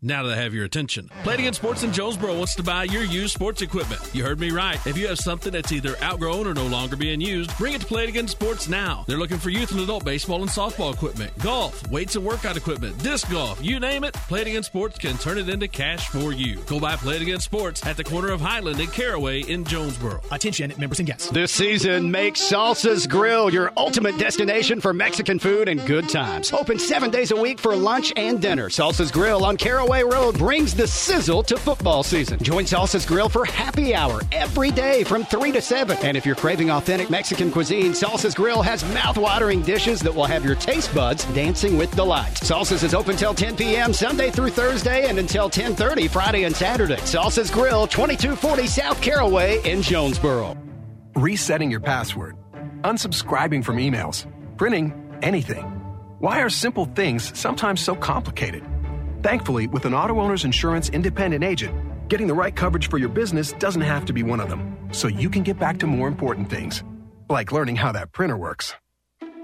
[SPEAKER 40] Now that I have your attention, Play It Again Sports in Jonesboro wants to buy your used sports equipment. You heard me right. If you have something that's either outgrown or no longer being used, bring it to Play It Again Sports now. They're looking for youth and adult baseball and softball equipment, golf, weights and workout equipment, disc golf, you name it. Play It Again Sports can turn it into cash for you. Go by Play It Again Sports at the corner of Highland and Caraway in Jonesboro.
[SPEAKER 38] Attention, members and guests.
[SPEAKER 11] This season, make Salsa's Grill your ultimate destination for Mexican food and good times. Open seven days a week for lunch and dinner. Salsa's Grill on Caraway Road brings the sizzle to football season. Join Salsa's Grill for happy hour every day from 3 to 7. And if you're craving authentic Mexican cuisine, Salsa's Grill has mouth-watering dishes that will have your taste buds dancing with delight. Salsa's is open till 10 p.m. Sunday through Thursday and until 10:30 Friday and Saturday. Salsa's Grill, 2240 South Caraway in Jonesboro.
[SPEAKER 41] Resetting your password, unsubscribing from emails, printing anything. Why are simple things sometimes so complicated? Thankfully, with an auto owner's insurance independent agent, getting the right coverage for your business doesn't have to be one of them, so you can get back to more important things, like learning how that printer works.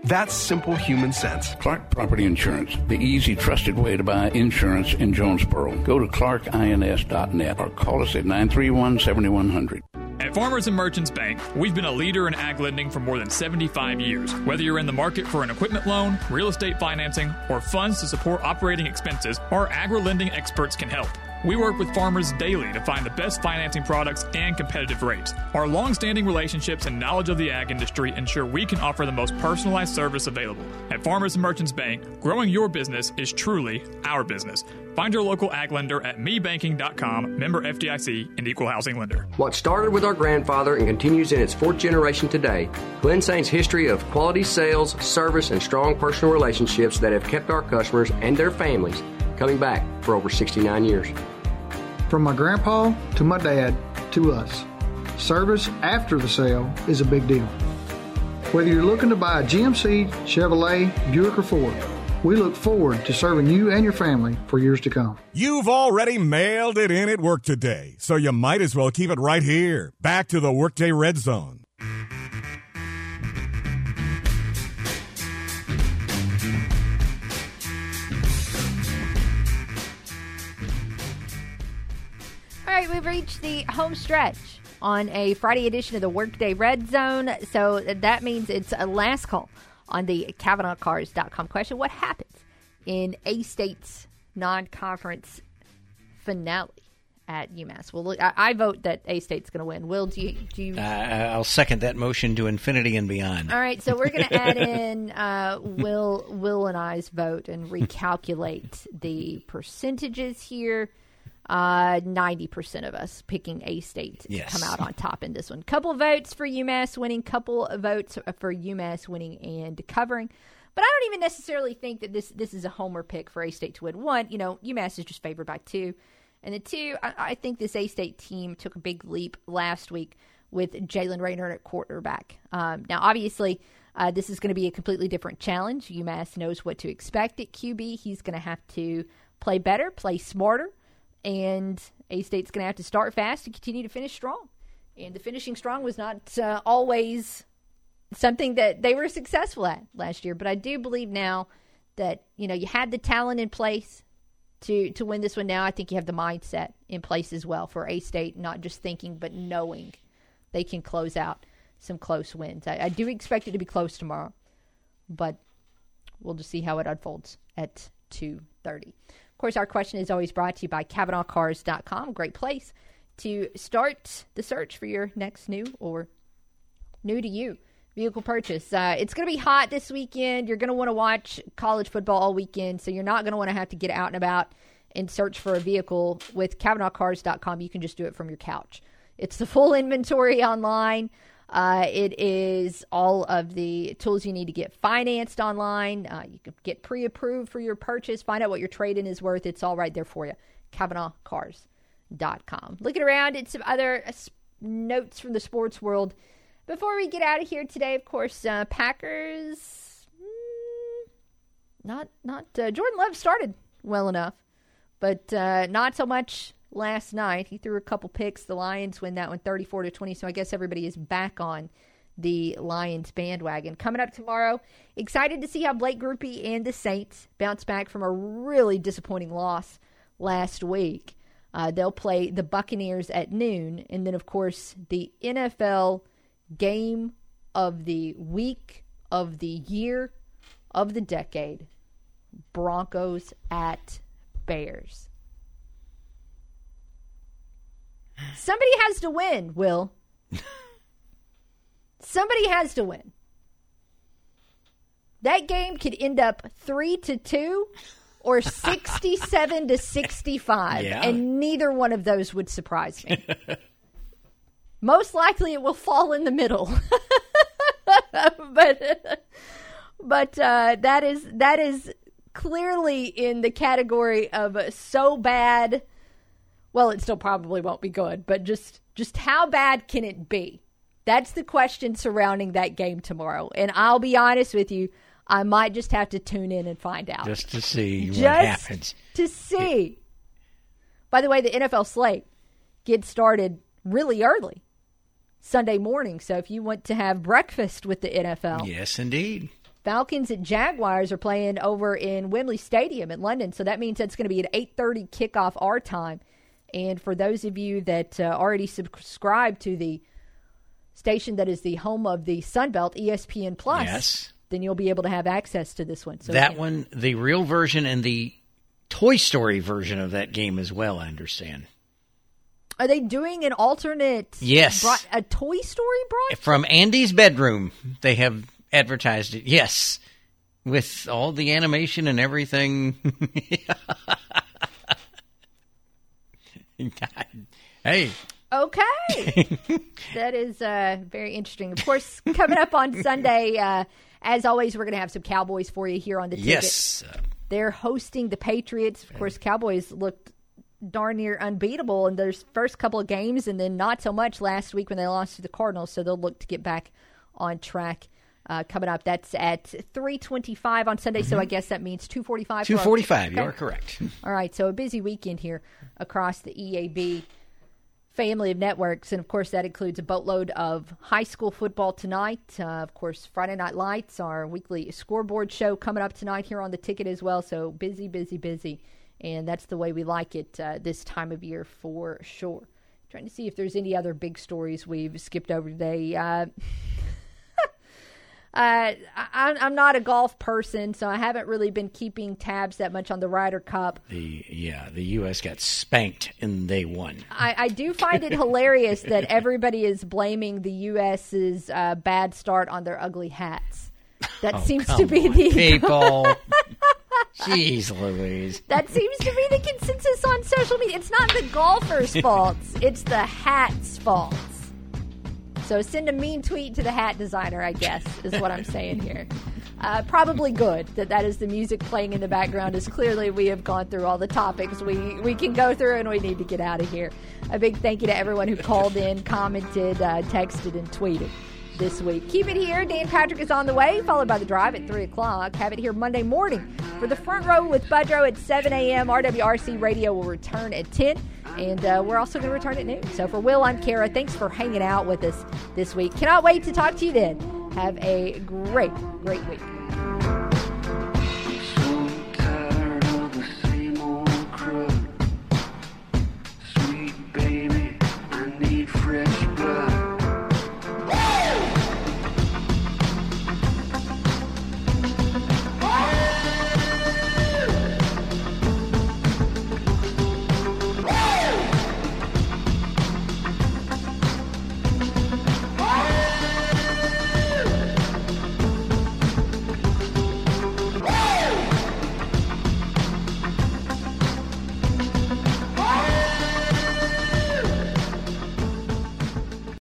[SPEAKER 41] That's simple human sense.
[SPEAKER 42] Clark Property Insurance, the easy, trusted way to buy insurance in Jonesboro. Go to clarkins.net or call us at 931 7100.
[SPEAKER 43] At Farmers and Merchants Bank, we've been a leader in ag lending for more than 75 years. Whether you're in the market for an equipment loan, real estate financing, or funds to support operating expenses, our agri lending experts can help. We work with farmers daily to find the best financing products and competitive rates. Our long standing relationships and knowledge of the ag industry ensure we can offer the most personalized service available. At Farmers and Merchants Bank, growing your business is truly our business. Find your local ag lender at mebanking.com, member FDIC, and equal housing lender.
[SPEAKER 31] What started with our grandfather and continues in its fourth generation today, Glen Saint's history of quality sales, service, and strong personal relationships that have kept our customers and their families coming back for over 69 years.
[SPEAKER 44] From my grandpa to my dad to us, service after the sale is a big deal. Whether you're looking to buy a GMC, Chevrolet, Buick, or Ford, we look forward to serving you and your family for years to come.
[SPEAKER 3] You've already mailed it in at work today, so you might as well keep it right here. Back to the Workday Red Zone.
[SPEAKER 2] All right, we've reached the home stretch on a Friday edition of the Workday Red Zone. So that means it's a last call on the CavenaughCars.com question. What happens in A State's non conference finale at UMass? Well, look, I, I vote that A State's going to win. Will, do you. Do you...
[SPEAKER 4] Uh, I'll second that motion to infinity and beyond.
[SPEAKER 2] All right, so we're going [laughs] to add in uh, Will, Will and I's vote and recalculate the percentages here. Uh, 90% of us picking A State
[SPEAKER 4] Yes.
[SPEAKER 2] to come out on [laughs] top in this one. Couple votes for UMass winning, couple votes for UMass winning and covering. But I don't even necessarily think that this this is a homer pick for A State to win. One, you know, UMass is just favored by two. And the two, I, I think this A State team took a big leap last week with Jaylen Raynor at quarterback. Um, now, obviously, uh, this is going to be a completely different challenge. UMass knows what to expect at QB. He's going to have to play better, play smarter, and A State's going to have to start fast and continue to finish strong. And the finishing strong was not uh, always something that they were successful at last year. But I do believe now that you know you had the talent in place to to win this one. Now I think you have the mindset in place as well for A State, not just thinking but knowing they can close out some close wins. I, I do expect it to be close tomorrow, but we'll just see how it unfolds at two thirty. Course, our question is always brought to you by CavenaughCars.com. Great place to start the search for your next new or new to you vehicle purchase. Uh, it's going to be hot this weekend. You're going to want to watch college football all weekend, so you're not going to want to have to get out and about and search for a vehicle with CavenaughCars.com. You can just do it from your couch. It's the full inventory online. Uh, it is all of the tools you need to get financed online. Uh, you can get pre approved for your purchase, find out what your trade in is worth. It's all right there for you. CavenaughCars.com. Looking around at some other uh, notes from the sports world. Before we get out of here today, of course, uh, Packers. mm, not not uh, Jordan Love started well enough, but uh, not so much last night. He threw a couple picks. The Lions win that one 34 to 20. So I guess everybody is back on the Lions bandwagon. Coming up tomorrow, excited to see how Blake Grupe and the Saints bounce back from a really disappointing loss last week. Uh, they'll play the Buccaneers at noon, and then of course the NFL game of the week, of the year, of the decade Broncos at Bears. Somebody has to win, Will. Somebody has to win. That game could end up 3 to 2 or 67 to 65,
[SPEAKER 4] Yeah.
[SPEAKER 2] and neither one of those would surprise me. Most likely it will fall in the middle. [laughs] but but uh, that is that is clearly in the category of so bad. Well, it still probably won't be good, but just just how bad can it be? That's the question surrounding that game tomorrow. And I'll be honest with you, I might just have to tune in and find out.
[SPEAKER 4] Just to see
[SPEAKER 2] Just
[SPEAKER 4] what happens.
[SPEAKER 2] To see. By the way, the NFL slate gets started really early. Sunday morning. So if you want to have breakfast with the NFL,
[SPEAKER 4] Yes, indeed.
[SPEAKER 2] Falcons and Jaguars are playing over in Wembley Stadium in London, so that means it's going to be an 8:30 kickoff our time. And for those of you that uh, already subscribe to the station that is the home of the Sunbelt, ESPN Plus,
[SPEAKER 4] Yes.
[SPEAKER 2] then you'll be able to have access to this one. So
[SPEAKER 4] that one, the real version and the Toy Story version of that game as well. I understand.
[SPEAKER 2] Are they doing an alternate?
[SPEAKER 4] Yes.
[SPEAKER 2] bro- a Toy Story broadcast.
[SPEAKER 4] From Andy's bedroom, they have advertised it. Yes, with all the animation and everything. [laughs] [laughs] hey,
[SPEAKER 2] Okay. [laughs] that is uh, very interesting. Of course, coming up on Sunday, uh, as always, we're going to have some Cowboys for you here on the ticket.
[SPEAKER 4] yes,
[SPEAKER 2] They're hosting the Patriots. Of course, Cowboys looked darn near unbeatable in their first couple of games, and then not so much last week when they lost to the Cardinals. So they'll look to get back on track. Uh, coming up, that's at three twenty-five on Sunday. So I guess that means two forty-five.
[SPEAKER 4] two forty-five. You are correct.
[SPEAKER 2] All right, so a busy weekend here across the EAB family of networks, and of course that includes a boatload of high school football tonight. Uh, of course, Friday Night Lights, our weekly scoreboard show coming up tonight here on the ticket as well. So busy, busy, busy, and that's the way we like it uh, this time of year for sure. Trying to see if there's any other big stories we've skipped over today. Uh, Uh, I, I'm not a golf person, so I haven't really been keeping tabs that much on the Ryder Cup.
[SPEAKER 4] The yeah, the U.S. got spanked and they won.
[SPEAKER 2] I, I do find it hilarious that [laughs] everybody is blaming the U.S.'s uh, bad start on their ugly hats. That
[SPEAKER 4] Oh,
[SPEAKER 2] seems to be
[SPEAKER 4] on,
[SPEAKER 2] the
[SPEAKER 4] people. [laughs] Jeez, Louise.
[SPEAKER 2] that seems to be the consensus on social media. It's not the golfers' [laughs] faults; it's the hats' faults. So send a mean tweet to the hat designer, I guess, is what I'm saying here. Uh, probably good that that is the music playing in the background. As clearly we have gone through all the topics we we can go through, and we need to get out of here. A big thank you to everyone who called in, commented, uh, texted, and tweeted this week. Keep it here. Dan Patrick is on the way, followed by the drive at 3 o'clock. Have it here Monday morning for the front row with Budrow at 7 a.m. RWRC Radio will return at 10. And uh, we're also going to return at noon. So for Will, I'm Kara. Thanks for hanging out with us this week. Cannot wait to talk to you then. Have a great, great week.